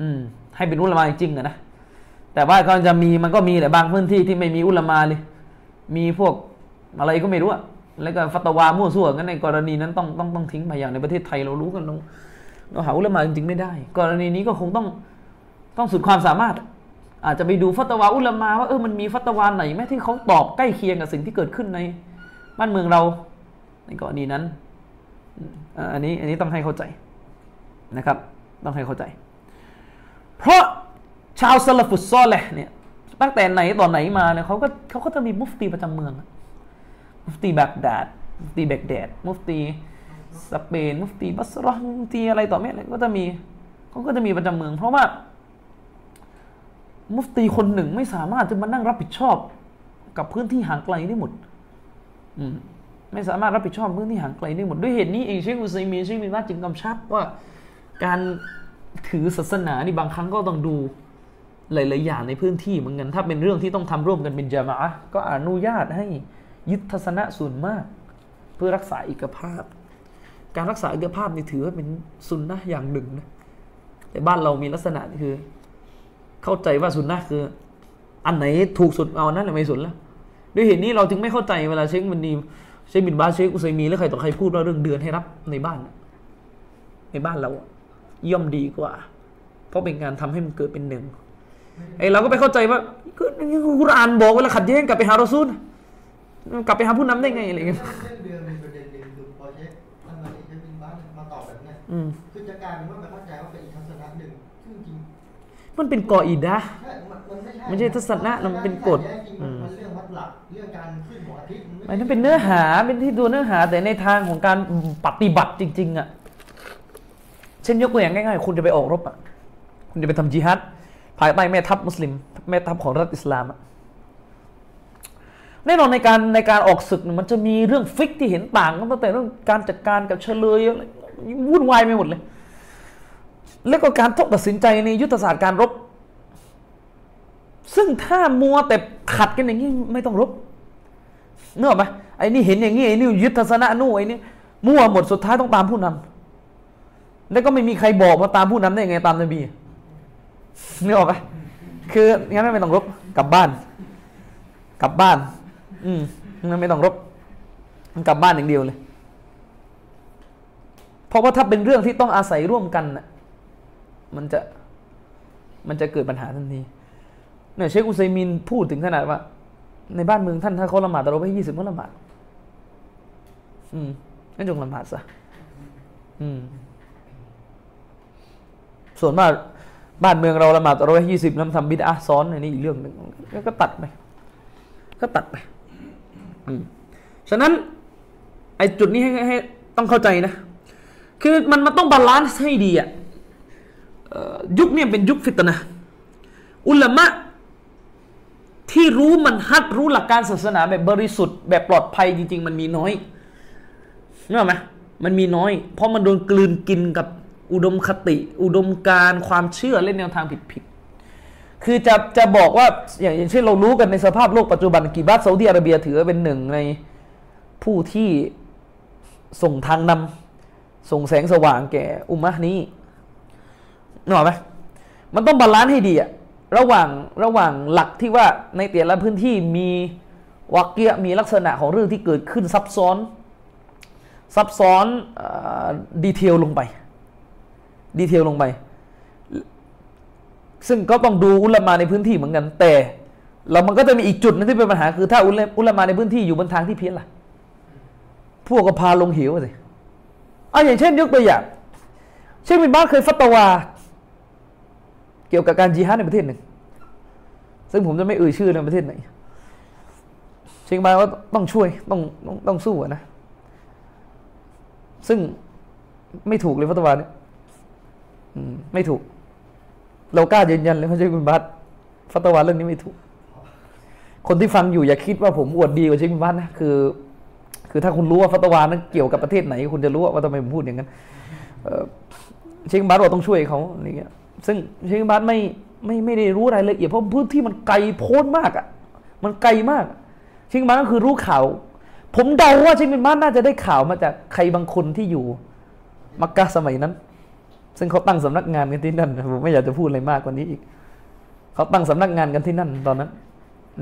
อืม ให้เป็นอุลามะจริงๆนะแต่ว่าก็จะมีมันก็มีแหละบางพื้นที่ที่ไม่มีอุลามะเลย มีพวกอะไรก็ไม่รู้อะแล้วก็ฟัตวามั่วซั่วงั้นในกรณีนั้นต้องต้องต้องทิ้งไปอย่างในประเทศไทยเรารู้กันเราเราหาอุลามะจริงๆไม่ได้ กรณีนี้ก็คงต้อง ต้องสุดความสามารถ อาจจะไปดูฟัตวาอุลามะว่าเออมันมีฟัตวาไหนไหมที่เขาตอบใกล้เคียงกับสิ่งที่เกิดขึ้นในบ้านเมืองเรา ในกรณีนั้นอันนี้อันนี้ต้องให้เข้าใจนะครับ ต้องให้เข้าใจ เพราะชาวซาลฟุตซอลแหละเนี่ยตั้งแต่ไหนตอนไหนมาเนี่ยเขาก็เขาก็จะมีมุฟตีประจำเมือง มุฟตีแบกแดดมุฟตีแบกแดดมุฟตีสเปนมุฟตีบัสรอมุฟตีอะไรต่อเนี้ยก็จะมีเขาก็จะมีประจำเมือง เพราะว่า มุฟตีคนหนึ่งไม่สามารถจะมานั่งรับผิดชอบ กับพื้นที่ห่างไกลได้หมด อืมไม่สามารถรับผิดชอบพื้นที่ห่างไกลได้หมดด้วยเหตุนี้เองเชคอุซัยมีเชคมินบาจึงกำชับว่า การถือศาสนานี่บางครั้งก็ต้องดูหลายๆอย่างในพื้นที่เหมือนกันถ้าเป็นเรื่องที่ต้องทำร่วมกันเป็นจามะก็อนุญาตให้ยึดทัศนะส่วนมาก เพื่อรักษาเอกภาพ การรักษาเอกภาพนี่ถือว่าเป็นสุนนะอย่างหนึ่งนะแต่บ้านเรามีลักษณะคือ เข้าใจว่าสุนนะห์คือ อันไหนถูกสุดเอาอันนั้นแหละไม่สุนแล้วด้วยเหตุนี้เราจึงไม่เข้าใจเวลาเชคมันนีเชคบินบาสเชคอุซัยมีนหรือใครต่อใครพูดว่าเรื่องเดือนให้รับในบ้านน่ะในบ้านเราอะย่อมดีกว่า เพราะเป็นการทำให้มันเกิดเป็นหนึ่งไอ้เราก็ไปเข้าใจว่าก็กุรอานบอกเวลาขัดแย้งกลับไปหารอซูลกลับไปหาผู้นำได้ไงอะไรเงี้ยเรื่องเดือนมีประเด็นหนึ่งคือพอเช็คท่านมาเช็คบินบ้านมาตอบแบบเนี้ยอืมคือจะกลายเป็นว่า มันเป็นกออิดะห์ใช่มันมันไม่ใช่ไม่ใช่ทัศนะมันเป็นกฎจริงๆมันมันเรื่องวัดหลักเรื่องการขึ้นหัวอาทิตย์อันนั้นเป็นเนื้อหาเป็นที่ตัวเนื้อหา แต่ในทางของการปฏิบัติจริง ๆ อะ เช่นยกตัวอย่างง่ายๆ คุณจะไปออกรบอะ คุณจะไปทำจิฮัดภายใต้แม่ทัพมุสลิม แม่ทัพของรัฐอิสลามอะแน่นอนในการในการออกศึกเนี่ยมันจะมีเรื่องฟิกที่เห็นต่างกันตั้งแต่เรื่องการจัดการกับเฉลยอะไรวุ่นวายไปหมดเลย แล้วก็การทบตัดสินใจในยุทธศาสตร์การรบ ซึ่งถ้ามัวแต่ขัดกันอย่างนี้ไม่ต้องรบเนื้ออกไหมไอ้นี่เห็นอย่างนี้ไอ้นี่ยึดทัศนะนู่นไอ้นี่มั่วหมดสุดท้ายต้องตามผู้นำแล้วก็ไม่มีใครบอกมาตามผู้นำได้ยังไงตามนบีเนื้ออกไหมคืองั้นไม่ต้องรบกลับบ้าน กลับบ้าน อืมงั้นไม่ต้องรบกลับบ้านอย่างเดียวเลย เพราะว่าถ้าเป็นเรื่องที่ต้องอาศัยร่วมกันน่ะ มันจะมันจะเกิดปัญหาทันทีเนี่ยเชคอุซัยมินพูดถึงขนาดว่า ในบ้านเมืองท่านถ้าเขาละหมาดตะเราไปยี่สิบก็ละหมาดอืมก็จงละหมาดซะอืม ส่วนมากบ้านเมืองเราละหมาดตะเราไปยี่สิบแล้วทำบิดอาซ้อนอันนี้อีกเรื่องหนึ่งก็ตัดไปก็ตัดไปอืมฉะนั้น ไอ้จุดนี้ให้ให้ต้องเข้าใจนะ คือมันมันต้อง balance ให้ดีอะเอ่อ ยุคเนี้เป็นยุค فتنةอุลามะที่รู้ منهجรู้หลักการศาสนาแบบบริสุทธิ์แบบปลอดภัยจริง ๆ มันมีน้อยนึกออกไหมมันมีน้อย เพราะมันโดนกลืนกินกับอุดมคติ อุดมการณ์ความเชื่อและแนวทางผิดๆคือจะจะบอกว่าอย่างอย่างเช่นเรารู้กันในสภาพโลกปัจจุบันكبارซาอุดิอาระเบียถือว่าเป็นหนึ่งในผู้ที่ส่งทางนำส่งแสงสว่างแก่อุมมะนี้ นึกออกไหมมันต้อง balance ให้ดีอะระหว่างระหว่างหลักที่ว่าในแต่ละพื้นที่มีواقعมีลักษณะของเรื่องที่เกิดขึ้นซับซ้อน ซับซ้อนดีเทลลงไป ดีเทลลงไป ซึ่งก็ต้องดูอุลามาในพื้นที่เหมือนกัน แต่เรามันก็จะมีอีกจุดนึงที่เป็นปัญหาคือถ้าอุลามาในพื้นที่อยู่บนทางที่เพี้ยนล่ะ พวกก็พาลงเหวสิเอาอย่างเช่นยกตัวอย่างเช่นบินบ้านเคยฟัตวา กี่ยวกับการจิฮาดในประเทศหนึ่ง ซึ่งผมจะไม่เอ่ยชื่อในประเทศไหนเชียงบานว่าต้องช่วยต้องต้องต้องสู้นะ ซึ่งไม่ถูกเลยฟัตวาเนี่ยอืมไม่ถูก เรากล้ายืนยันเลยว่าเชคบินบาสฟัตวาเรื่องนี้ไม่ถูก คนที่ฟังอยู่อย่าคิดว่าผมอวดดีกว่าเชคบินบาสนะคือ คือถ้าคุณรู้ว่าฟัตวานั้นเกี่ยวกับประเทศไหน คุณจะรู้ว่าทำไมผมพูดอย่างนั้นเออเชคบินบาสบอกต้องช่วยเขาอะไรเงี้ย ซึ่งเชคบินบาสไม่ไม่ไม่ได้รู้รายละเอียดเพราะพื้นที่มันไกลโพ้นมากอะมันไกลมาก เชคบินบาสก็คือรู้ข่าว ผมเดาว่าเชคบินบาสน่าจะได้ข่าวมาจากใครบางคนที่อยู่มักกะสมัยนั้น ซึ่งเขาตั้งสำนักงานกันที่นั่นผมไม่อยากจะพูดอะไรมากกว่านี้อีกเขาตั้งสำนักงานกันที่นั่นตอนนั้น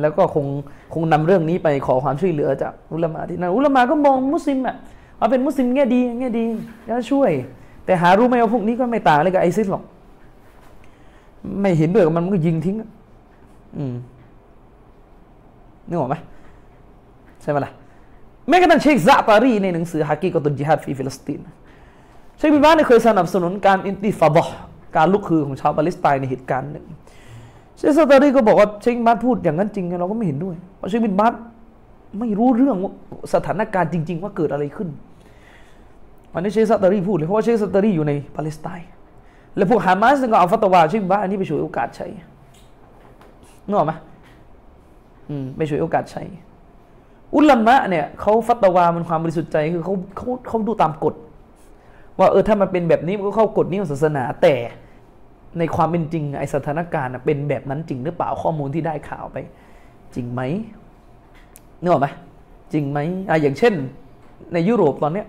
แล้วก็คงคงนำเรื่องนี้ไปขอความช่วยเหลือจากอุลามะที่นั่นอุลามะก็มองมุสลิมอะว่าเป็นมุสลิมแง่ดีแง่ดีจะช่วย แต่หารู้ไหมว่าพวกนี้ก็ไม่ต่างอะไรกับไอซิสหรอก ไม่เห็นด้วยกับมันมันก็ยิงทิ้งอืมนึกออกไหมใช่ไหมล่ะแม้กระทั่งเชคซาตารีในหนังสือحقيقة الجهاد في فلسطينเชคบินบาสเนี่ยเคยสนับสนุนการอินติฟาดะห์การลุกฮือของชาวปาเลสไตน์ในเหตุการณ์หนึ่งเชคซาตารีก็บอกว่าเชคบินบาสพูดอย่างนั้นจริงเราก็ไม่เห็นด้วยเพราะเชคบินบาสไม่รู้เรื่องสถานการณ์จริง ๆ ว่าเกิดอะไรขึ้นวันนี้เชคซาตารีพูดเลยเพราะว่าเชคซาตารีอยู่ในปาเลสไตน์ แล้วพวกฮามาสก็เอาฟัตวาชคบินบาอันนี้ไปฉวยโอกาสใช้นึกออกไหมอืมไปฉวยโอกาสใช้อุลามะเนี่ยเขาฟัตวามันความบริสุทธิ์ใจคือเขาเขาเขาดูตามกฎ ว่าเออถ้ามันเป็นแบบนี้มันก็เข้ากฎนี้ของศาสนาแต่ในความเป็นจริงไอสถานการณ์เป็นแบบนั้นจริงหรือเปล่าข้อมูลที่ได้ข่าวไป จริงไหมนึกออกไหมจริงไหมอะอย่างเช่น ในยุโรปตอนเนี้ย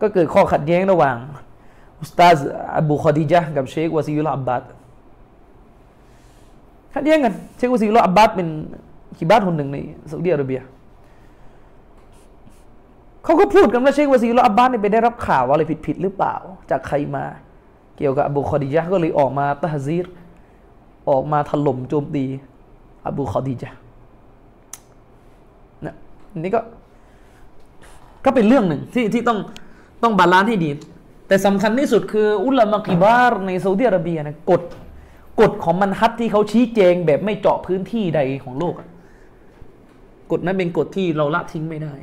ก็เกิดข้อขัดแย้งระหว่าง อุสตาซอบูคอดีจากับเชควาซิยุลอับบาดขัดแย้งกันเชควาซิยุลอับบาดเป็นคิบาตคนหนึ่งในซาอุดิอาระเบียเขาก็พูดกันว่าเชควาซีลอับบาสเนี่ยไปได้รับข่าวอะไรผิดๆหรือเปล่า จากใครมา เกี่ยวกับอบูคอดียะห์ก็เลยออกมาตะฮซีรออกมาถล่มโจมตีอบูคอดียะห์นะนี่ก็ก็เป็นเรื่องหนึ่งที่ที่ต้องต้อง balance ให้ดี แต่สำคัญที่สุดคืออุลามะكبارในซาอุดิอาระเบียนะกฎกฎของمنهجที่เขาชี้แจงแบบไม่เจาะพื้นที่ใดของโลกอะกฎนั้นเป็นกฎที่เราละทิ้งไม่ได้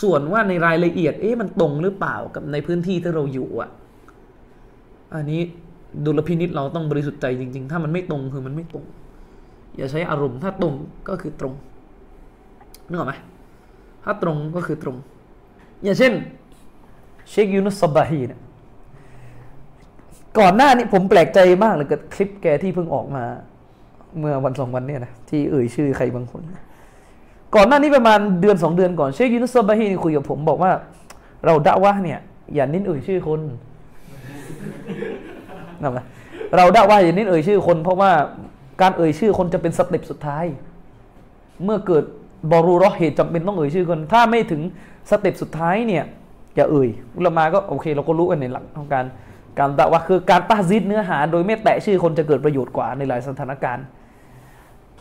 ส่วนว่าในรายละเอียด เอ๊ะมันตรงหรือเปล่ากับในพื้นที่ที่เราอยู่อะ อันนี้ดุลพินิจเราต้องบริสุทธิ์ใจจริง ๆ ถ้ามันไม่ตรงคือมันไม่ตรง อย่าใช้อารมณ์ถ้าตรงก็คือตรงนึกออกไหมถ้าตรงก็คือตรง อย่างเช่น เชคยูนุสซบบาฮีเนี่ยก่อนหน้านี้ผมแปลกใจมากเลยกับคลิปแกที่เพิ่งออกมา เมื่อวันสองวันเนี่ยนะที่เอ่ยชื่อใครบางคน ก่อนหน้านี้ประมาณเดือนสองเดือนก่อนเชคยูนุสซบบาฮีนี่คุยกับผมบอกว่า เราด่าว่าเนี่ย อย่าเน้นเอ่ยชื่อคนนะไหมเรา دعوةอย่าเน้นเอ่ยชื่อคน เพราะว่าการเอ่ยชื่อคนจะเป็น step สุดท้าย เมื่อเกิดضرورةเหตุจำเป็นต้องเอ่ยชื่อคน ถ้าไม่ถึง step สุดท้ายเนี่ย อย่าเอ่ยอุลามาก็โอเค เราก็รู้กันในหลักของการการ دعوةคือการตาซิดเนื้อหา โดยไม่แตะชื่อคนจะเกิดประโยชน์กว่าในหลายสถานการณ์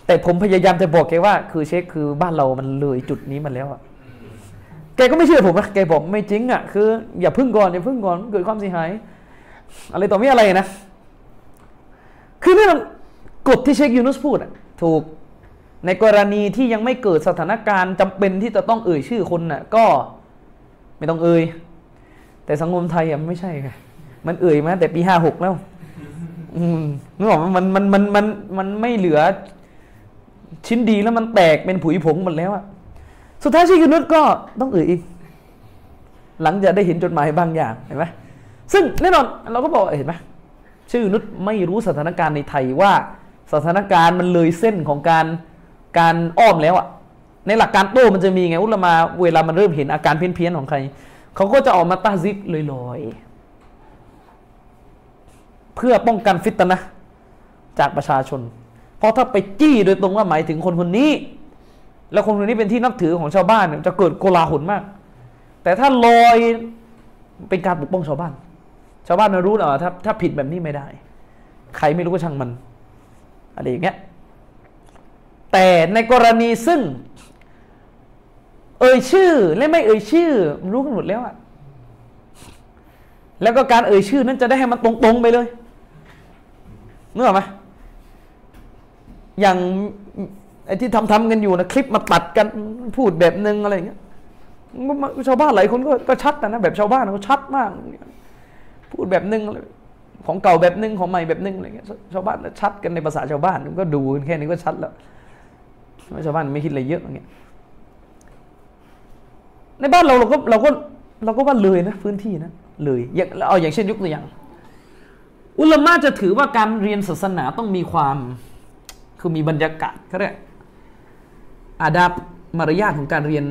แต่ผมพยายามจะบอกแกว่า คือเชคคือบ้านเรามันเลยจุดนี้มาแล้วอะแกก็ไม่เชื่อผมนะแกบอกไม่จริงอะคือ อย่าพึ่งก่อนอย่าพึ่งก่อนเกิดความเสียหาย อะไรต่อไม่อะไรนะ คือนี่มันกฎที่เชคยูนุสพูดอะถูกในกรณีที่ยังไม่เกิดสถานการณ์จำเป็นที่จะต้องเอ่ยชื่อคนน่ะก็ ไม่ต้องเอ่ยแต่สังคมไทยอะไม่ใช่ไงมันเอ่ยมาแต่ปีห้าหกแล้วนึกออกมมันมันมันมันมันไม่เหลือ ชิ้นดีแล้วมันแตกเป็นผุยผงหมดแล้วอะสุดท้ายชคยนุสก็ต้องเอ่ยอีก หลังจากได้เห็นจดหมายบางอย่างเห็นไหมซึ่งแน่นอนเราก็บอกเห็นไหมชื่อนุชไม่รู้สถานการณ์ในไทยว่า สถานการณ์มันเลยเส้นของการการอ้อมแล้วอะ ในหลักการโต้มันจะมีไงอุลมาเวลามันเริ่มเห็นอาการเพี้ยนๆของใครเขาก็จะออกมาตาซิบลอยๆเพื่อป้องกันฟิตนะจากประชาชน เพราะถ้าไปจี้โดยตรงว่าหมายถึงคนคนนี้ แล้วคนคนนี้เป็นที่นับถือของชาวบ้านจะเกิดโกลาหลมาก แต่ถ้าลอยเป็นการปกป้องชาวบ้าน ชาวบ้านมันรู้นะว่าถ้าถ้าผิดแบบนี้ไม่ได้ ใครไม่รู้ก็ช่างมันอะไรอย่างเงี้ยแต่ในกรณีซึ่ง เอ่ยชื่อ และไม่เอ่ยชื่อรู้กันหมดแล้วอะแล้วก็การเอ่ยชื่อนั้นจะได้ให้มันตรงๆไปเลยนึกออกไหมอย่างไอ้ที่ทำทำกันอยู่นะคลิปมาตัดกันพูดแบบนึงอะไรอย่างเงี้ยชาวบ้านหลายคนก็ก็ชัดนะนะแบบชาวบ้านเขาชัดมาก พูดแบบนึงของเก่าแบบนึงของใหม่แบบนึงอะไรเงี้ยชาวบ้านชัดกันในภาษาชาวบ้านก็ดูแค่นี้ก็ชัดแล้วชาวบ้านไม่คิดอะไรเยอะอย่างเงี้ย ในบ้านเราเราก็เราก็เราก็ว่าเลยนะพื้นที่นะเลยอย่างเอาอย่างเช่นยกตัวอย่าง อุลามะจะถือว่าการเรียนศาสนาต้องมีความคือมีบรรยากาศเขาเรียกอาดับมารยาทของการเรียน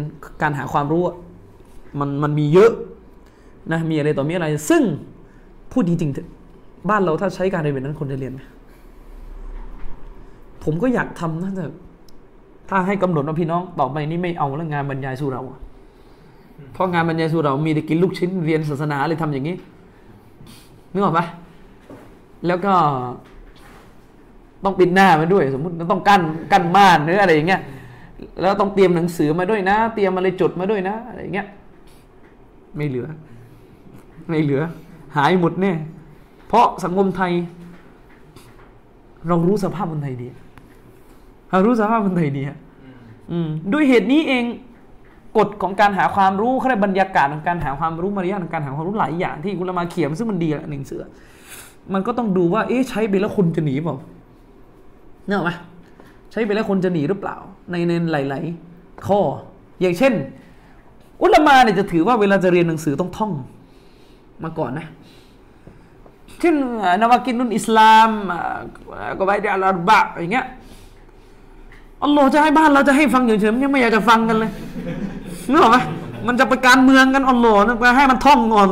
การหาความรู้มันมันมีเยอะนะมีอะไรต่อมีอะไร ซึ่งพูดจริงๆบ้านเราถ้าใช้การเรียนแบบนั้นคนจะเรียนไหมผมก็อยากทำนะแต่ถ้าให้กำหนดว่าพี่น้องต่อไปนี้ไม่เอาแล้วงานบรรยายสู่เราอะ เพราะงานบรรยายสู่เรามีแต่กินลูกชิ้นเรียนศาสนาเลยทำอย่างนี้นึกออกปะแล้วก็ต้องปิดหน้ามาด้วย สมมติต้องกั้นกั้นม่านหรืออะไรอย่างเงี้ยแล้วต้องเตรียมหนังสือมาด้วยนะ เตรียมอะไรจดมาด้วยนะอะไรอย่างเงี้ยไม่เหลือ ไม่เหลือ หายหมดแน่เพราะสังคมไทย เรารู้สภาพคนไทยดีเรารู้สภาพคนไทยดีฮะอืมด้วยเหตุนี้เอง กฎของการหาความรู้เขาเรียกบรรยากาศของการหาความรู้มารยาทของการหาความรู้หลายอย่างที่คุณละมาเขียนซึ่งมันดีละหนึ่งเสือมันก็ต้องดูว่า เอ๊ะใช้ไปแล้วคนจะหนีเปล่าเนอะไหมใช้ไปแล้วคนจะหนีหรือเปล่า ในในหลาย ๆ ข้อ อย่างเช่น อุลามาเนี่ยจะถือว่าเวลาจะเรียนหนังสือต้องท่องมาก่อนนะเช่นนวากินนุนอิสลามก็ไปได้อัลอาบะอย่างเงี้ยอัลลอฮ์จะให้บ้านเราจะให้ฟังเฉยๆมันยังไม่อยากจะฟังกันเลย นึกออกไหมมันจะไปการเมืองกันอัลลอนไปให้มันท่องก่อน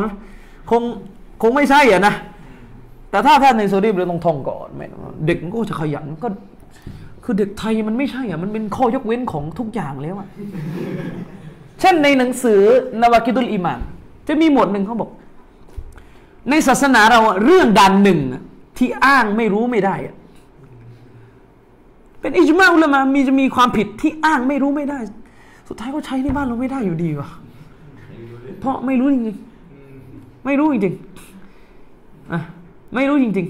คงคงไม่ใช่อะนะแต่ถ้าถ้าในโซดีเราต้องท่องก่อนไม่เด็กก็จะขยันก็ คือเด็กไทยมันไม่ใช่อะมันเป็นข้อยกเว้นของทุกอย่างแล้วอะเช่นในหนังสือนวากิดุลอิมานจะมีหมวดหนึ่งเขาบอก ในศาสนาเราอะเรื่องดันหนึ่งที่อ้างไม่รู้ไม่ได้อะเป็นอิจมาอุลามามีจะมีความผิดที่อ้างไม่รู้ไม่ได้ สุดท้ายก็ใช้ในบ้านเราไม่ได้อยู่ดีว่ะเพราะไม่รู้จริงๆไม่รู้จริงๆอะไม่รู้จริง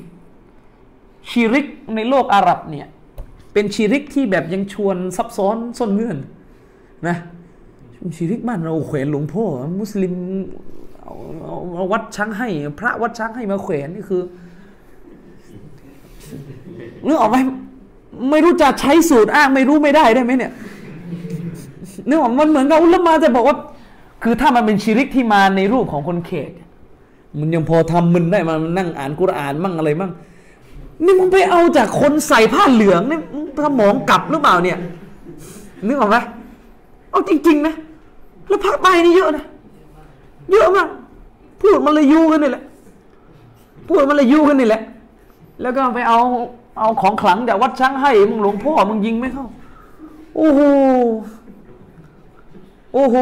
ๆ ชีริกในโลกอาหรับเนี่ย เป็นชีริกที่แบบยังชวนซับซ้อนซ่อนเงื่อนนะชีริกบ้านเราแขวนหลวงพ่อมุสลิมเอาเอาเอาวัดช้างให้ พระวัดช้างให้มาแขวนนี่คือนึกออกไหมไม่รู้จะใช้สูตรอ้างไม่รู้ไม่ได้ได้ไหมเนี่ย นึกออกมันเหมือนกับอุลมาจะบอกว่า คือถ้ามันเป็นชีริกที่มาในรูปของคนเขกมันยังพอทำมึนได้มันนั่งอ่านกุรอานมั่งอะไรมั่งนี่มึงไปเอาจากคนใส่ผ้าเหลืองนี่สมองกลับหรือเปล่าเนี่ยนึกออกไหมเอาจริง ๆ นะ แล้วภาคใต้นี่เยอะนะ เยอะมากพูดมันเลยยูกันนี่แหละพูดมันเลยยูกันนี่แหละ แล้วก็ไปเอาเอาของขลังจากวัดช้างให้มึงหลวงพ่อมึงยิงไม่เข้า โอ้โห โอ้โห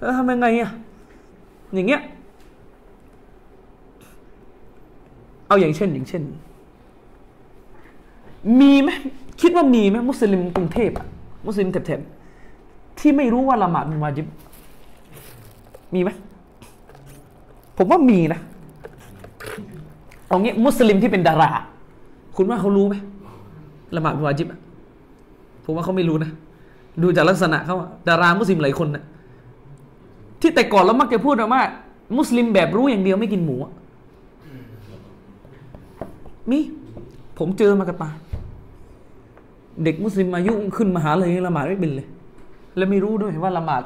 แล้วทำยังไงอะอย่างเงี้ย เอาอย่างเช่นอย่างเช่น มีไหมคิดว่ามีไหมมุสลิมกรุงเทพอะมุสลิมแถบๆที่ไม่รู้ว่าละหมาดเป็นวาจิบ มีไหมผมว่ามีนะเอางี้มุสลิมที่เป็นดารา คุณว่าเขารู้ไหมละหมาดเป็นวาจิบอะผมว่าเขาไม่รู้นะ ดูจากลักษณะเขาดารามุสลิมหลายคนนะที่แต่ก่อนเรามักจะพูดว่า มุสลิมแบบรู้อย่างเดียวไม่กินหมูมีผมเจอมากระตาเด็กมุสลิมอายุขึ้นมหาเลยละหมาดไม่เป็นเลย และไม่รู้ด้วยว่าละหมาด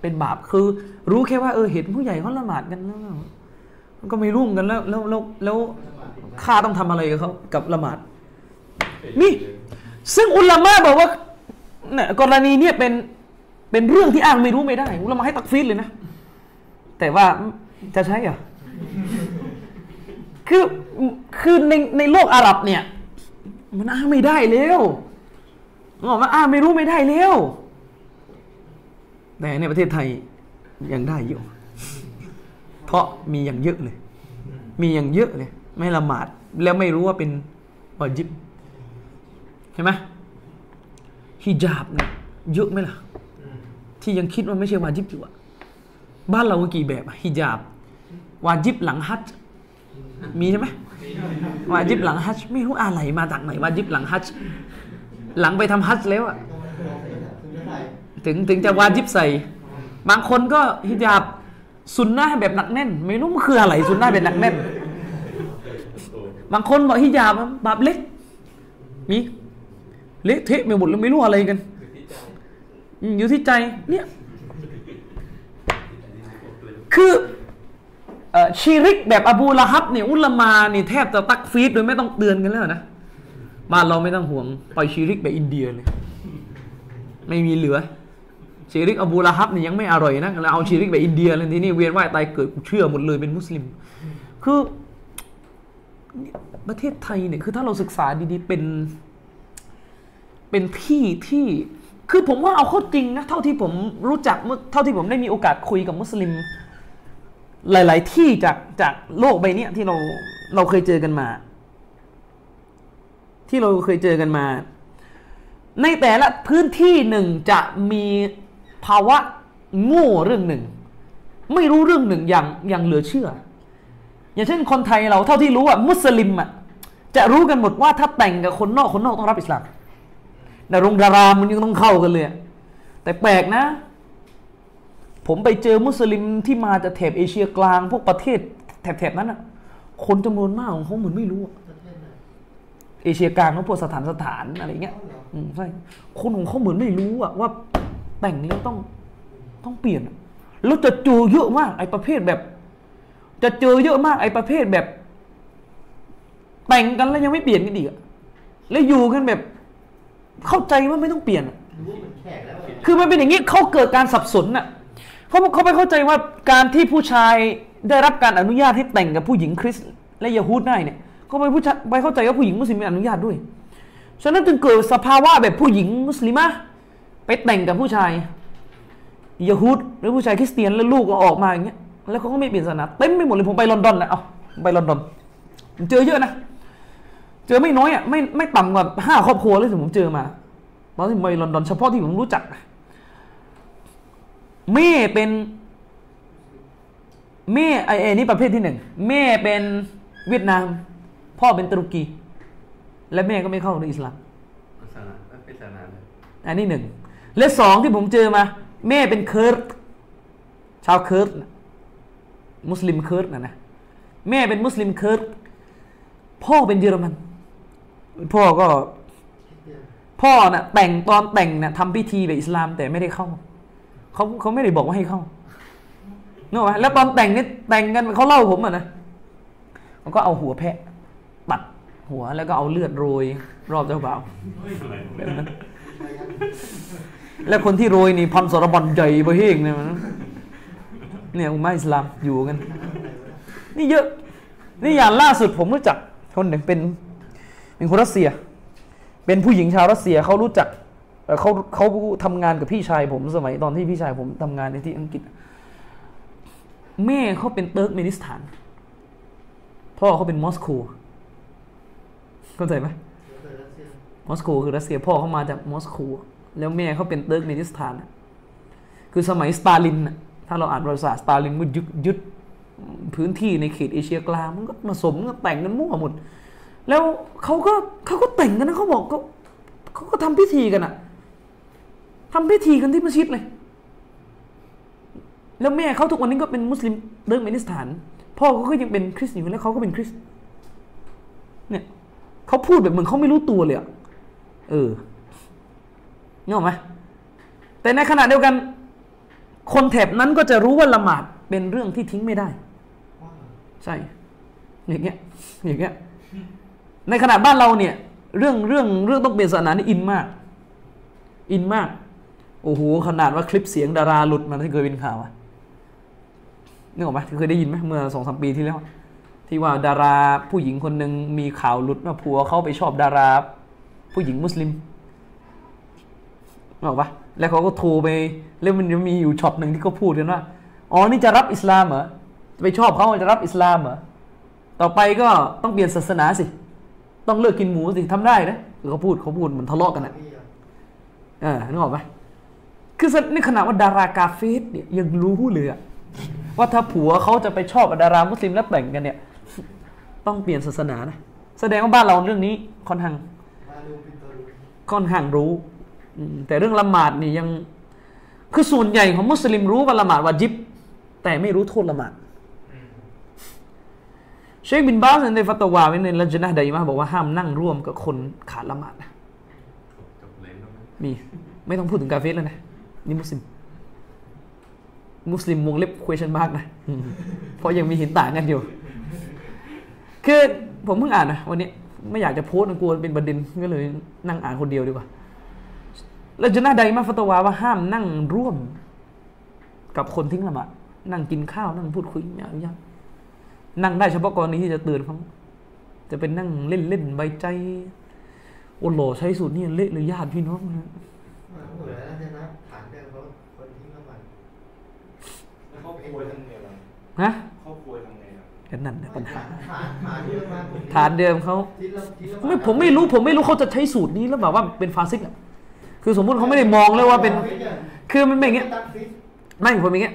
เป็นบาปคือ รู้แค่ว่าเออเห็นผู้ใหญ่เขาละหมาดกันแล้วก็ไม่รุ่งกันแล้ว แล้วแล้วแล้วข้าต้องทำอะไรกับเขากับละหมาดนี่ซึ่งอุลามะบอกว่า เนี่ยกรณีเนี่ยเป็นเป็นเรื่องที่อ้างไม่รู้ไม่ได้อุลามะให้ตักฟีดเลยนะ แต่ว่าจะใช่เหรอคือคือในในโลกอาหรับเนี่ย มันอ้างไม่ได้แล้วบอกว่าอ้างไม่รู้ไม่ได้แล้วแต่ในประเทศไทยยังได้อยู่เพราะมีอย่างเยอะเลย มีอย่างเยอะเลย ไม่ละหมาดแล้วไม่รู้ว่าเป็นวาจิบใช่ไหม ฮิญาบเนี่ยเยอะไหมล่ะ ที่ยังคิดว่าไม่ใช่วาจิบอยู่อะบ้านเรากี่แบบฮิญาบวาจิบหลังฮัจมีใช่ไหมวาจิบหลังฮัจไม่รู้อะไรมาจากไหนวาจิบหลังฮัจหลังไปทำฮัจแล้วอะถึงถึงจะวาจิบใส่ บางคนก็ฮิญาบสุนนะแบบหนักแน่น ไม่รู้มันคืออะไรสุนนะแบบหนักแน่น บางคนบอกฮิญาบบาปเล็กมี เละเทะไปหมดแล้วไม่รู้อะไรกัน อยู่ที่ใจเนี่ย คือชีริกแบบอบูละฮับเนี่ยอุลามาเนี่ยแทบจะตักฟีดโดยไม่ต้องเตือนกันแล้วนะบ้านเราไม่ต้องห่วงปล่อยชีริกแบบอินเดียเลยไม่มีเหลือชีริกอบูละฮับเนี่ยยังไม่อร่อยนะแล้วเอาชีริกแบบอินเดียเลยทีนี้เวียนว่ายตายเกิดกูเชื่อหมดเลยเป็นมุสลิม คือประเทศไทยเนี่ยคือถ้าเราศึกษาดีๆเป็น เป็นที่ที่คือผมว่าเอาเข้าจริงนะเท่าที่ผมรู้จักเมื่อเท่าที่ผมได้มีโอกาสคุยกับมุสลิม หลาย ๆ ที่จากจากโลกใบนี้ที่เราเราเคยเจอกันมา ที่เราเคยเจอกันมา ในแต่ละพื้นที่หนึ่งจะมีภาวะโง่เรื่องหนึ่ง ไม่รู้เรื่องหนึ่งอย่างอย่างเหลือเชื่อ อย่างเช่นคนไทยเราเท่าที่รู้อะมุสลิมอะจะรู้กันหมดว่าถ้าแต่งกับคนนอกคนนอกต้องรับอิสลาม แต่โรงดารามันยังต้องเข้ากันเลยอะแต่แปลกนะ ผมไปเจอมุสลิมที่มาจากแถบเอเชียกลาง พวกประเทศแถบๆนั้นอะคนจำนวนมากของเขาเหมือนไม่รู้อะประเทศไหนเอเชียกลางเขาพวกสถานสถานอะไรเงี้ยเอาเหรออืมใช่คนของเขาเหมือนไม่รู้อะว่าแต่งแล้วต้องต้องเปลี่ยนอะแล้วจะเจอเยอะมากไอ้ประเภทแบบ จะเจอเยอะมากไอ้ประเภทแบบ แต่งกันแล้วยังไม่เปลี่ยนกันอีกอะแล้วอยู่กันแบบ เข้าใจว่าไม่ต้องเปลี่ยนอะรู้ว่าเหมือนแขกแล้วอะคือมันเป็นอย่างนี้เขาเกิดการสับสนน่ะเขาเขาไปเข้าใจว่าการที่ผู้ชายได้รับการอนุญาตให้แต่งกับผู้หญิงคริสต์และยะฮูดได้เนี่ยเขาไปผู้ชายไปเข้าใจว่าผู้หญิงมุสลิมมีอนุญาตด้วย ฉะนั้นจึงเกิดสภาวะแบบผู้หญิงมุสลิมะไปแต่งกับผู้ชายยะฮูดหรือผู้ชายคริสเตียนแล้วลูกก็ออกมาอย่างเงี้ยแล้วเขาก็ไม่เปลี่ยนศาสนาเต็มไปหมดเลยผมไปลอนดอนนะเอาผมไปลอนดอนผมเจอเยอะนะ เจอไม่น้อยอะไม่ไม่ต่ำกว่าห้าครอบครัวเลยที่ผมเจอมา ตอนที่ผมไปลอนดอนเฉพาะที่ผมรู้จักแม่เป็นแม่ไอ้ไอ้นี่ประเภทที่หนึ่งแม่เป็นเวียดนาม พ่อเป็นตุรกี และแม่ก็ไม่เข้าในอิสลามศาสนาไม่เป็นศาสนาเลยอันนี้หนึ่งและสองที่ผมเจอมา แม่เป็นเคิร์ดชาวเคิร์ดน่ะมุสลิมเคิร์ดนะนะแม่เป็นมุสลิมเคิร์ดพ่อเป็นเยอรมัน พ่อก็คริสเตียนพ่อน่ะแต่งตอนแต่งน่ะทำพิธีแบบอิสลามแต่ไม่ได้เข้าเขาเขาไม่ได้บอกว่าให้เข้าเนอะแล้วตอนแต่งนี่แต่งกันเขาเล่าผมอะนะมันก็เอาหัวแพะตัดหัวแล้วก็เอาเลือดโรย รอบเจ้าบ่าวแบบนั้นแล้วคนที่โรยนี่พันสรบันใหญ่เบเฮงเนี่ยมันเนี่ยอุมาอิสลามอยู่กัน นี่เยอะ นี่อย่างล่าสุดผมรู้จักคนหนึ่งเป็น เป็นคนรัสเซีย เป็นผู้หญิงชาวรัสเซียเขารู้จักเขาเขาทำงานกับพี่ชายผมสมัยตอนที่พี่ชายผมทำงานในที่อังกฤษ แม่เขาเป็นเติร์กเมนิสถาน พ่อเขาเป็นมอสโกเข้าใจไหมมอสโกคือรัสเซียพ่อเขามาจากมอสโกแล้วแม่เขาเป็นเติร์กเมนิสถาน คือสมัยสตาลินน่ะถ้าเราอ่านประวัติศาสตร์สตาลินมันยึดยึดพื้นที่ในเขตเอเชียกลางมันก็ผสมกันแต่งกันมั่วหมด แล้วเขาก็เขาก็แต่งกันนะเขาบอกเขาเขาก็ทำพิธีกันอะทำพิธีกันที่มัสยิดเลย แล้วแม่เขาทุกวันนี้ก็เป็นมุสลิมเติร์กเมนิสถาน พ่อเขาก็ยังเป็นคริสต์อยู่แล้วเขาก็เป็นคริสต์เนี่ยเขาพูดแบบเหมือนเขาไม่รู้ตัวเลยอะเออนึกออไหมแต่ในขณะเดียวกัน คนแถบนั้นก็จะรู้ว่าละหมาดเป็นเรื่องที่ทิ้งไม่ได้ ใช่ อย่างเงี้ยอย่างเงี้ย ในขณะบ้านเราเนี่ยเรื่องเรื่องเรื่องต้องเปลี่ยนศาสนานี่อินมาก อินมาก โอ้โหขนาดว่าคลิปเสียงดาราหลุดมาที่เคยเป็นข่าวอะนึกออกไหมเคยได้ยินไหมเมื่อสองสามปีที่แล้ว ที่ว่าดาราผู้หญิงคนหนึ่งมีข่าวหลุดว่าผัวเขาไปชอบดารา ผู้หญิงมุสลิมนึกออกปะแล้วเขาก็โทรไปแล้วมันมีอยู่ช็อตหนึ่งที่เขาพูดกันว่าอ๋อนี่จะรับอิสลามเหรอไปชอบเขาจะรับอิสลามเหรอต่อไปก็ต้องเปลี่ยนศาสนาสิ ต้องเลิกกินหมูสิทำได้นะเขาพูดเขาพูดเหมือนทะเลาะกันอะเออนึกออกไหมคือในขณะว่าดารากาเฟสเนี่ยยังรู้เลยอะว่าถ้าผัวเขาจะไปชอบกับดารามุสลิมแล้วแต่งกันเนี่ย ต้องเปลี่ยนศาสนานะแสดงว่าบ้านเราเรื่องนี้ค่อนข้างค่อนข้างรู้แต่เรื่องละหมาดนี่ยัง คือส่วนใหญ่ของมุสลิมรู้ว่าละหมาดวาจิบ แต่ไม่รู้โทษละหมาด เชคบินบาสในฟัตวาไว้ในลัจนะห์ไดมาบอกว่าห้ามนั่งร่วมกับคนขาดละหมาดนะมีไม่ต้องพูดถึงกาเฟสแล้วนะนี่มุสลิม มุสลิมวงเล็บ question mark นะ เพราะยังมีห็นต่างกันอยู่ คือผมเพิ่งอ่านนะวันนี้ไม่อยากจะโพสต์นะกลัวเป็นประเด็นก็เลยนั่งอ่านคนเดียวดีกว่าแล้วจะน่าใดมาฟัตวาว่าห้ามนั่งร่วม กับคนทิ้งละหมาดนั่งกินข้าวนั่งพูดคุยไม่อนุญาตนั่ งได้เฉพาะกรณีที่จะเตือนเขาจะเป็นนั่งเล่นเล่นๆใบใจโอ้โหใช้สูตรนี่เละเลยญาติพี่น้องนะมันเหมือนแล้วนะฐานเดิมเขาคนทิ้งน้ำมันแล้วครอบครัวทำไงล่ะฮะครอบครัวทำไงล่ะกันนั่นนะปัญหาฐานฐานที่มาฐานเดิมเขาทิ้งแล้วทิ้งแล้วไม่ผมไม่รู้ผมไม่รู้เขาจะใช้สูตรนี้แล้วแบบว่าเป็นฟาซิกอะคือสมมุติเขาไม่ได้มองเลยว่าเป็น คือมันเป็นอย่างเงี้ยตัดฟิตไม่ผมอย่างเงี้ย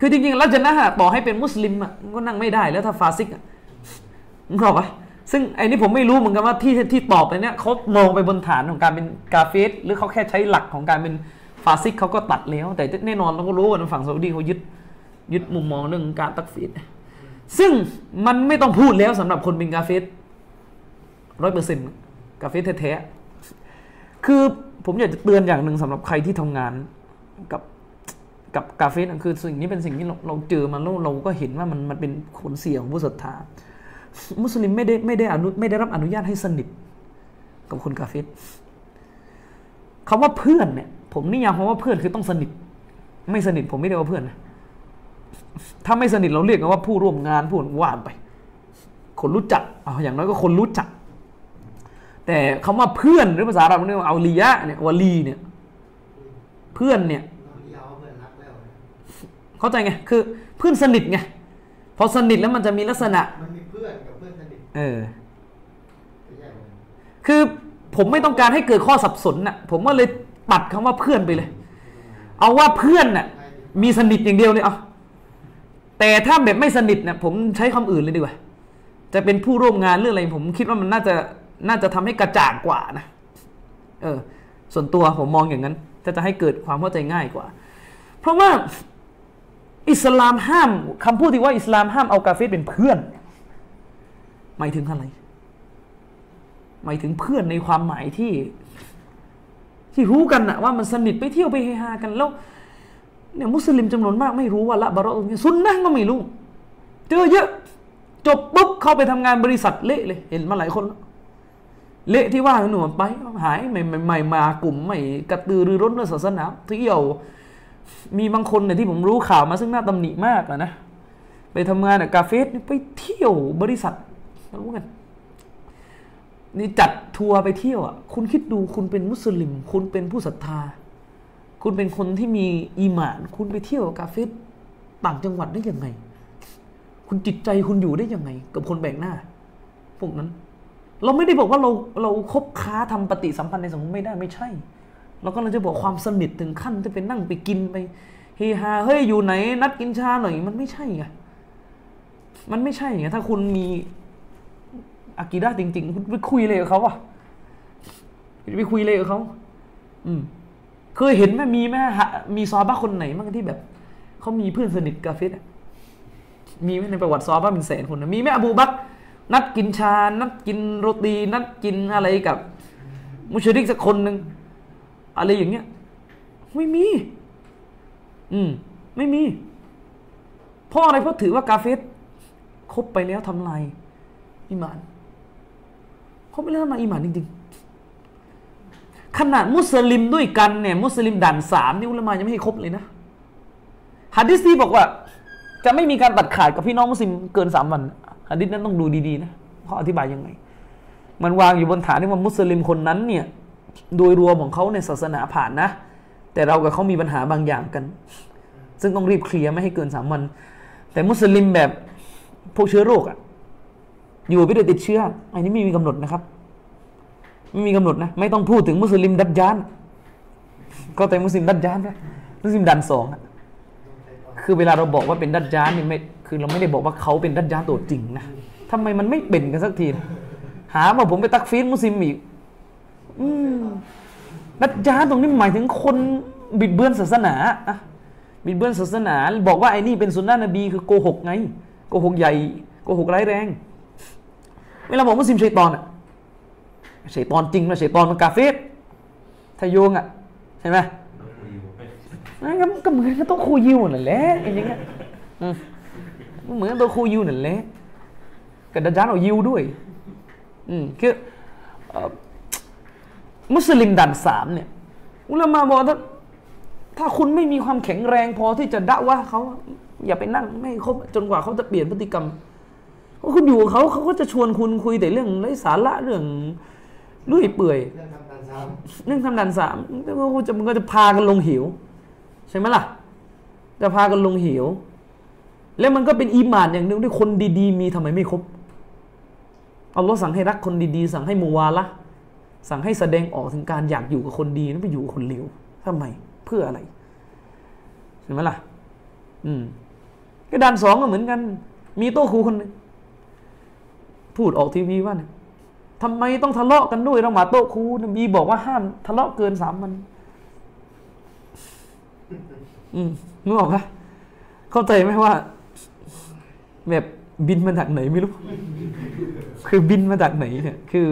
คือจริงๆแล้วจะนะฮะต่อให้เป็นมุสลิมอะก็นั่งไม่ได้แล้วถ้าฟาซิกอะมึงเข้าปะซึ่งไอ้นี่ผมไม่รู้เหมือนกันว่าที่ที่ตอบไปเนี้ยเขามองไปบนฐานของการเป็นกาเฟสหรือเขาแค่ใช้หลักของการเป็นฟาซิกเขาก็ตัดแล้ว แต่แน่นอนเราก็รู้ว่าฝั่งซาอุดีเขายึดยึดมุมมองเรื่องการตักฟีดซึ่งมันไม่ต้องพูดแล้วสำหรับคนเป็นกาเฟสร้อยเปอร์เซ็นต์กาเฟสแท้ๆคือผมอยากจะเตือนอย่างหนึ่งสำหรับใครที่ทำงานกับ กับกาเฟสคือสิ่งนี้เป็นสิ่งที่เราเราเจอมาแล้วเราก็เห็นว่ามันมันเป็นผลเสียของผู้ศรัทธามุสลิมไม่ได้ไม่ได้อนุไม่ได้รับอนุญาตให้สนิทกับคนกาเฟสคำว่าเพื่อนเนี่ย ผมนิยามคำว่าเพื่อนคือต้องสนิท ไม่สนิทผมไม่เรียกว่าเพื่อนนะถ้าไม่สนิทเราเรียกกันว่าผู้ร่วมงานผู้ว่านไป คนรู้จักเอาอย่างน้อยก็คนรู้จัก แต่คำว่าเพื่อนหรือภาษาเราเรียกว่าเอาลียะเนี่ยวลีเนี่ย เพื่อนเนี่ย เข้าใจไงคือเพื่อนสนิทไงพอสนิทแล้วมันจะมีลักษณะมันมีเพื่อนกับเพื่อนสนิทเออไม่ใช่เหรอคือผมไม่ต้องการให้เกิดข้อสับสนน่ะ ผมก็เลยตัดคำว่าเพื่อนไปเลย เอาว่าเพื่อนน่ะ มีสนิทอย่างเดียวเลยเอาแต่ถ้าแบบไม่สนิทเนี่ยผมใช้คำอื่นเลยดีกว่า จะเป็นผู้ร่วมงานเรื่องอะไร ผมคิดว่ามันน่าจะน่าจะทำให้กระจ่างกว่านะเออ ส่วนตัวผมมองอย่างนั้นจะจะให้เกิดความเข้าใจง่ายกว่า เพราะว่า อิสลามห้ามคำพูดที่ว่าอิสลามห้ามเอากาเฟสเป็นเพื่อน หมายถึงอะไร หมายถึงเพื่อนในความหมายที่ ที่รู้กันนะว่ามันสนิทไปเที่ยวไปเฮฮากันแล้วเนี่ยมุสลิมจำนวนมากไม่รู้ว่าละบารอตรงนี้ซุนนะก็ไม่รู้ เจอเยอะ จบปุ๊บเข้าไปทำงานบริษัทเละเลย เห็นมาหลายคน เละที่ว่าหนูไป หายใหม่ใหม่มากลุ่มไม่กระตือรือร้นเรื่องศาสนาเที่ยว มีบางคนเนี่ยที่ผมรู้ข่าวมาซึ่งน่าตำหนิมากนะ ไปทำงานกับกาเฟสไปเที่ยวบริษัทรู้กันนี่จัดทัวร์ไปเที่ยวอะ คุณคิดดูคุณเป็นมุสลิม คุณเป็นผู้ศรัทธา คุณเป็นคนที่มีอีหมาน คุณไปเที่ยวกาเฟสต่างจังหวัดได้ยังไง คุณจิตใจคุณอยู่ได้ยังไง กับคนแบ่งหน้า พวกนั้น เราไม่ได้บอกว่าเราเราคบค้าทำปฏิสัมพันธ์ในสังคมไม่ได้ไม่ใช่ เราก็เราจะบอกความสนิทถึงขั้นจะไปนั่งไปกินไปเฮฮาเฮ้ยอยู่ไหน นัดกินชาหน่อยมันไม่ใช่ไงมันไม่ใช่ไงถ้าคุณมีอากีดาจริง ๆ คุณไปคุยเลยกับเขาอะไปคุยเลยกับเขาอืมเคยเห็นไหมมีไหมฮะมีซอบ้าคนไหนบ้างที่แบบเขามีเพื่อนสนิทกาเฟสมีไหมในประวัติซอบ้าเป็นแสนคนนะมีไหมอบูบักนัดกินชา นัดกินโรตี นัดกินอะไรกับ มุชริกสักคนหนึ่ง อะไรอย่างเงี้ยไม่มี อืม ไม่มี เพราะอะไรเพราะถือว่ากาเฟสคบไปแล้วทำลายอิมานคบไปแล้วทำลายอิมานจริง ๆ ขนาดมุสลิมด้วยกันเนี่ยมุสลิมด่านสามนี่อุลามายังไม่ให้คบเลยนะฮะดิษที่บอกว่า จะไม่มีการตัดขาดกับพี่น้องมุสลิมเกินสามวันฮะดิษนั้นต้องดูดีๆนะเขาอธิบายยังไง มันวางอยู่บนฐานที่ว่ามุสลิมคนนั้นเนี่ย โดยรวมของเขาในศาสนาผ่านนะ แต่เรากับเขามีปัญหาบางอย่างกัน ซึ่งต้องรีบเคลียร์ไม่ให้เกินสามวัน แต่มุสลิมแบบพวกเชื้อโรคอะอยู่ไปด้วยติดเชื้ออันนี้ไม่มีกำหนดนะครับ ไม่มีกำหนดนะ ไม่ต้องพูดถึงมุสลิมดัจจาน ก็แต่มุสลิมดัจจานนะมุสลิมดันสองอะคือเวลาเราบอกว่าเป็นดัจจานนี่ไม่คือเราไม่ได้บอกว่าเขาเป็นดัจจานตัวจริงนะทำไมมันไม่เป็นกันสักที หาว่าผมไปตักฟีดมุสลิมอีก อืมดัจจานตรงนี้หมายถึงคนบิดเบือนศาสนาอะบิดเบือนศาสนา บอกว่าไอ้นี่เป็นสุนนะนบีคือโกหกไงโกหกใหญ่โกหกร้ายแรง เวลาบอกมุสลิมชัยตอนอะชัยตอนจริงนะชัยตอนมันกาเฟสถ้าโยงอะใช่ไหมก็ก็เหมือนกับต๊ะครูยิวนั่นแหละอย่างเงี้ยเหมือนกับโต๊ะครูยิวนั่นแหละกับดาจานเอายิวด้วย อืมคือ มุสลิมดันสามเนี่ย อุลามาบอกถ้าถ้าคุณไม่มีความแข็งแรงพอที่จะด่าว่าเขาอย่าไปนั่งไม่ให้ครบจนกว่าเขาจะเปลี่ยนพฤติกรรมเพราะคุณอยู่กับเขาเขาก็จะชวนคุณคุยแต่เรื่องไร้สาระเรื่องเลื่อยเปื่อยเรื่องทำการซ้เรื่องทำดันสามแล้วก็จะมันก็จะพากันลงหิว ใช่ไหมล่ะ จะพากันลงหิว แล้วมันก็เป็นอีหมานอย่างหนึ่งที่คนดี ๆ มีทำไมไม่ครบอัลลอฮ์สั่งให้รักคนดี ๆ สั่งให้มูวาละ สั่งให้แสดงออกถึงการอยากอยู่กับคนดีนั้นไปอยู่กับคนเลวทำไม เพื่ออะไรใช่ไหมล่ะ อืมก็ดันสองก็เหมือนกัน มีโต๊ะครูคนหนึ่งพูดออกทีวีว่าเนี่ยทำไมต้องทะเลาะกันด้วยระหมาดโต๊ะครูนบีบอกว่าห้ามทะเลาะเกินสามวัน อืมนึกออกปะเข้าใจไหมว่า แบบบินมาจากไหนไม่รู้ คือบินมาจากไหนเนี่ย คือ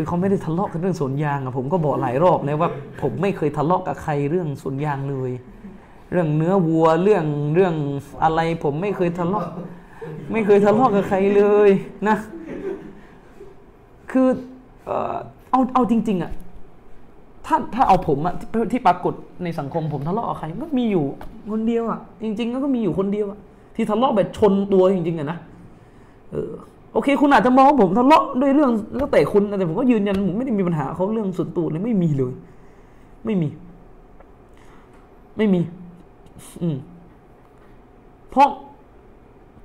คือเขาไม่ได้ทะเลาะกันเรื่องสวนยางอะผมก็บอกหลายรอบแล้วว่าผมไม่เคยทะเลาะกับใครเรื่องสวนยางเลย เรื่องเนื้อวัวเรื่องเรื่องอะไร ผมไม่เคยทะเลาะ ไม่เคยทะเลาะกับใครเลยนะ คือเออเอาเอาจริง ๆอะถ้าถ้าเอาผมอะที่ที่ปรากฏในสังคมผมทะเลาะกับใครก็มีอยู่คนเดียวอะจริง ๆ ก็มีอยู่คนเดียวอะที่ทะเลาะแบบชนตัวจริงๆอะนะเออ โอเค คุณอาจจะมองว่าผมทะเลาะด้วยเรื่องแล้วแต่คุณแต่ผมก็ยืนยันผมไม่ได้มีปัญหาเขาเรื่องส่วนตัวเลยไม่มีเลย ไม่มี ไม่มี อืมเพราะ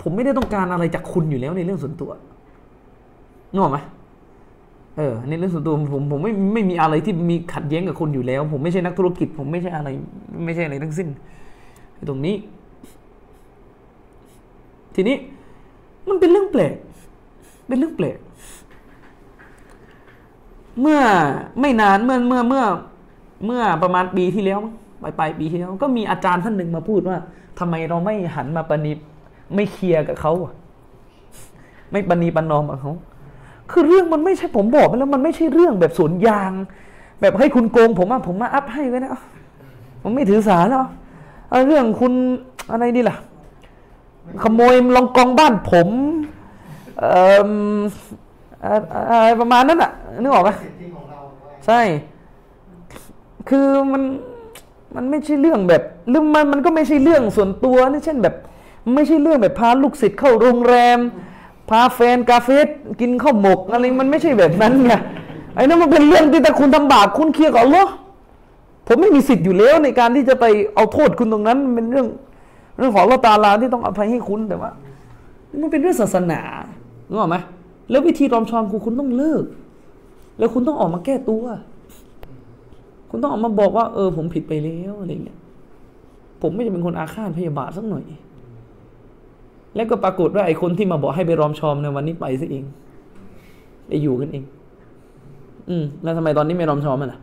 ผมไม่ได้ต้องการอะไรจากคุณอยู่แล้วในเรื่องส่วนตัวนึกออกไหมเออในเรื่องส่วนตัวผมผมไม่ไม่มีอะไรที่มีขัดแย้งกับคุณอยู่แล้ว ผมไม่ใช่นักธุรกิจ ผมไม่ใช่อะไร ไม่ใช่อะไรทั้งสิ้นตรงนี้ ทีนี้มันเป็นเรื่องแปลก เป็นเรื่องแปลกเมื่อไม่นานเมื่อเมื่อเมื่อเมื่อประมาณปีที่แล้วปลายปลายปีที่แล้วก็มีอาจารย์ท่านหนึ่งมาพูดว่าทำไมเราไม่หันมาปณีไม่เคลียร์กับเขาไม่ปณีประนอมกับเขาคือเรื่องมันไม่ใช่ผมบอกไปแล้วมันไม่ใช่เรื่องแบบสวนยาง แบบให้คุณโกง ผมอะผมมาอัพให้ไว้นะผมไม่ถือสาแล้วเอาเรื่องคุณอะไรดีล่ะ ขโมยลองกองบ้านผม เอ่อเอ่ออะไรประมาณนั้นอะนึกออกปะำสิทธิของเราว่าใช่ คือมันมันไม่ใช่เรื่องแบบหรือมันมันก็ไม่ใช่เรื่องส่วนตัวนี่เช่นแบบ ไม่ใช่เรื่องแบบพาลูกศิษย์เข้าโรงแรม พาแฟนกาเฟสกินข้าวหมกอะไรมันไม่ใช่แบบนั้นไงไอ้นั่นมันเป็นเรื่องที่แต่คุณทำบาปคุณเคลียร์กับอัลลอฮ์ผมไม่มีสิทธิ์อยู่แล้วในการที่จะไปเอาโทษคุณตรงนั้นมันเป็นเรื่อง เรื่องของอัลลอฮ์ตาลาที่ต้องอภัยให้คุณแต่ว่า มันเป็นเรื่องศาสนา รู้ไหมแล้ววิธีรอมชอมคุณคุณต้องเลิก แล้วคุณต้องออกมาแก้ตัว คุณต้องออกมาบอกว่า เออ ผมผิดไปแล้วอะไรเงี้ยผมไม่จะเป็นคนอาฆาตพยาบาทสักหน่อย แล้วก็ปรากฏว่าไอ้คนที่มาบอกให้ไปรอมชอมในวันนี้ไปซะเองได้อยู่กันเอง อืม แล้วทำไมตอนนี้ไม่รอมชอมมันล่ะ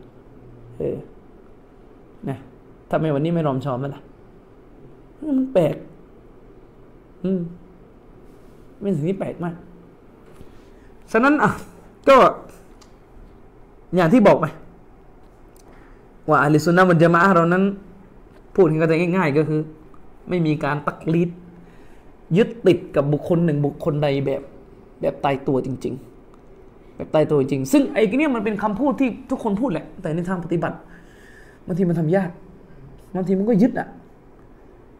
เออนะทำไมวันนี้ไม่รอมชอมมันล่ะมันแปลก อืมเป็นสิ่งที่แปลกมาก ฉะนั้นอะก็อย่างที่บอกไปว่าอะลิสุนนะมันจะมาอะห์เรานั้น พูดกันก็ง่าย ๆ ก็คือ ไม่มีการตักลิดยึดติดกับบุคคลหนึ่งบุคคลใดแบบแบบตายตัวจริง ๆ แบบตายตัวจริง ซึ่งไอ้เนี่ยมันเป็นคำพูดที่ทุกคนพูดแหละ แต่ในทางปฏิบัติบางทีมันทำยากบางทีมันก็ยึดอะ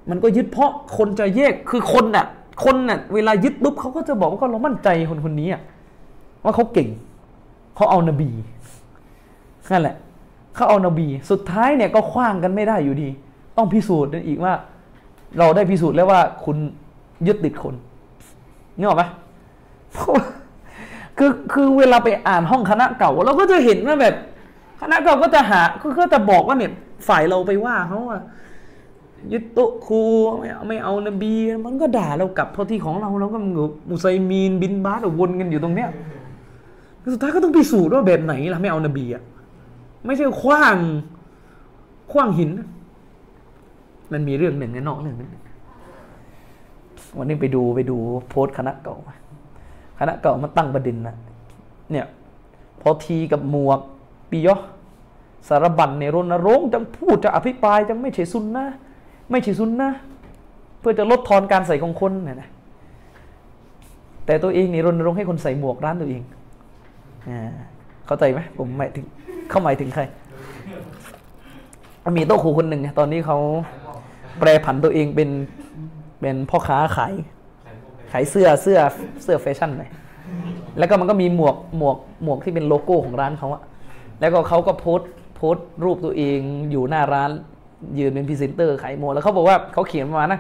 มันก็ยึดเพราะคนจะแยกคือคนน่ะ คนน่ะเวลายึดปุ๊บเขาก็จะบอกว่าเรามั่นใจคนคนนี้อะ ว่าเขาเก่ง เขาเอานบีนั่นแหละ เขาเอานบี สุดท้ายเนี่ยก็คว้างกันไม่ได้อยู่ดี ต้องพิสูจน์กันอีกว่า เราได้พิสูจน์แล้วว่าคุณยึดติดคนนึกออกไหมคือคือเวลาไปอ่านห้องคณะเก่า เราก็จะเห็นว่าแบบ คณะเก่าก็จะหาก็จะบอกว่าเนี่ยฝ่ายเราไปว่าเขาว่ายึดโตครูไม่เอาไม่เอานบี มันก็ด่าเรากลับเพราะที่ของเราเราก็มุไซมีนบินบาสวนกันอยู่ตรงเนี้ย สุดท้ายก็ต้องพิสูจน์ว่าแบบไหนล่ะไม่เอานบีอะไม่ใช่คว้างคว้างหิน มันมีเรื่องหนึ่งในนอกเรื่องนึงวันนี้ไปดูไปดูโพสต์คณะเก่าคณะเก่ามาตั้งประเด็นนะเนี่ยพอทีกับหมวกปียอสารบัญเนี่ยรณรงค์จะพูดจะอภิปรายจะไม่ใช่ซุนนะไม่ใช่ซุนนะเพื่อจะลดทอนการใส่ของคนเนี่ยนะแต่ตัวเองนี่รณรงค์ให้คนใส่หมวกร้านตัวเอง เข้าใจไหมผมหมายถึงเข้าหมายถึงใคร มีโต๊ะครูคนหนึ่งไงตอนนี้เขาแปรผันตัวเองเป็นเป็นพ่อค้าขายขายเสื้อเสื้อเสื้อแฟชั่นเลยแล้วก็มันก็มีหมวกหมวกหมวกที่เป็นโลโก้ของร้านเขาอะแล้วก็เขาก็โพสต์โพสต์รูปตัวเองอยู่หน้าร้าน ยืนเป็นพรีเซนเตอร์ขายหมวกแล้วเขาบอกว่าเขาเขียนประมาณนะ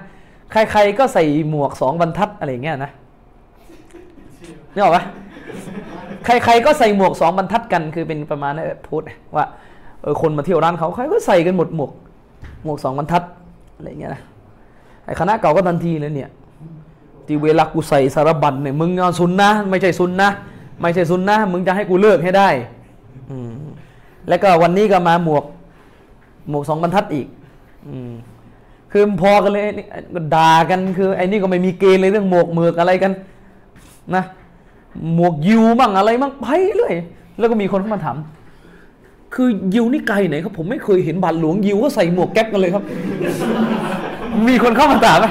ใครๆก็ใส่หมวกสองบรรทัดอะไรเงี้ยนะนึกออกปะ ใคร ๆ ก็ใส่หมวกสองบรรทัดกัน คือเป็นประมาณนั้นพสต์ว่าเออคนมาเที่ยวร้านเขาใครก็ใส่กันหมดหมวก หมวกสองบรรทัดอะไรเงี้ยนะไอ้คณะเก่าก็ทันทีเลยเนี่ยที่เวลากูใส่สารบัญเนี่ยมึงเอาซุนนะไม่ใช่ซุนนะไม่ใช่ซุนนะมึงจะให้กูเลิกให้ได้อืแล้วก็วันนี้ก็มาหมวก หมวกสองบรรทัดอีก อืมคือพอกันเลยนี่ก็ด่ากันคือไอ้นี่ก็ไม่มีเกณฑ์เลยเรื่องหมวกเมือกอะไรกัน นะ หมวกยิวมั่งอะไรมั่งไปเลยแล้วก็มีคนเข้ามาถามคือยิวนี่ไกลไหนครับผมไม่เคยเห็นบาทหลวงยิวก็ใส่หมวกแก๊ปกันเลยครับ มีคนเข้ามาถามไหม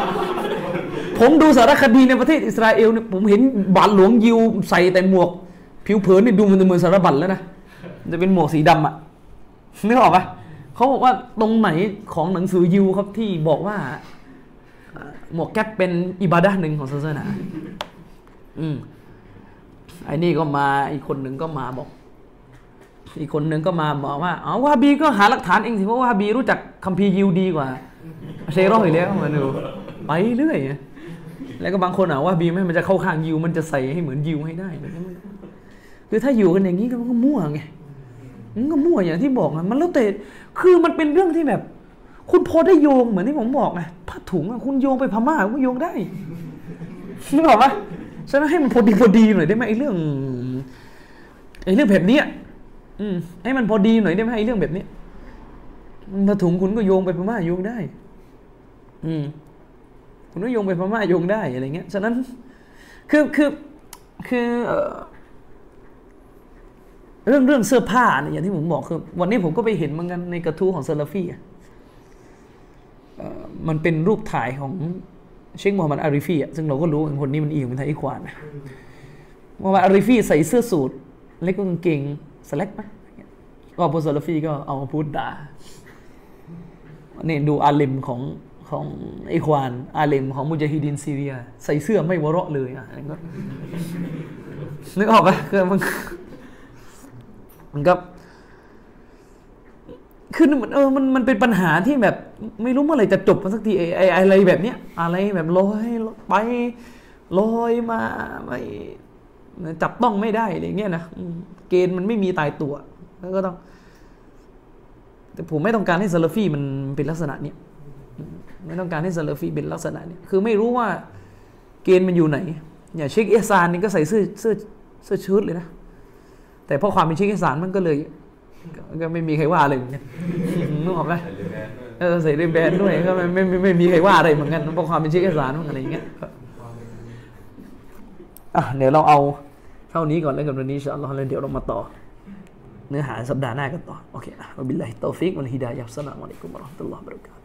ผมดูสารคดีในประเทศอิสราเอลเนี่ยผมเห็นบาทหลวงยิวใส่แต่หมวก ผิวเผินนี่ดูมันจะเหมือนสารบัญแล้วนะจะเป็นหมวกสีดำอะนึกออกปะเขาบอกว่าตรงไหนของหนังสือยิวครับที่บอกว่า หมวกแก๊ปเป็นอิบาดะหนึ่งของศาสนา อืม ไอ้นี่ก็มาอีกคนหนึ่งก็มาบอก อีกคนหนึ่งก็มาบอกว่าอ๋อวาฮาบีก็หาหลักฐานเองสิเพราะวาฮาบีรู้จักคัมภีร์ยิวดีกว่าเชโรออยู่แล้วมาดูไปเรื่อยแล้วก็บางคนอะว่าบีไม่มันจะเข้าข้างยิวมันจะใส่ให้เหมือนยิวให้ได้คือถ้าอยู่กันอย่างนี้ก็มันก็มั่วไงมันก็มั่วอย่างที่บอกอะมันแล้วแต่คือมันเป็นเรื่องที่แบบ คุณพอได้โยงเหมือนที่ผมบอกไงผ้าถุงอะคุณโยงไปพม่าก็โยงได้นึกออกปะ ฉะนั้นให้มันพอดีพอดีหน่อยได้ไหมไอ้เรื่องไอ้เรื่องแบบนี้อืมให้มันพอดีหน่อยได้ไหมไอ้เรื่องแบบนี้ยผ้าถุงคุณก็โยงไปพม่าโยงได้ อืม คุณก็โยงไปพม่าโยงได้อะไรเงี้ยฉะนั้น คือคือคือเรื่องเรื่องเสื้อผ้าเนี่ยอย่างที่ผมบอกคือวันนี้ผมก็ไปเห็นเหมือนกันในกระทู้ของเซลฟี่อะเอ่อมันเป็นรูปถ่ายของ เชคมูฮัมหมัดอาริฟีอะซึ่งเราก็รู้ว่าคนนี้มันอีกเป็นไทยอีควานมูฮัมหมัดอาริฟีใส่เสื้อสูทเล็กกางเกงสแลกไหมก็พอเซลฟี่ก็เอาพูดด่านี่ดูอาเลมของของไอควานอาเลมของมุจฮิดินซีเรีย ใส่เสื้อไม่วะเราะเลยอะนึกออกปะคือมันมันก็ คือมันเออมันมันเป็นปัญหาที่แบบไม่รู้เมื่อไหร่จะจบมันสักทีไอ้ไออะไรแบบเนี้ยอะไรแบบลอยไปลอยมาไม่จับต้องไม่ได้อะไรเงี้ยนะเกณฑ์มันไม่มีตายตัวแล้วก็ต้อง แต่ผมไม่ต้องการให้ซาลฟี่มันเป็นลักษณะเนี้ยไม่ต้องการให้ซาลฟี่เป็นลักษณะเนี้ยคือไม่รู้ว่าเกณฑ์มันอยู่ไหนอย่างเชคเอซานนี่ก็ใส่เสื้อเสื้อเสื้อชุดเลยนะแต่เพราะความเป็นเชคเอซานมันก็เลย ก็ก็ไม่มีใครว่าอะไรเหมือนกันนึกออกไหมเออใส่เรยนแบรนด์ด้วยก็ไม่ไม่ไม่ไม่มีใครว่าอะไรเหมือนกันเพราะความเป็นเชคเอซานมันอะไรอย่างเงี้ยอะเดี๋ยวเราเอาเท่านี้ก่อนแล้วกันวันนี้อินชาอัลลอฮ์แล้วเดี๋ยวเรามาต่อ เนื้อหาสัปดาห์หน้ากันต่อโอเคอะوبالله التوفيق والهداية السلام عليكم ورحمة الله وبركاته